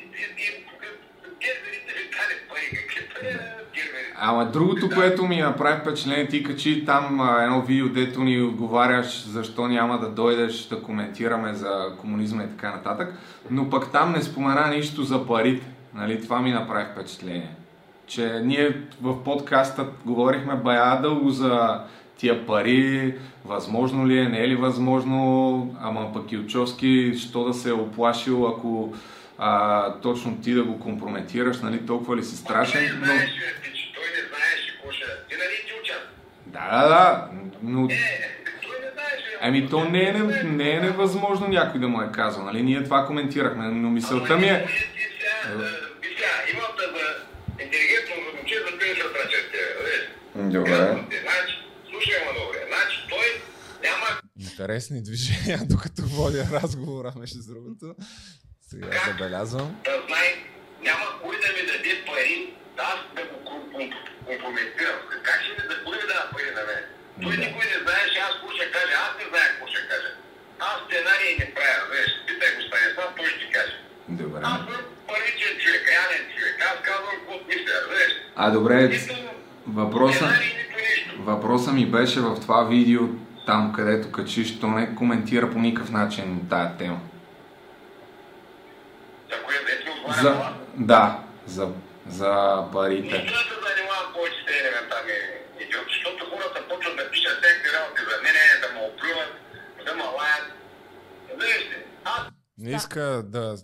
герберите ви дали пари, какви пари герберите? Ама другото, което ми направи впечатление, ти качи там едно видео, дето ни отговаряш защо няма да дойдеш да коментираме за комунизма и така нататък, но пък там не спомена нищо за парите. Нали? Това ми направи впечатление. Че ние в подкаста говорихме бая дълго за тия пари, възможно ли е, не е ли възможно, ама пък Илчовски, що да се е оплашил, ако а, точно ти да го компрометираш, нали, толкова ли си Той страшен, но... знаеше, че той не знаеше какво ще... Ти нали ти участва? Да, да, да, но... Е, той не знаеше. Ами то не е, не, е невъзможно някой да му е казал, нали? Ние това коментирахме, но мисълта ми е... Имам да интелигентно момче за 50 ръчете. Добре. Значи, слушай ме добре. Значи той няма Интересни движения, докато водя разговора, между другото. Сега забелязвам. да знае, няма кой да ми даде пари, да аз да го ком- ком- компрометирам. Как ще ми да кой ми дава пари на мен? Той Да. никой не знаеше аз какво ще каже, аз не знае какво ще каже. Аз сценарии не правя, знаеш, питай го Станислав, той ще каже. Добре. Аз съм паричен човек, реален човек, аз казвам какво мисля, знаеш. А добре, въпроса, сценарий, въпроса ми беше в това видео, там където качиш, то не коментира по никакъв начин тая тема. За кое вече За... Да, за, за парите. Нищо да се занимавам повече с тези идиоти, защото хората почват да пишат всякакви работи за мене, да ме оплюват, да ме лаят. Ли, аз Не иска да...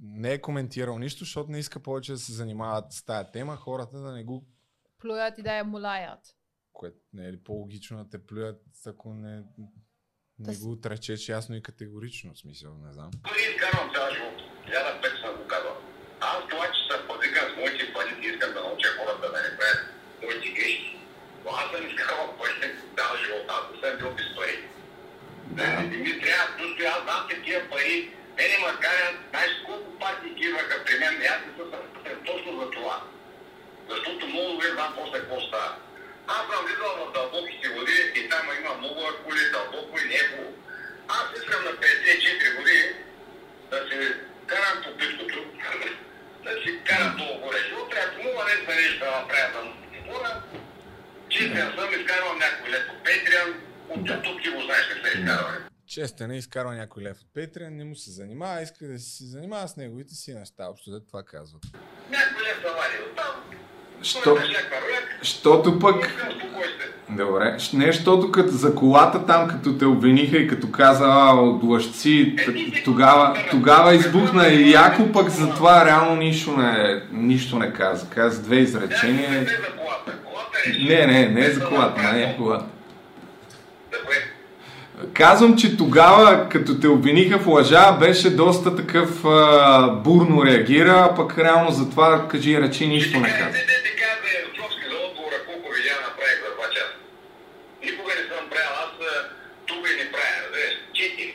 Не е коментирал нищо, защото не иска повече да се занимават с тая тема, хората да не го Плюят и да я мулаят. Което не е ли по-логично да те плюят, ако не, не го отречеш ясно и категорично, в смисъл, не знам. пари изкарвам цял живот. Хиляда пет съм го казал. Аз това, че съм подвикан с моите пари, искам да науча хората да не правят моите грешки. Но аз съм изкарвал пари цял живот. Аз не съм бил без пари. Да. Не ми трябва просто аз знам такива пари. Мене ма карат, знаеш колко партии идваха при мен, аз не съм точно за това. Защото много добре знам после какво става. Аз съм влизал в дълбоките води и там има много акули, дълбоко и не е хубаво. Аз искам на 54 години да се карам по питкото, да си карам долу горе. Защото ако мога нещо нещо да направя за хора, чистен съм, изкарвам някой лето Петриан, го знаеш, не се изкарва. Често не изкарва някой лев от Patreon, не му се занимава, иска да си се занимава с неговите си неща. Общо да това казват. Някой лев да вади оттам. Що? Щото пък... Добре. Щ- Не, защото като за колата там, като те обвиниха и като каза а, лъжци, тогава, тогава избухна и яко пък за това реално нищо не, нищо не каза. Каза две изречения. Не, не, не е за колата, не е колата. Казвам, че тогава, като те обвиниха в лъжа, беше доста такъв а, бурно реагира, пък реално за това кажи речи нищо не каза Ячовски за отговора колко видеа направих за 2 часа. Никога не съм правил, аз а, тук и не правя, разбираш, четири.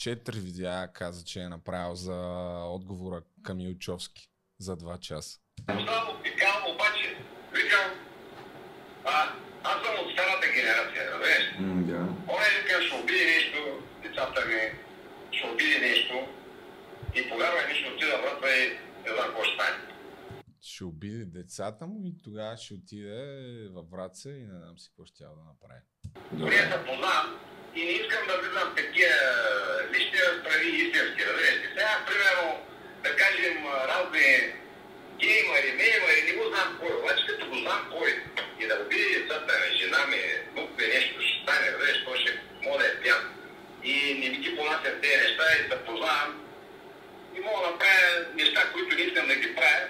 Четири видеа каза, че е направил за отговора към Илчовски за 2 часа. Само викам, обаче, викам, а, аз съм от старата генерация, разбираш. М, да. Оне вика, ще убие нещо, децата ми, ще убие нещо. И повярвай ми, ще отида врата и не знам какво ще стане. Ще обиде децата му и тогава ще отиде във Враца и не знам си какво ще да направи. Ние се познавам и не искам да влизам в такива лични разправи истински, разбираш. ли. Сега, примерно, да кажем, разни геймари, меймари, не го знам кой, обаче като го знам кой и да убие децата ми, жена ми, внук ми, нещо ще стане, разбираш, той ще мога да е пиян. И не ми ги понасям тези неща и се познавам и мога да направя неща, които не искам да ги правя.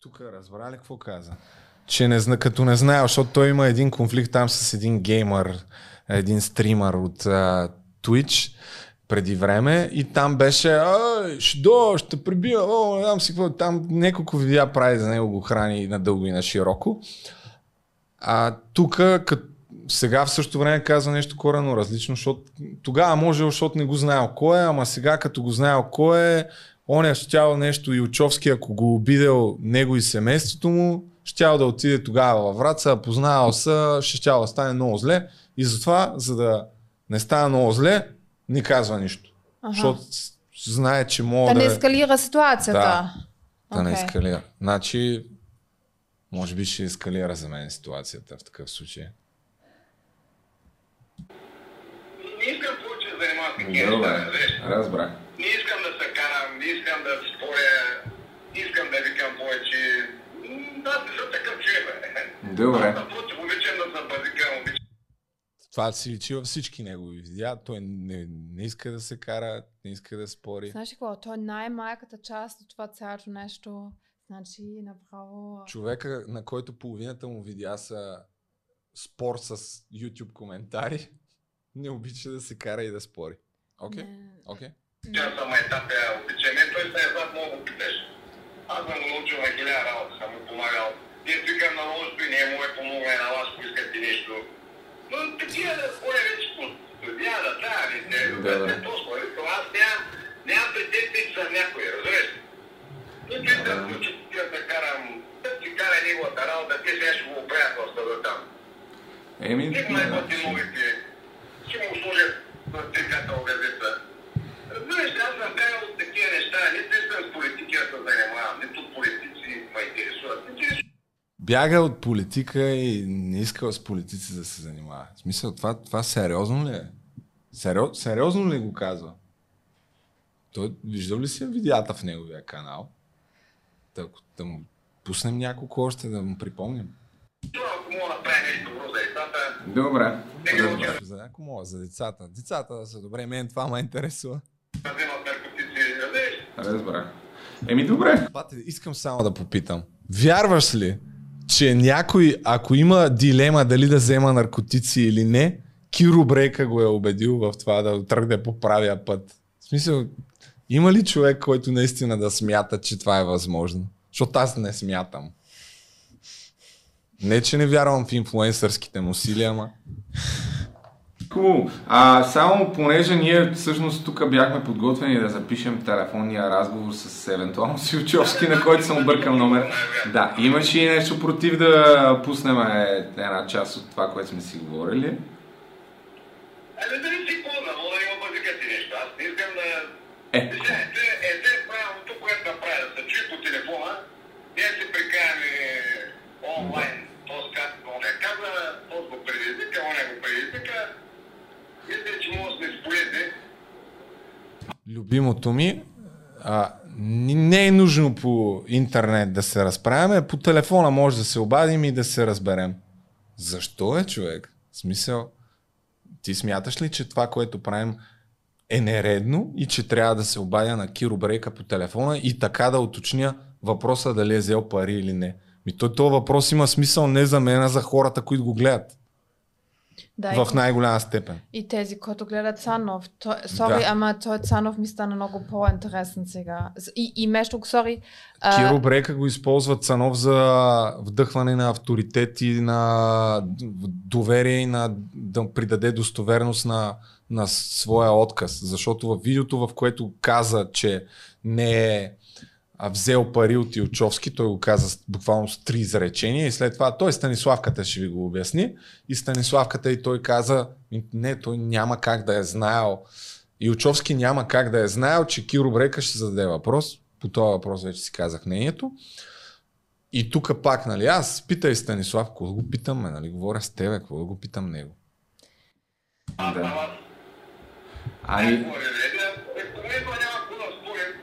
Тук разбра ли какво каза? Че не, като не знае, защото той има един конфликт там с един геймър, един стримър от а, Twitch преди време и там беше, ай, ще ще прибия, о, не знам си какво, там няколко видеа прави за него, го храни надълго и на широко. А тук, сега в същото време казва нещо корено различно, защото тогава може, защото не го знаел кой е, ама сега като го знаел кой е, он е щял нещо и Очовски, ако го обидел него и семейството му, щял да отиде тогава във Враца, познавал се, ще щял да стане много зле и затова, за да не стане много зле, не казва нищо. Аха. Защото знае, че мога Да да, не ескалира ситуацията. Да. да не Окей. ескалира. Значи, може би ще ескалира за мен ситуацията в такъв случай. Не искам повече да занимавам с такива разбрах. Не искам да се карам, не искам да споря, не искам да викам повече. Добре. Аз напротив, обичам да съм базикан, обичам Това си личи във всички негови видеа. Той не, не иска да се кара, не иска да спори. Знаеш ли какво? То е най-малката част от това цялото нещо. Значи, направо... Човека, на който половината му видеа са спор с YouTube коментари, не обича да се кара и да спори. Окей? Окей? съм етапя, обичам. Е, той се е зад много питаш. Аз съм научил на хиляда работа, съм му помагал. Ние викам на лошото и не му е помогнал на вас, поискате нещо. Но такива да споря вече няма да трябва, не не, Да, да. толкова. Аз нямам, нямам претенции за някой, разбираш? Но ти да включи, да карам, да си кара неговата работа, те сега ще го оправят в там. Еми, Никой не пъти новите. Ще му служат в циката газета. Знаеш, аз съм правил такива неща, нито искам с политики да се занимавам, нито политици ме интересуват. Бяга от политика и не иска с политици да се занимава. В смисъл, това, това сериозно ли е? Сериоз, сериозно ли го казва? Той виждал ли си видеята в неговия канал? Да, да му пуснем няколко още, да му припомним. ако мога да направя нещо добро за децата, Добре. някой мога, за децата. Децата да са добре, мен това ме интересува. Вземат наркотици, разбираш? Разбрах. Еми, добре. Бате, искам само да попитам. Вярваш ли, че някой, ако има дилема дали да взема наркотици или не, Киро Брейка го е убедил в това да тръгне по правия път? В смисъл, има ли човек, който наистина да смята, че това е възможно? Защото аз не смятам. Не, че не вярвам в инфлуенсърските му сили, ама... Хубаво. А само понеже ние всъщност тук бяхме подготвени да запишем телефонния разговор с евентуално Силчовски, на който съм объркал номер. Да, имаш ли нещо против да пуснем е, една част от това, което сме си говорили? Ами да не си полна, мога да има базикати нещо. Аз не искам да... Е, е, е, е, правилното, което направя, да се чуи по телефона, ние се прикараме онлайн, този как, он е каза, този го предизвика, он е го предизвика, любимото ми, а, не е нужно по интернет да се разправяме, по телефона може да се обадим и да се разберем. Защо е човек? В смисъл, ти смяташ ли, че това, което правим е нередно и че трябва да се обадя на Киро Брейка по телефона и така да уточня въпроса дали е взел пари или не. Ми той този въпрос има смисъл не за мен, а за хората, които го гледат. Да, в най-голяма степен. И тези, които гледат Цанов. То, сори, Да. ама той Цанов ми стана много по-интересен сега. И, и между, сори, Киро Брейка го използва Цанов за вдъхване на авторитет и на доверие и на да придаде достоверност на, на своя отказ. Защото в видеото, в което каза, че не е взел пари от Илчовски, той го каза буквално с три изречения и след това той Станиславката ще ви го обясни и Станиславката и той каза «Ми, не, той няма как да е знаел Илчовски няма как да е знаел, че Киро Брека ще зададе въпрос. По този въпрос вече си казах мнението. И тук пак, нали, аз питай Станислав, какво да го питам, нали, говоря с тебе, какво да го питам него. Да. Ами, Ами... Според мен това няма какво да спорим.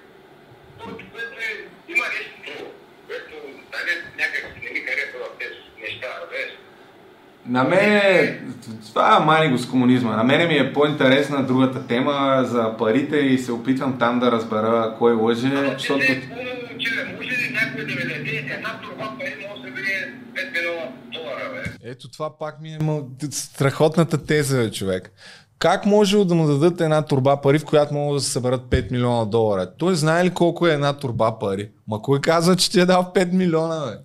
Другото, което е, има нещо друго, което някак не ми харесва в тези неща, разбираш. на мен е... Това е мани го с комунизма. На мен ми е по-интересна другата тема за парите и се опитвам там да разбера кой лъже, защото... Те, хубаво момче, може ли някой да ми даде една турба пари, може да бъде 5 милиона долара, бе? Ето това пак ми е ма, страхотната теза, човек. Как може да му дадат една турба пари, в която могат да се съберат 5 милиона долара? Той знае ли колко е една турба пари? Ма кой казва, че ти е дал 5 милиона, бе?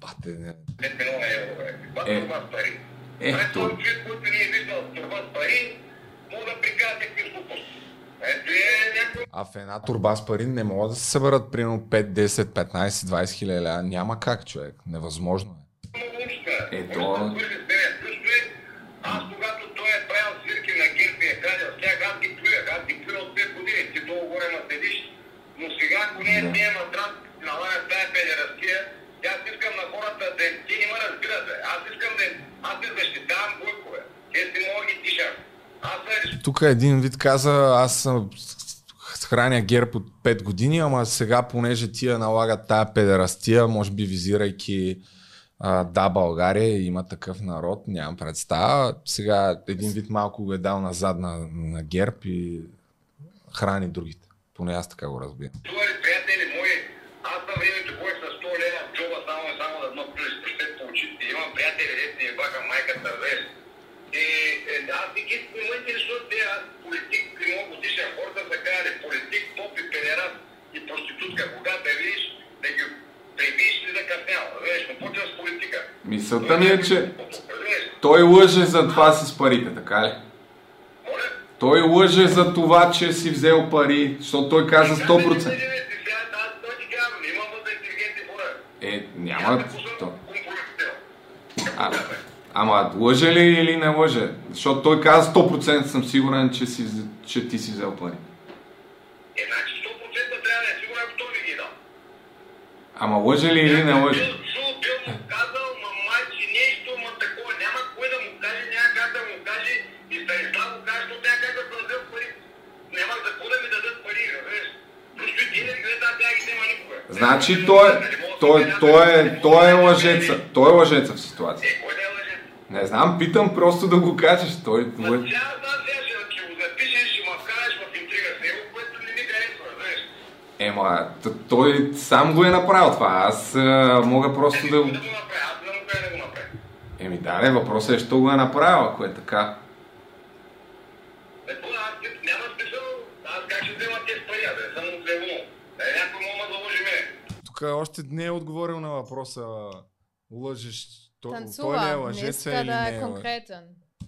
Бате, не. 5 милиона евро, бе. Каква Е. турба с пари? Е, Значи то- този човек, който не е виждал турба с пари, мога да прикаже някакви глупости. Ето е някой А в една турба с пари не могат да се съберат примерно 5, 10, 15, 20 хиляди лева. Няма как, човек. Невъзможно е. умствена. Е, ако не е тия матрас, налага тая педерастия, аз искам на хората да. Ти не ме разбирате. Аз искам да. Аз не защитавам Бойкове. Те си мога ги тишам. Аз Тук един вид каза, аз съм храня герб от 5 години, ама сега, понеже тия налагат тая педерастия, може би визирайки а, да, България има такъв народ, нямам представа. Сега един вид малко го е дал назад на, на герб и храни другите. Поне аз така го разбирам. Чували, приятели мои, аз на времето ходих с 100 лева в джоба само и само да едно плюс прощет по очите. Имам приятели, дете ми баха майката, веш. И е, аз не ги не ме интересуват те, аз политик, много годишен хората са казали, политик, поп и педерат и проститутка. Кога да видиш, да ги пребиеш ли да кафнява, веш, но почва с политика. Мисълта ми е, че Разбираш? той лъже за това с парите, така ли? Моля? Той лъже за това, че си взел пари, защото той каза 100%. Сега, аз той ти казвам, имам за интелигентни хора. Е, Няма То... А, ама лъже ли или не лъже? Защото той каза 100% съм сигурен, че, си, че ти си взел пари. Е, значи 100% трябва да е сигурен, ако той ви ги е дал. Ама лъже ли или не лъже? Няма за какво да ми дадат пари, разбираш. Просто и ти не ги да тя ги няма никога. Значи той, той, той, е, той е лъжеца. Той е лъжеца в ситуация. Е, кой е лъжец? Не знам, питам просто да го кажеш. Той харесва, разбираш. Ема, той сам го е направил това. Аз а, мога просто да... Да го-. Еми да, не, въпросът е, що го е направил, ако е така. Още не е отговорил на въпроса лъжеш. Той, той е танцува. Не лъжеца иска или да не е е конкретен.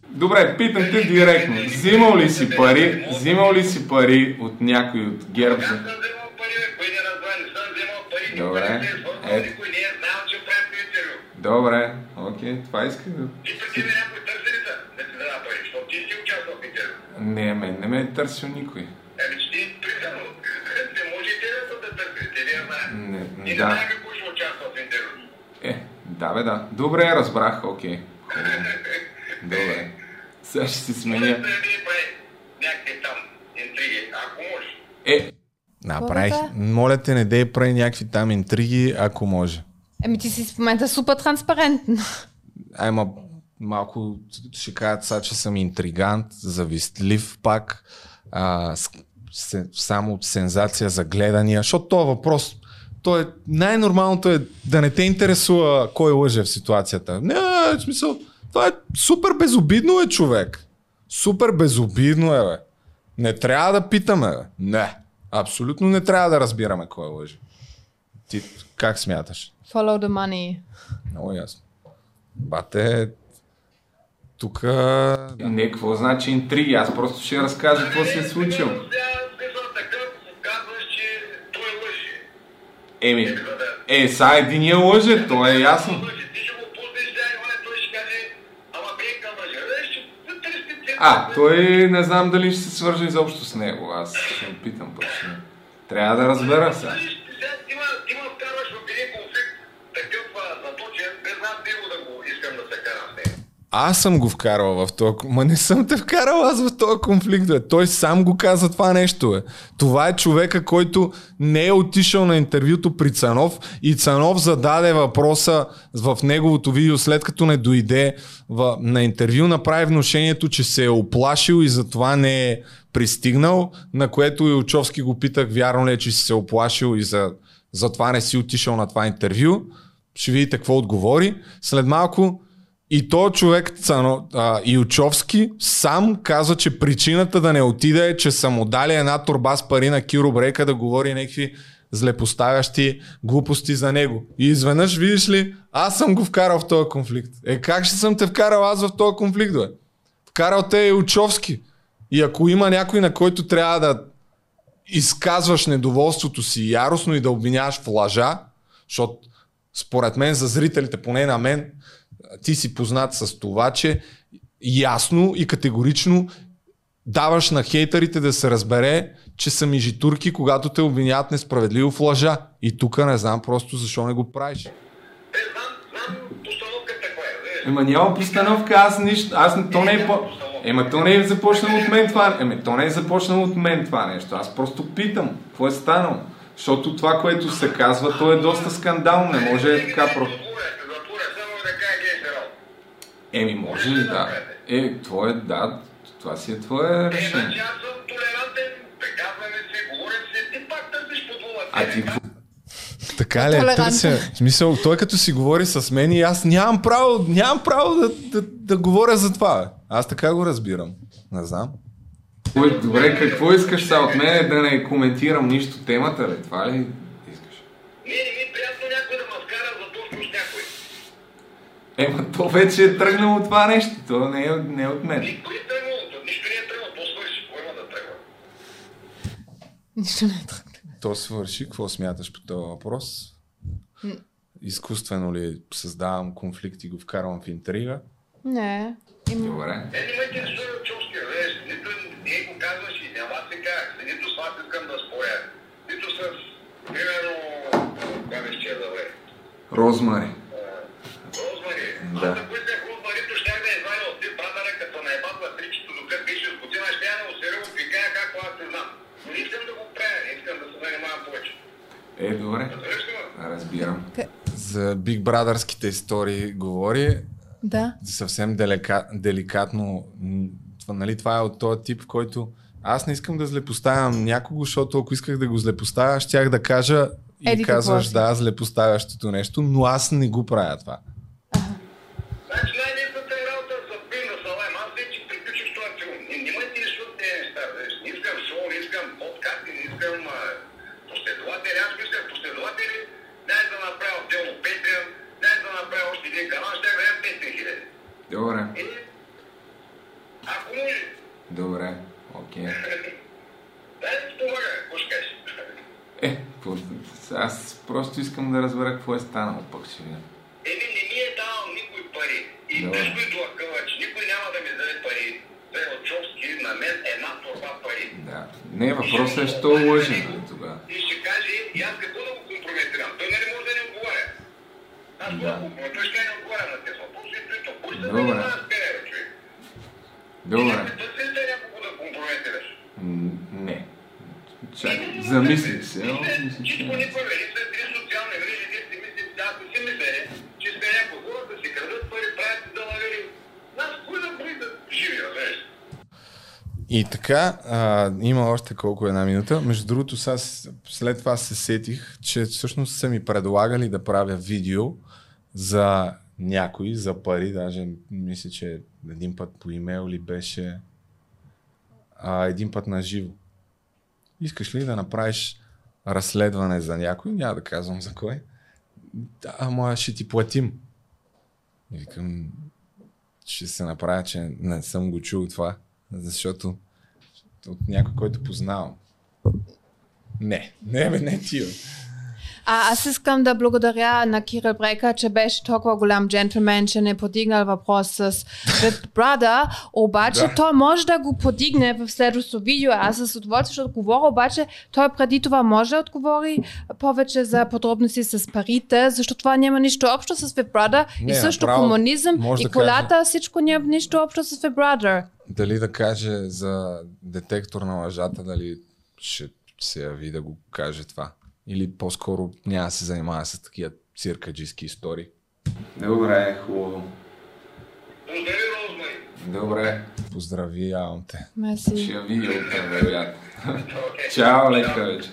Добре, питам те директно. Взимал ли си пари, взимал ли си пари от някой от ГЕРБ? Аз съм вземал пари, кой не разбра, не съм вземал пари, Добре. не се е Е. никой не е знаел, че правим интервю. Добре, окей, това иска да... Ти при тебе някой търси ли да ти дава пари, защото ти си участвал в интервю. Не, мен не ме е търсил никой. Не да. знаеш какво ще участва в интервюто. Е, да бе, да. Добре, разбрах, окей. Добре. Сега ще си сменя. Е, Направих. Какво Моля те, не дей прави някакви там интриги, ако може. Еми ти си в момента супер транспарентен. Ама малко ще кажат сега, че съм интригант, завистлив пак, а, с, се, само от сензация за гледания, защото този въпрос, то е, най-нормалното е да не те интересува кой лъже в ситуацията. Не, в смисъл, това е супер безобидно е човек. Супер безобидно е, бе. Не трябва да питаме, бе. Не. Абсолютно не трябва да разбираме кой лъже. Ти как смяташ? Follow the money. Много ясно. Бате, тук... не, какво значи интриги? Аз просто ще разкажа какво се е случило. Сега смисъл такъв, казваш, че той лъжи. Еми, е, са единия лъже, то е ясно. Сега. Е, ще търси цена. А, той не знам дали ще се свържа изобщо с него. Аз ще го питам пък. ще- Трябва да разбера сега. Виж, Сега ти ма, ти ма вкарваш в един Аз съм го вкарал в този... Ма не съм те вкарал аз в този конфликт, бе. Той сам го каза това нещо, бе. Това е човека, който не е отишъл на интервюто при Цанов и Цанов зададе въпроса в неговото видео, след като не дойде в, на интервю, направи вношението, че се е оплашил и затова не е пристигнал, на което и Очовски го питах, вярно ли е, че си се оплашил и за, затова не си отишъл на това интервю. Ще видите какво отговори. След малко и то човек Цано, а, Илчовски сам каза, че причината да не отиде е, че са му дали една турба с пари на Киро Брейка да говори някакви злепоставящи глупости за него. И изведнъж, видиш ли, аз съм го вкарал в този конфликт. Е, как ще съм те вкарал аз в този конфликт, бе? Вкарал те е Илчовски. И ако има някой, на който трябва да изказваш недоволството си яростно и да обвиняваш в лъжа, защото според мен за зрителите, поне на мен, ти си познат с това, че ясно и категорично даваш на хейтерите да се разбере, че са мижитурки, когато те обвиняват несправедливо в лъжа. И тук не знам просто защо не го правиш. Е, знам, знам постановката каква е. Ема няма постановка, аз нищо, аз не- то не е по... Ема то не е започнало от мен това, ема то не е започнало от мен това нещо, аз просто питам, какво е станало? Защото това, което се казва, то е доста скандално, не може е така просто. Затворя, затворя, само да кажа гей Еми, може ли да? Е, твое, да, това си е твое Е, решение. значи аз съм толерантен, приказваме си, говорим си, ти пак търсиш по думата. А ти какво? Така ли, е, търся. В смисъл, той като си говори с мен и аз нямам право, нямам право да, да, да говоря за това. Аз така го разбирам. Не знам. Добре, какво искаш сега от мен да не коментирам нищо темата, ли? Това ли искаш? Не, не ми е приятно някой да ме вкара за точно с някой. Ема, то вече е тръгнало това нещо, то не е, не е от мен. Никой е тръгнал, то нищо не е тръгнал, то свърши. Кой има да тръгва? Нищо не е тръгнало. То свърши. Какво смяташ по този въпрос? Изкуствено ли създавам конфликт и го вкарвам в интрига? Не. Има... Добре. Е, не ме интересува човски, виж, нито не го казваш и няма се казах, нито с вас искам да споря, нито с, примерно, беше че да бе. Розмари. Добре. Разбирам. За Big Brotherските истории говори. Да. съвсем делика, деликатно. Това, нали, това е от този тип, в който аз не искам да злепоставям някого, защото ако исках да го злепоставя, щях да кажа и Еди казваш да, злепоставящото нещо, но аз не го правя това. Значи най-лесната е работа за пин на салам. Аз вече приключих това филм. Не, не ме интересуват тези неща. виж. Не искам шоу, не искам подкасти, не искам а, последователи. Аз мисля последователи. Дай да направя отделно Patreon, дай да направя още един канал, ще да 500 хиляди. Добре. И ако може, Добре. Окей. дай да ти помага, какво ще кажеш? Е, какво- аз просто искам да разбера какво е станало, пък ще. Еми, не ми е дал никой пари. И Да. нещо и длъкава, че никой няма да ми даде пари. Те от Човски на мен една турба пари. Да. Не, въпросът е, що лъжи, нали, тогава. и ще каже, и аз какво да го компрометирам? Той нали може да не отговаря? Аз Да. го компрометирам, той ще не отговаря на тези въпроси, Добре. бе? Добре. Търси ли те някого да компрометираш? М, Не. Чакай. Замислих се. Всичко ни провери, след три социални мрежи, вие си мислите, да, ако си мислите, че сте някой хора да си крадат пари, правят далавери. Нас кой да да живи, разбираш? И така, а, има още колко една минута. Между другото, сега, с- след това се сетих, че всъщност са ми предлагали да правя видео за някой, за пари. Даже мисля, че един път по имейл ли беше, а, един път на живо. Искаш ли да направиш разследване за някой? Няма да казвам за кой. Да, ама ще ти платим. И викам, ще се направя, че не съм го чул това, защото от някой, който познавам. Не, не, бе, не ти. А аз искам да благодаря на Кирил Брека, че беше толкова голям джентлмен, че не подигнал въпрос с Big Brother, обаче Да. той може да го подигне в следващото видео. Аз с удоволствие ще отговоря, обаче той преди това може да отговори повече за подробности с парите, защото това няма нищо общо с Big Brother Не, и също направо комунизъм и да колата, всичко няма нищо общо с Big Brother. Дали да каже за детектор на лъжата, дали ще се яви да го каже това. Или по-скоро няма да се занимава с такива циркаджийски истории. Добре, хубаво. Добре, Поздравявам те. ще Мерси. я видя утре, вероятно. Чао, лека вечер.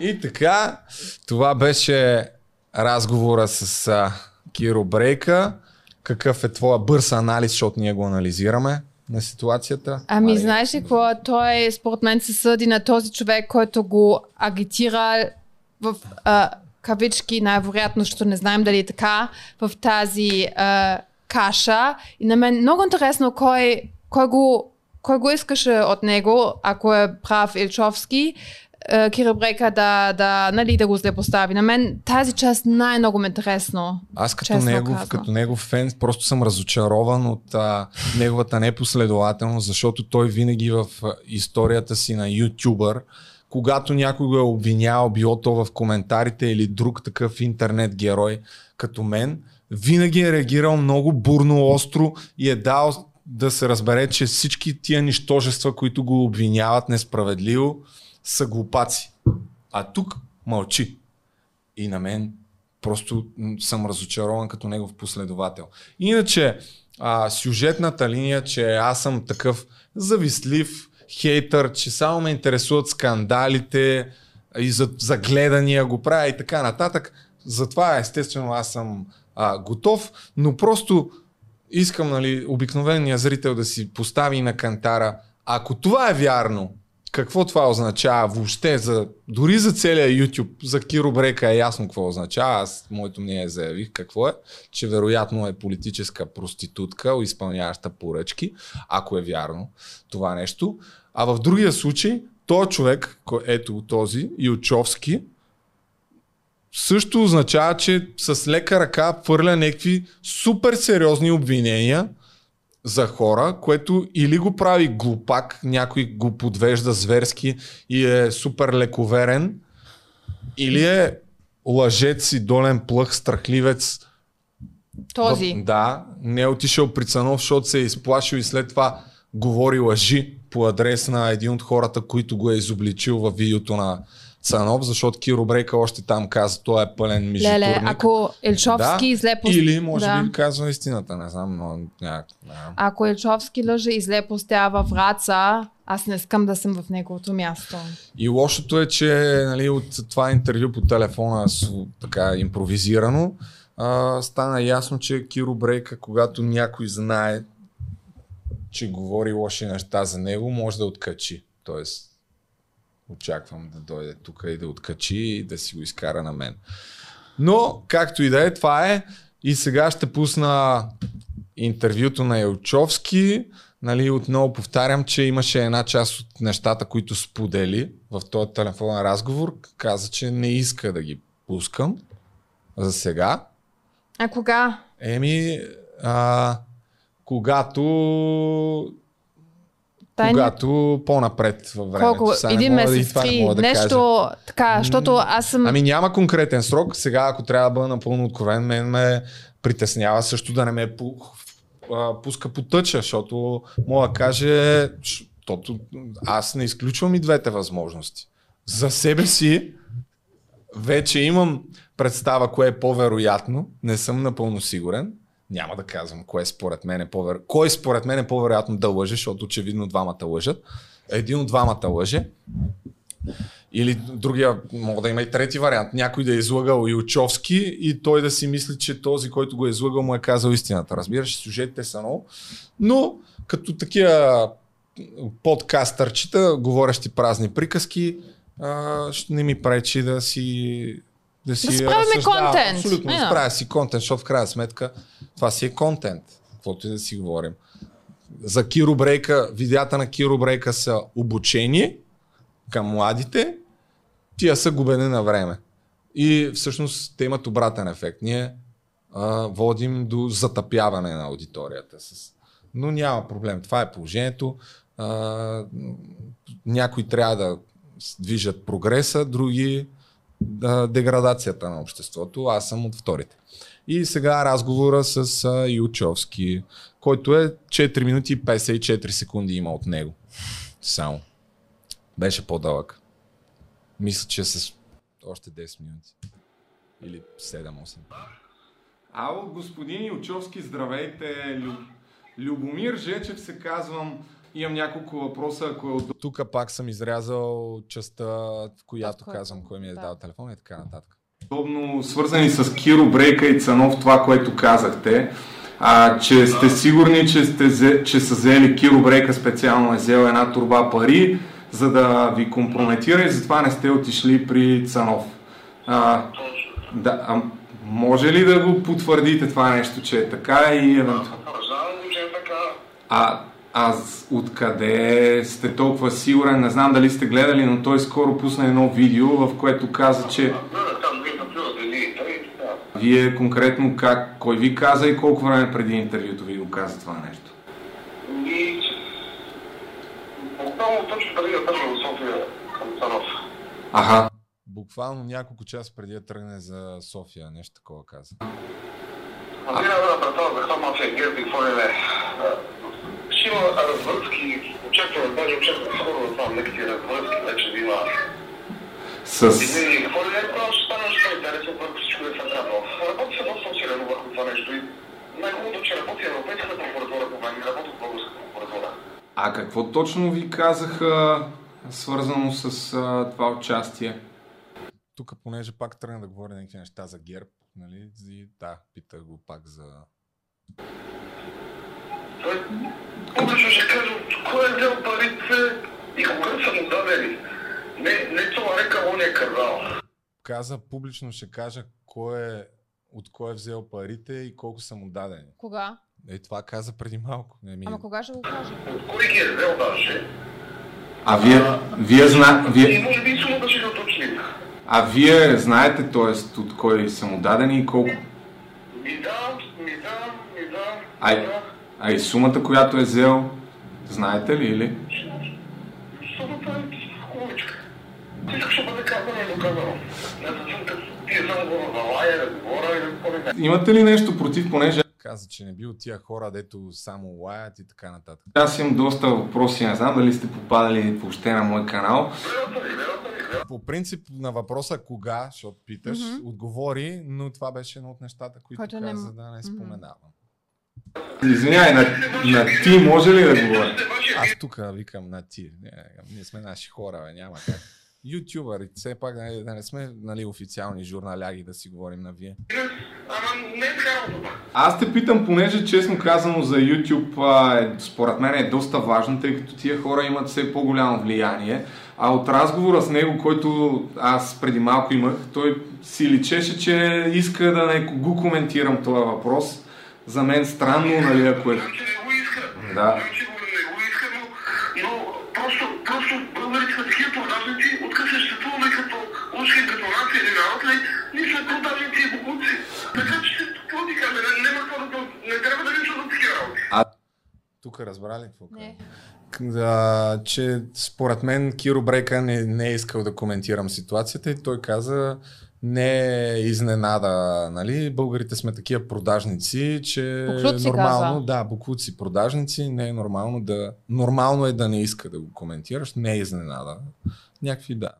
И така, това беше разговора с а, Киро Брейка. Какъв е твоя бърз анализ, защото ние го анализираме на ситуацията? Ами, Мари? знаеш ли какво? Той според мен се съди на този човек, който го агитира в а, кавички, най-вероятно, защото не знаем дали е така, в тази а, каша. И на мен много интересно кой, кой, го, кой го искаше от него, ако е прав Илчовски, а, Кирил Брека да, да, нали, да го злепостави. На мен тази част най-много ме е интересно. Аз като негов, казано. като негов фен просто съм разочарован от а, неговата непоследователност, защото той винаги в историята си на ютубър, когато някой го е обвинявал, било то в коментарите или друг такъв интернет герой като мен, винаги е реагирал много бурно, остро и е дал да се разбере, че всички тия нищожества, които го обвиняват несправедливо, са глупаци. А тук мълчи. И на мен просто съм разочарован като негов последовател. Иначе, а, сюжетната линия, че аз съм такъв завистлив хейтър, че само ме интересуват скандалите и за, за гледания го правя и така нататък. Затова естествено аз съм а, готов, но просто искам нали, обикновения зрител да си постави на кантара, ако това е вярно, какво това означава въобще, за, дори за целия YouTube, за Киро Брека е ясно какво означава, аз моето мнение заявих какво е, че вероятно е политическа проститутка, изпълняваща поръчки, ако е вярно това нещо. А в другия случай, този човек, ето този, Ючовски, също означава, че с лека ръка хвърля някакви супер сериозни обвинения за хора, което или го прави глупак, някой го подвежда зверски и е супер лековерен, или е лъжец и долен плъх, страхливец. Този. В- Да, не е отишъл при Цанов, защото се е изплашил и след това говори лъжи по адрес на един от хората, които го е изобличил във видеото на Цанов, защото Киро Брейка още там каза, той е пълен мижитурник. Леле, ако Елчовски зле пос- Или може да. би казва истината, не знам, но. Да. Ако Елчовски лъже и зле постява враца, аз не искам да съм в неговото място. И лошото е, че нали, от това интервю по телефона, така импровизирано, а, стана ясно, че Киро Брейка, когато някой знае, че говори лоши неща за него, може да откачи. Тоест, очаквам да дойде тук и да откачи и да си го изкара на мен. Но, както и да е, това е. И сега ще пусна интервюто на Елчовски. Нали, отново повтарям, че имаше една част от нещата, които сподели в този телефонен разговор. Каза, че не иска да ги пускам за сега. А кога? Еми, а, когато Дай ни- когато по-напред във времето. Колко? Сега Един да месец, не три, да кажа. нещо така, защото аз съм... Ами няма конкретен срок. Сега, ако трябва да бъда напълно откровен, мен ме притеснява също да не ме пуска по тъча, защото мога да каже, Тото, аз не изключвам и двете възможности. За себе си вече имам представа кое е по-вероятно, не съм напълно сигурен. Няма да казвам кое според мен е по-вероятно. Кой според мен е по-вероятно да лъже, защото очевидно двамата лъжат. Един от двамата лъже. Или другия, мога да има и трети вариант. Някой да е излагал Илчовски и той да си мисли, че този, който го е излагал, му е казал истината. Разбираш, сюжетите са много. Но като такива подкастърчета, говорещи празни приказки, а, ще не ми пречи да си да си Да справяме контент. Абсолютно, Yeah. да справя си контент, защото в крайна сметка това си е контент. Каквото и да си говорим. За Киро Брейка, видеята на Киро Брейка са обучение към младите, тия са губене на време. И всъщност те имат обратен ефект. Ние а, водим до затъпяване на аудиторията. С... Но няма проблем. Това е положението. А, някои трябва да движат прогреса, други да, деградацията на обществото. Аз съм от вторите. И сега разговора с а, Ючовски, който е 4 минути и 54 секунди има от него. Само. Беше по-дълъг. Мисля, че с още 10 минути. Или 7-8. Ало, господин Илчовски, здравейте. Лю... Любомир Жечев се казвам. Имам няколко въпроса, ако е удобно. Тук пак съм изрязал частта, в която който- казвам кой ми е да. дал телефон и така нататък. Удобно, свързани с Киро Брейка и Цанов, това, което казахте, а, че сте сигурни, че, сте, че са взели Киро Брейка специално е взел една турба пари, за да ви компрометира и затова не сте отишли при Цанов. А, да, а, може ли да го потвърдите това нещо, че е така и евентуално? Е. А, а откъде сте толкова сигурен? Не знам дали сте гледали, но той скоро пусна едно видео, в което каза, че там вие наплювате линиите и така. Вие конкретно как, кой ви каза и колко време преди интервюто ви го каза това нещо? И буквално точно преди да тръгна в София към Цанов. Аха. Буквално няколко часа преди да тръгне за София, нещо такова каза. А вие да братан за хама мафия герби, какво ли не. Ще има развръзки, очакваме, даже очакваме скоро да това лекции развръзки, вече да има. С... А какво точно ви казаха свързано с а, това участие? Тук, понеже пак тръгна да говоря някакви неща за ГЕРБ, нали? И да, питах го пак за... Той публично ще каже кой е взел парите и кога са му дадени. Не, не това река, он е казал. Каза, публично ще кажа кой е, от кой е взел парите и колко са му дадени. Кога? Е, това каза преди малко. Не, ми... Ама кога ще го каже? От кой ги е взел даже. А вие, вие, зна... И вие, може би и сумата ще го уточним. а вие знаете, т.е. от кой са му дадени и колко? Ми да, ми да, да. Ми да. А и сумата, която е взел, знаете ли или? Сумата е хубавичка. Всичко ще бъде казано и доказано. Не съм като тия само го залая, да говоря и да говоря. Имате ли нещо против, понеже Каза, че не бил тия хора, дето само лаят и така нататък. аз имам доста въпроси, не знам дали сте попадали въобще на мой канал. По принцип на въпроса кога, защото питаш, отговори, но това беше едно от нещата, които Който не каза м- да не споменавам. Извинявай, на, на ти може ли да говоря? Аз тук викам на ти. Не, ние сме наши хора, бе, няма как. Ютубъри, все пак да не, да не сме нали, официални журналяги да си говорим на вие. Ама не е. Аз те питам, понеже честно казано за YouTube, а, е, според мен е доста важно, тъй като тия хора имат все по-голямо влияние. А от разговора с него, който аз преди малко имах, той си личеше, че иска да не го коментирам този въпрос. За мен странно, нали, ако е... Да. Знам, че го не го иска, но, но просто, просто българите са такива продажници, откъде съществуваме като ушки, като нация или народ, ли, ние сме продажници и богуци. Така че, какво ти кажа, не, няма какво да, не трябва да ви чудат такива работи. Тук разбрали какво Не. Да, че според мен Киро Брейка не, не е искал да коментирам ситуацията и той каза, не е изненада, нали? Българите сме такива продажници, че Буклуци, е нормално, казва. да, буклуци продажници, не е нормално да, нормално е да не иска да го коментираш, не е изненада. Някакви, да.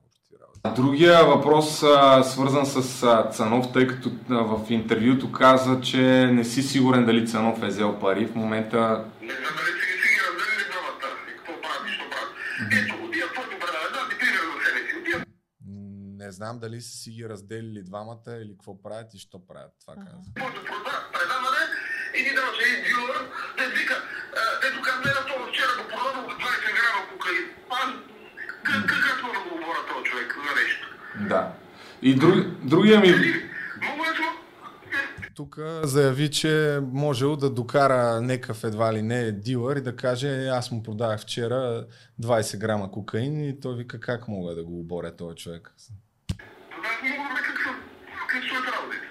Другия въпрос, свързан с Цанов, тъй като в интервюто каза, че не си сигурен дали Цанов е взел пари. В момента Не знам дали си ги си ги разделили двамата какво правят и що правят. Ето, отиват твоето предаване, да ти пример за себе си. Отиват Не знам дали са си ги разделили двамата или какво правят и що правят. Това твоето прода- предаване и ти даваш един дилър, да вика, а, дето каза, не на това вчера го продадох 20 грама кокаин. Аз, как, как, как мога да го говоря този човек за нещо? да. И друг, другия ми... Мога ли това? Тук заяви, че можел да докара некъв едва ли не дилър и да каже аз му продавах вчера 20 грама кокаин и той вика как мога да го оборя този човек. Аз не мога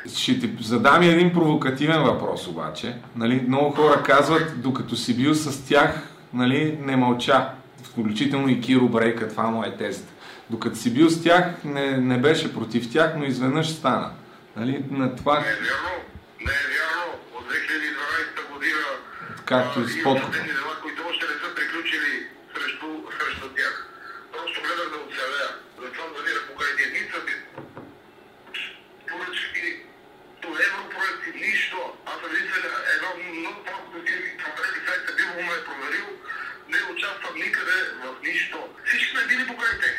да. Ще ти задам и един провокативен въпрос обаче. Нали, много хора казват, докато си бил с тях, нали, не мълча. Включително и Киро Брейка, това му е тезата. Докато си бил с тях, не, не беше против тях, но изведнъж стана. Нали, на това, Не е вярно, не е вярно. От 2012 година Както а, с подкупа. съдебни дела, които още не са приключили срещу, срещу тях. Просто гледах да оцелея. Затова намира покрай единица ми поръчки до европроекти, нищо. Аз съм единствен едно много малко фирми, проверили сайта, бил ме е проверил, не участвам никъде в нищо. Всички сме били покрай тях.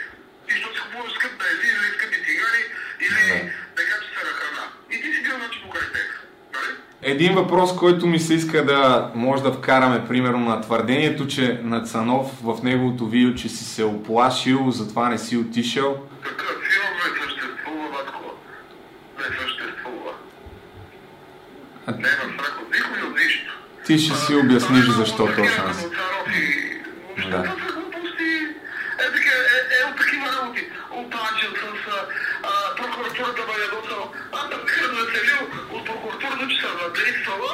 И що си купуваш скъп бензин или скъпи цигари, или некачествена храна. И ти си бил значи покрай тях. Нали? Един въпрос, който ми се иска да може да вкараме, примерно, на твърдението, че на Цанов в неговото видео, че си се оплашил, затова не си отишъл. Такъв филм не съществува, батко. Не съществува. А- Не страх от никой от нищо. Ти ще си обясниш защо точно. аз. Да. Да. Това са глупости. Е, така, е, е, от такива работи. Опачил с а, прокуратурата ме ядосал. Аз съм населил от прокуратурата, че съм надействала.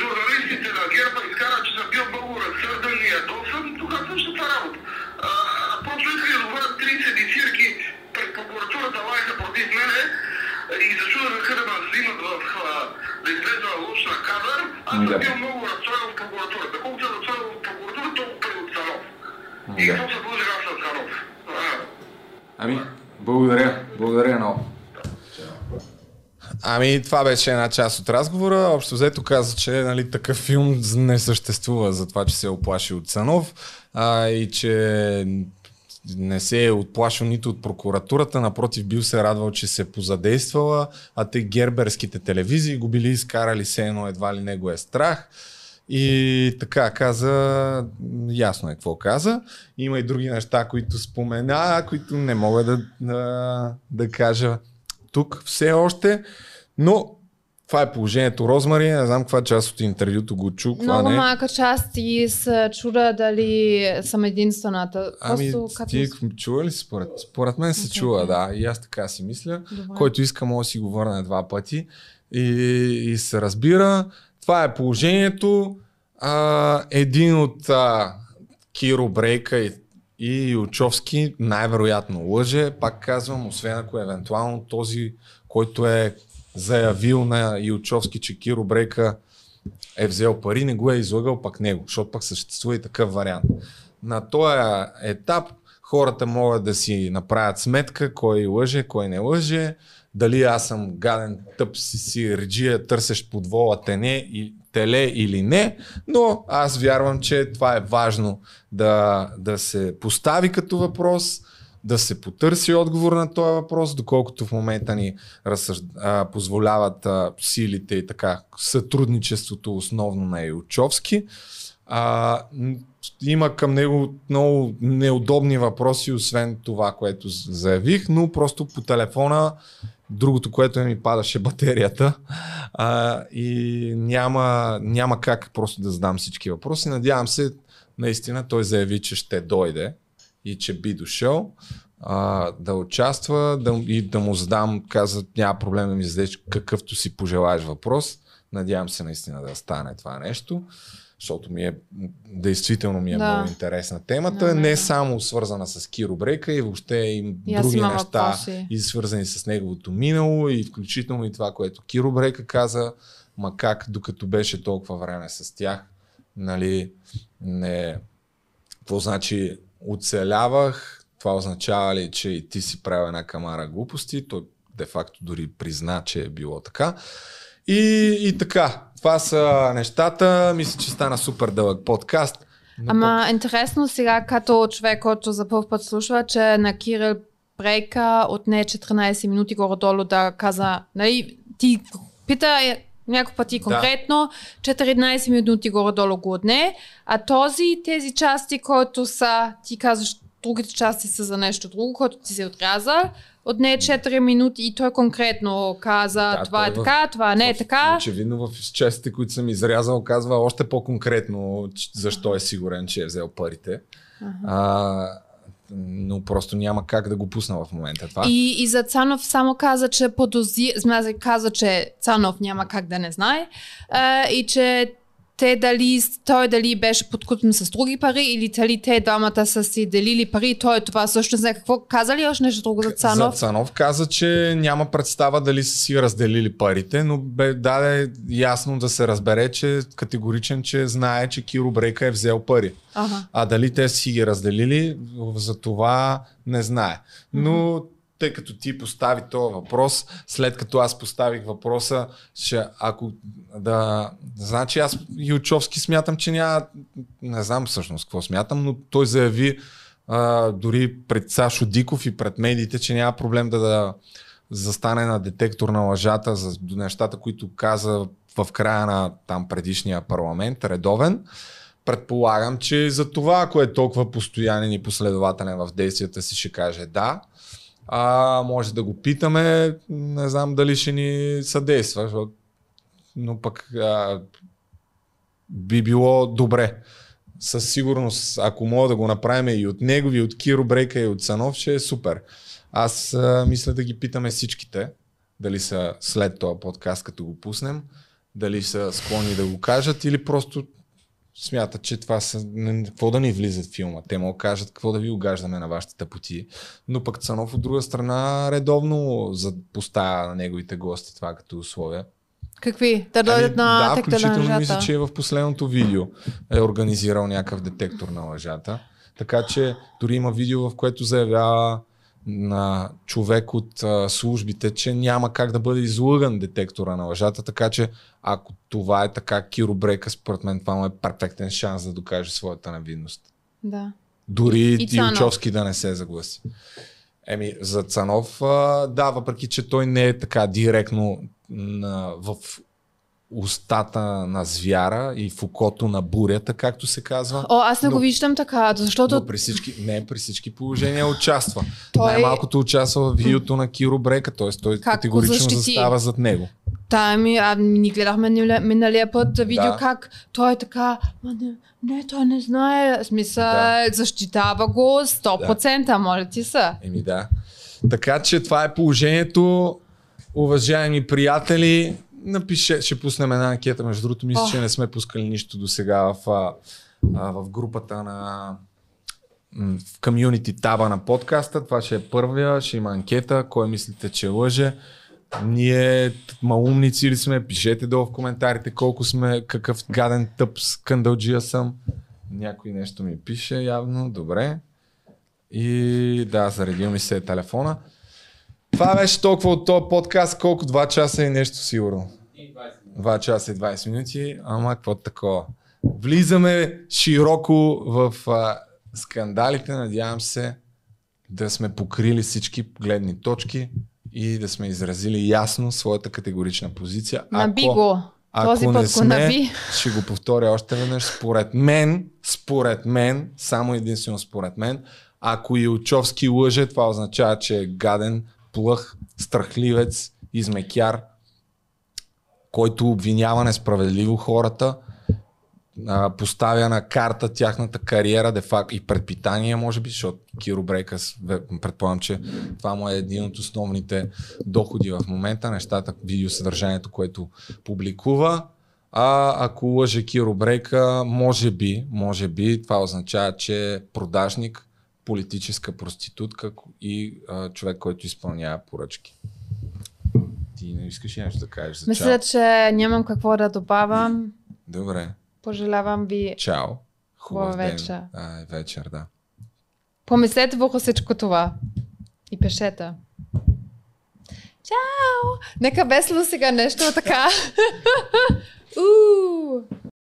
Журналистите на ГЕРБ изкарат, че съм бил много разсърден и ядосан. Тогава съм ще това работа. А, а просто искали да говорят 30 дисирки пред прокуратурата лайха против мене и зачудаха да ме взимат в а, да излеза лош на кадър. Аз съм Да. бил много разстроен в прокуратурата. Колкото се разстроен в прокуратурата, толкова пари от Цанов. И Да. какво се дължи аз на Цанов? А, Ами, благодаря. Благодаря много. Ами, това беше една част от разговора. Общо взето каза, че нали, такъв филм не съществува за това, че се е оплашил от Цанов а, и че не се е отплашил нито от прокуратурата, напротив бил се радвал, че се е позадействала, а те герберските телевизии го били изкарали се едно едва ли не го е страх. И така каза, ясно е какво каза. Има и други неща, които спомена, които не мога да, да, да кажа тук все още. Но това е положението. Розмари, не знам каква част от интервюто го чу, Много не. малка част и се чуда дали съм единствената. Ами, като... ти чува ли според? Според мен се Окей, чува, да. И аз така си мисля. Добре. Който иска, може да си го върне два пъти. И, и се разбира. Това е положението. А, един от а, Киро Брейка и, и Ючовски най-вероятно лъже. Пак казвам, освен ако евентуално този, който е заявил на Ючовски, че Киро Брейка е взел пари, не го е излагал пък него, защото пък съществува и такъв вариант. На този етап хората могат да си направят сметка кой лъже, кой не лъже, дали аз съм гаден тъп си си реджия, търсещ подвола тене и теле или не, но аз вярвам, че това е важно да, да се постави като въпрос, да се потърси отговор на този въпрос, доколкото в момента ни разсъж... а, позволяват а, силите и така сътрудничеството основно на Илчовски. А, има към него много неудобни въпроси, освен това, което заявих, но просто по телефона другото, което ми падаше батерията а, и няма, няма как просто да задам всички въпроси. Надявам се, наистина той заяви, че ще дойде и че би дошъл а, да участва да, и да му задам, каза, няма проблем да ми зададеш какъвто си пожелаеш въпрос. Надявам се наистина да стане това нещо, защото ми е, действително ми е Да. много интересна темата. Да, не да. само свързана с Киро Брейка и въобще и други неща, въпроси. и свързани с неговото минало и включително и това, което Киро Брейка каза, ма как докато беше толкова време с тях, нали, не... Какво значи оцелявах, това означава ли, че и ти си правил една камара глупости, той де-факто дори призна, че е било така. И, и така, това са нещата, мисля, че стана супер дълъг подкаст. но Ама интересно сега, като човек, който за първ път слуша, че на Кирил Брейка отне 14 минути горе-долу да каза, нали, ти пита е, няколко пъти конкретно, 14 минути горе-долу го отне, а този, тези части, които са, ти казваш, другите части са за нещо друго, което ти се отряза, отне 4 минути и той конкретно каза, Да, това е в- така, това не е в- така. Очевидно в частите, които съм изрязал, казва още по-конкретно защо е сигурен, че е взел парите. А, но просто няма как да го пусна в момента това. И, и за Цанов само каза, че подози... Каза, че Цанов няма как да не знае а, и че те дали, той дали беше подкупен с други пари или дали те двамата са си делили пари, той това също не какво. Каза ли още нещо друго за Цанов? За Цанов каза, че няма представа дали са си разделили парите, но бе даде ясно да се разбере, че категоричен, че знае, че Киро Брейка е взел пари. Ага. А дали те си ги разделили, за това не знае. Но тъй като ти постави този въпрос, след като аз поставих въпроса, че ако да... Значи аз Ючовски смятам, че няма... Не знам всъщност какво смятам, но той заяви а, дори пред Сашо Диков и пред медиите, че няма проблем да, да застане на детектор на лъжата за нещата, които каза в края на там предишния парламент, редовен. Предполагам, че за това, ако е толкова постоянен и последователен в действията си, ще каже да. А може да го питаме, не знам дали ще ни съдейства, защото... но пък а, би било добре. Със сигурност, ако мога да го направим и от него, и от Киро Брейка, и от Санов, ще е супер. Аз а, мисля да ги питаме всичките, дали са след този подкаст, като го пуснем, дали са склонни да го кажат или просто смятат, че това са... Какво да ни влиза в филма? Те да кажат какво да ви огаждаме на вашите тъпоти. Но пък Цанов от друга страна редовно поставя на неговите гости това като условие. Какви? Да дойдат на Ами, да, текта на включително мисля, че в последното видео е организирал някакъв детектор на лъжата. Така че дори има видео, в което заявява на човек от а, службите, че няма как да бъде излъган детектора на лъжата, така че ако това е така, Киро Брейка, според мен това му е перфектен шанс да докаже своята невинност. Да. Дори И. Илчовски да не се загласи. Еми, за Цанов, а, да, въпреки че той не е така директно на, в устата на звяра и в окото на бурята, както се казва. О, аз не Но- го виждам така, защото Но при всички, не, при всички положения участва. Той- Най-малкото участва в видеото на Киро Брека, т.е. той Как го категорично защити? застава зад него. Та, ми, а, ни гледахме миналия- път видео Да. как той е така, «Ма не, не, той не знае, смисъл, Да. защитава го 100%, моля ти се. Еми да. Така че това е положението. Уважаеми приятели, напише, ще пуснем една анкета. Между другото, мисля, Ох. че не сме пускали нищо до сега в, в групата на в комюнити таба на подкаста. Това ще е първия, ще има анкета. Кой мислите, че лъже? Ние малумници ли сме? Пишете долу в коментарите колко сме, какъв гаден тъп скандалджия съм. Някой нещо ми пише явно. Добре. И да, заредил ми се е телефона. Това беше толкова от този подкаст, колко 2 часа и нещо сигурно. 2 часа и 20 минути, ама какво такова. Влизаме широко в а, скандалите, надявам се да сме покрили всички гледни точки и да сме изразили ясно своята категорична позиция. Наби го. Този ако не път го сме, наби. ще го повторя още веднъж. Според мен, според мен, само единствено според мен, ако Илчовски лъже, това означава, че е гаден, плъх, страхливец, измекяр, който обвинява несправедливо хората. поставя на карта тяхната кариера де факт и предпитание, може би, защото Киро Брейкъс, предполагам, че това му е един от основните доходи в момента, нещата, видеосъдържанието, което публикува. А ако лъже Киро Брейка, може би, може би, това означава, че продажник, политическа проститутка и а, човек, който изпълнява поръчки. Ти не искаш ли нещо да кажеш за Мисля, чао? че нямам какво да добавям. Добре. Пожелавам ви Чао. Хубав вечер. А, вечер, да. Помислете върху всичко това. И пишете. Чао! Нека весело сега нещо така.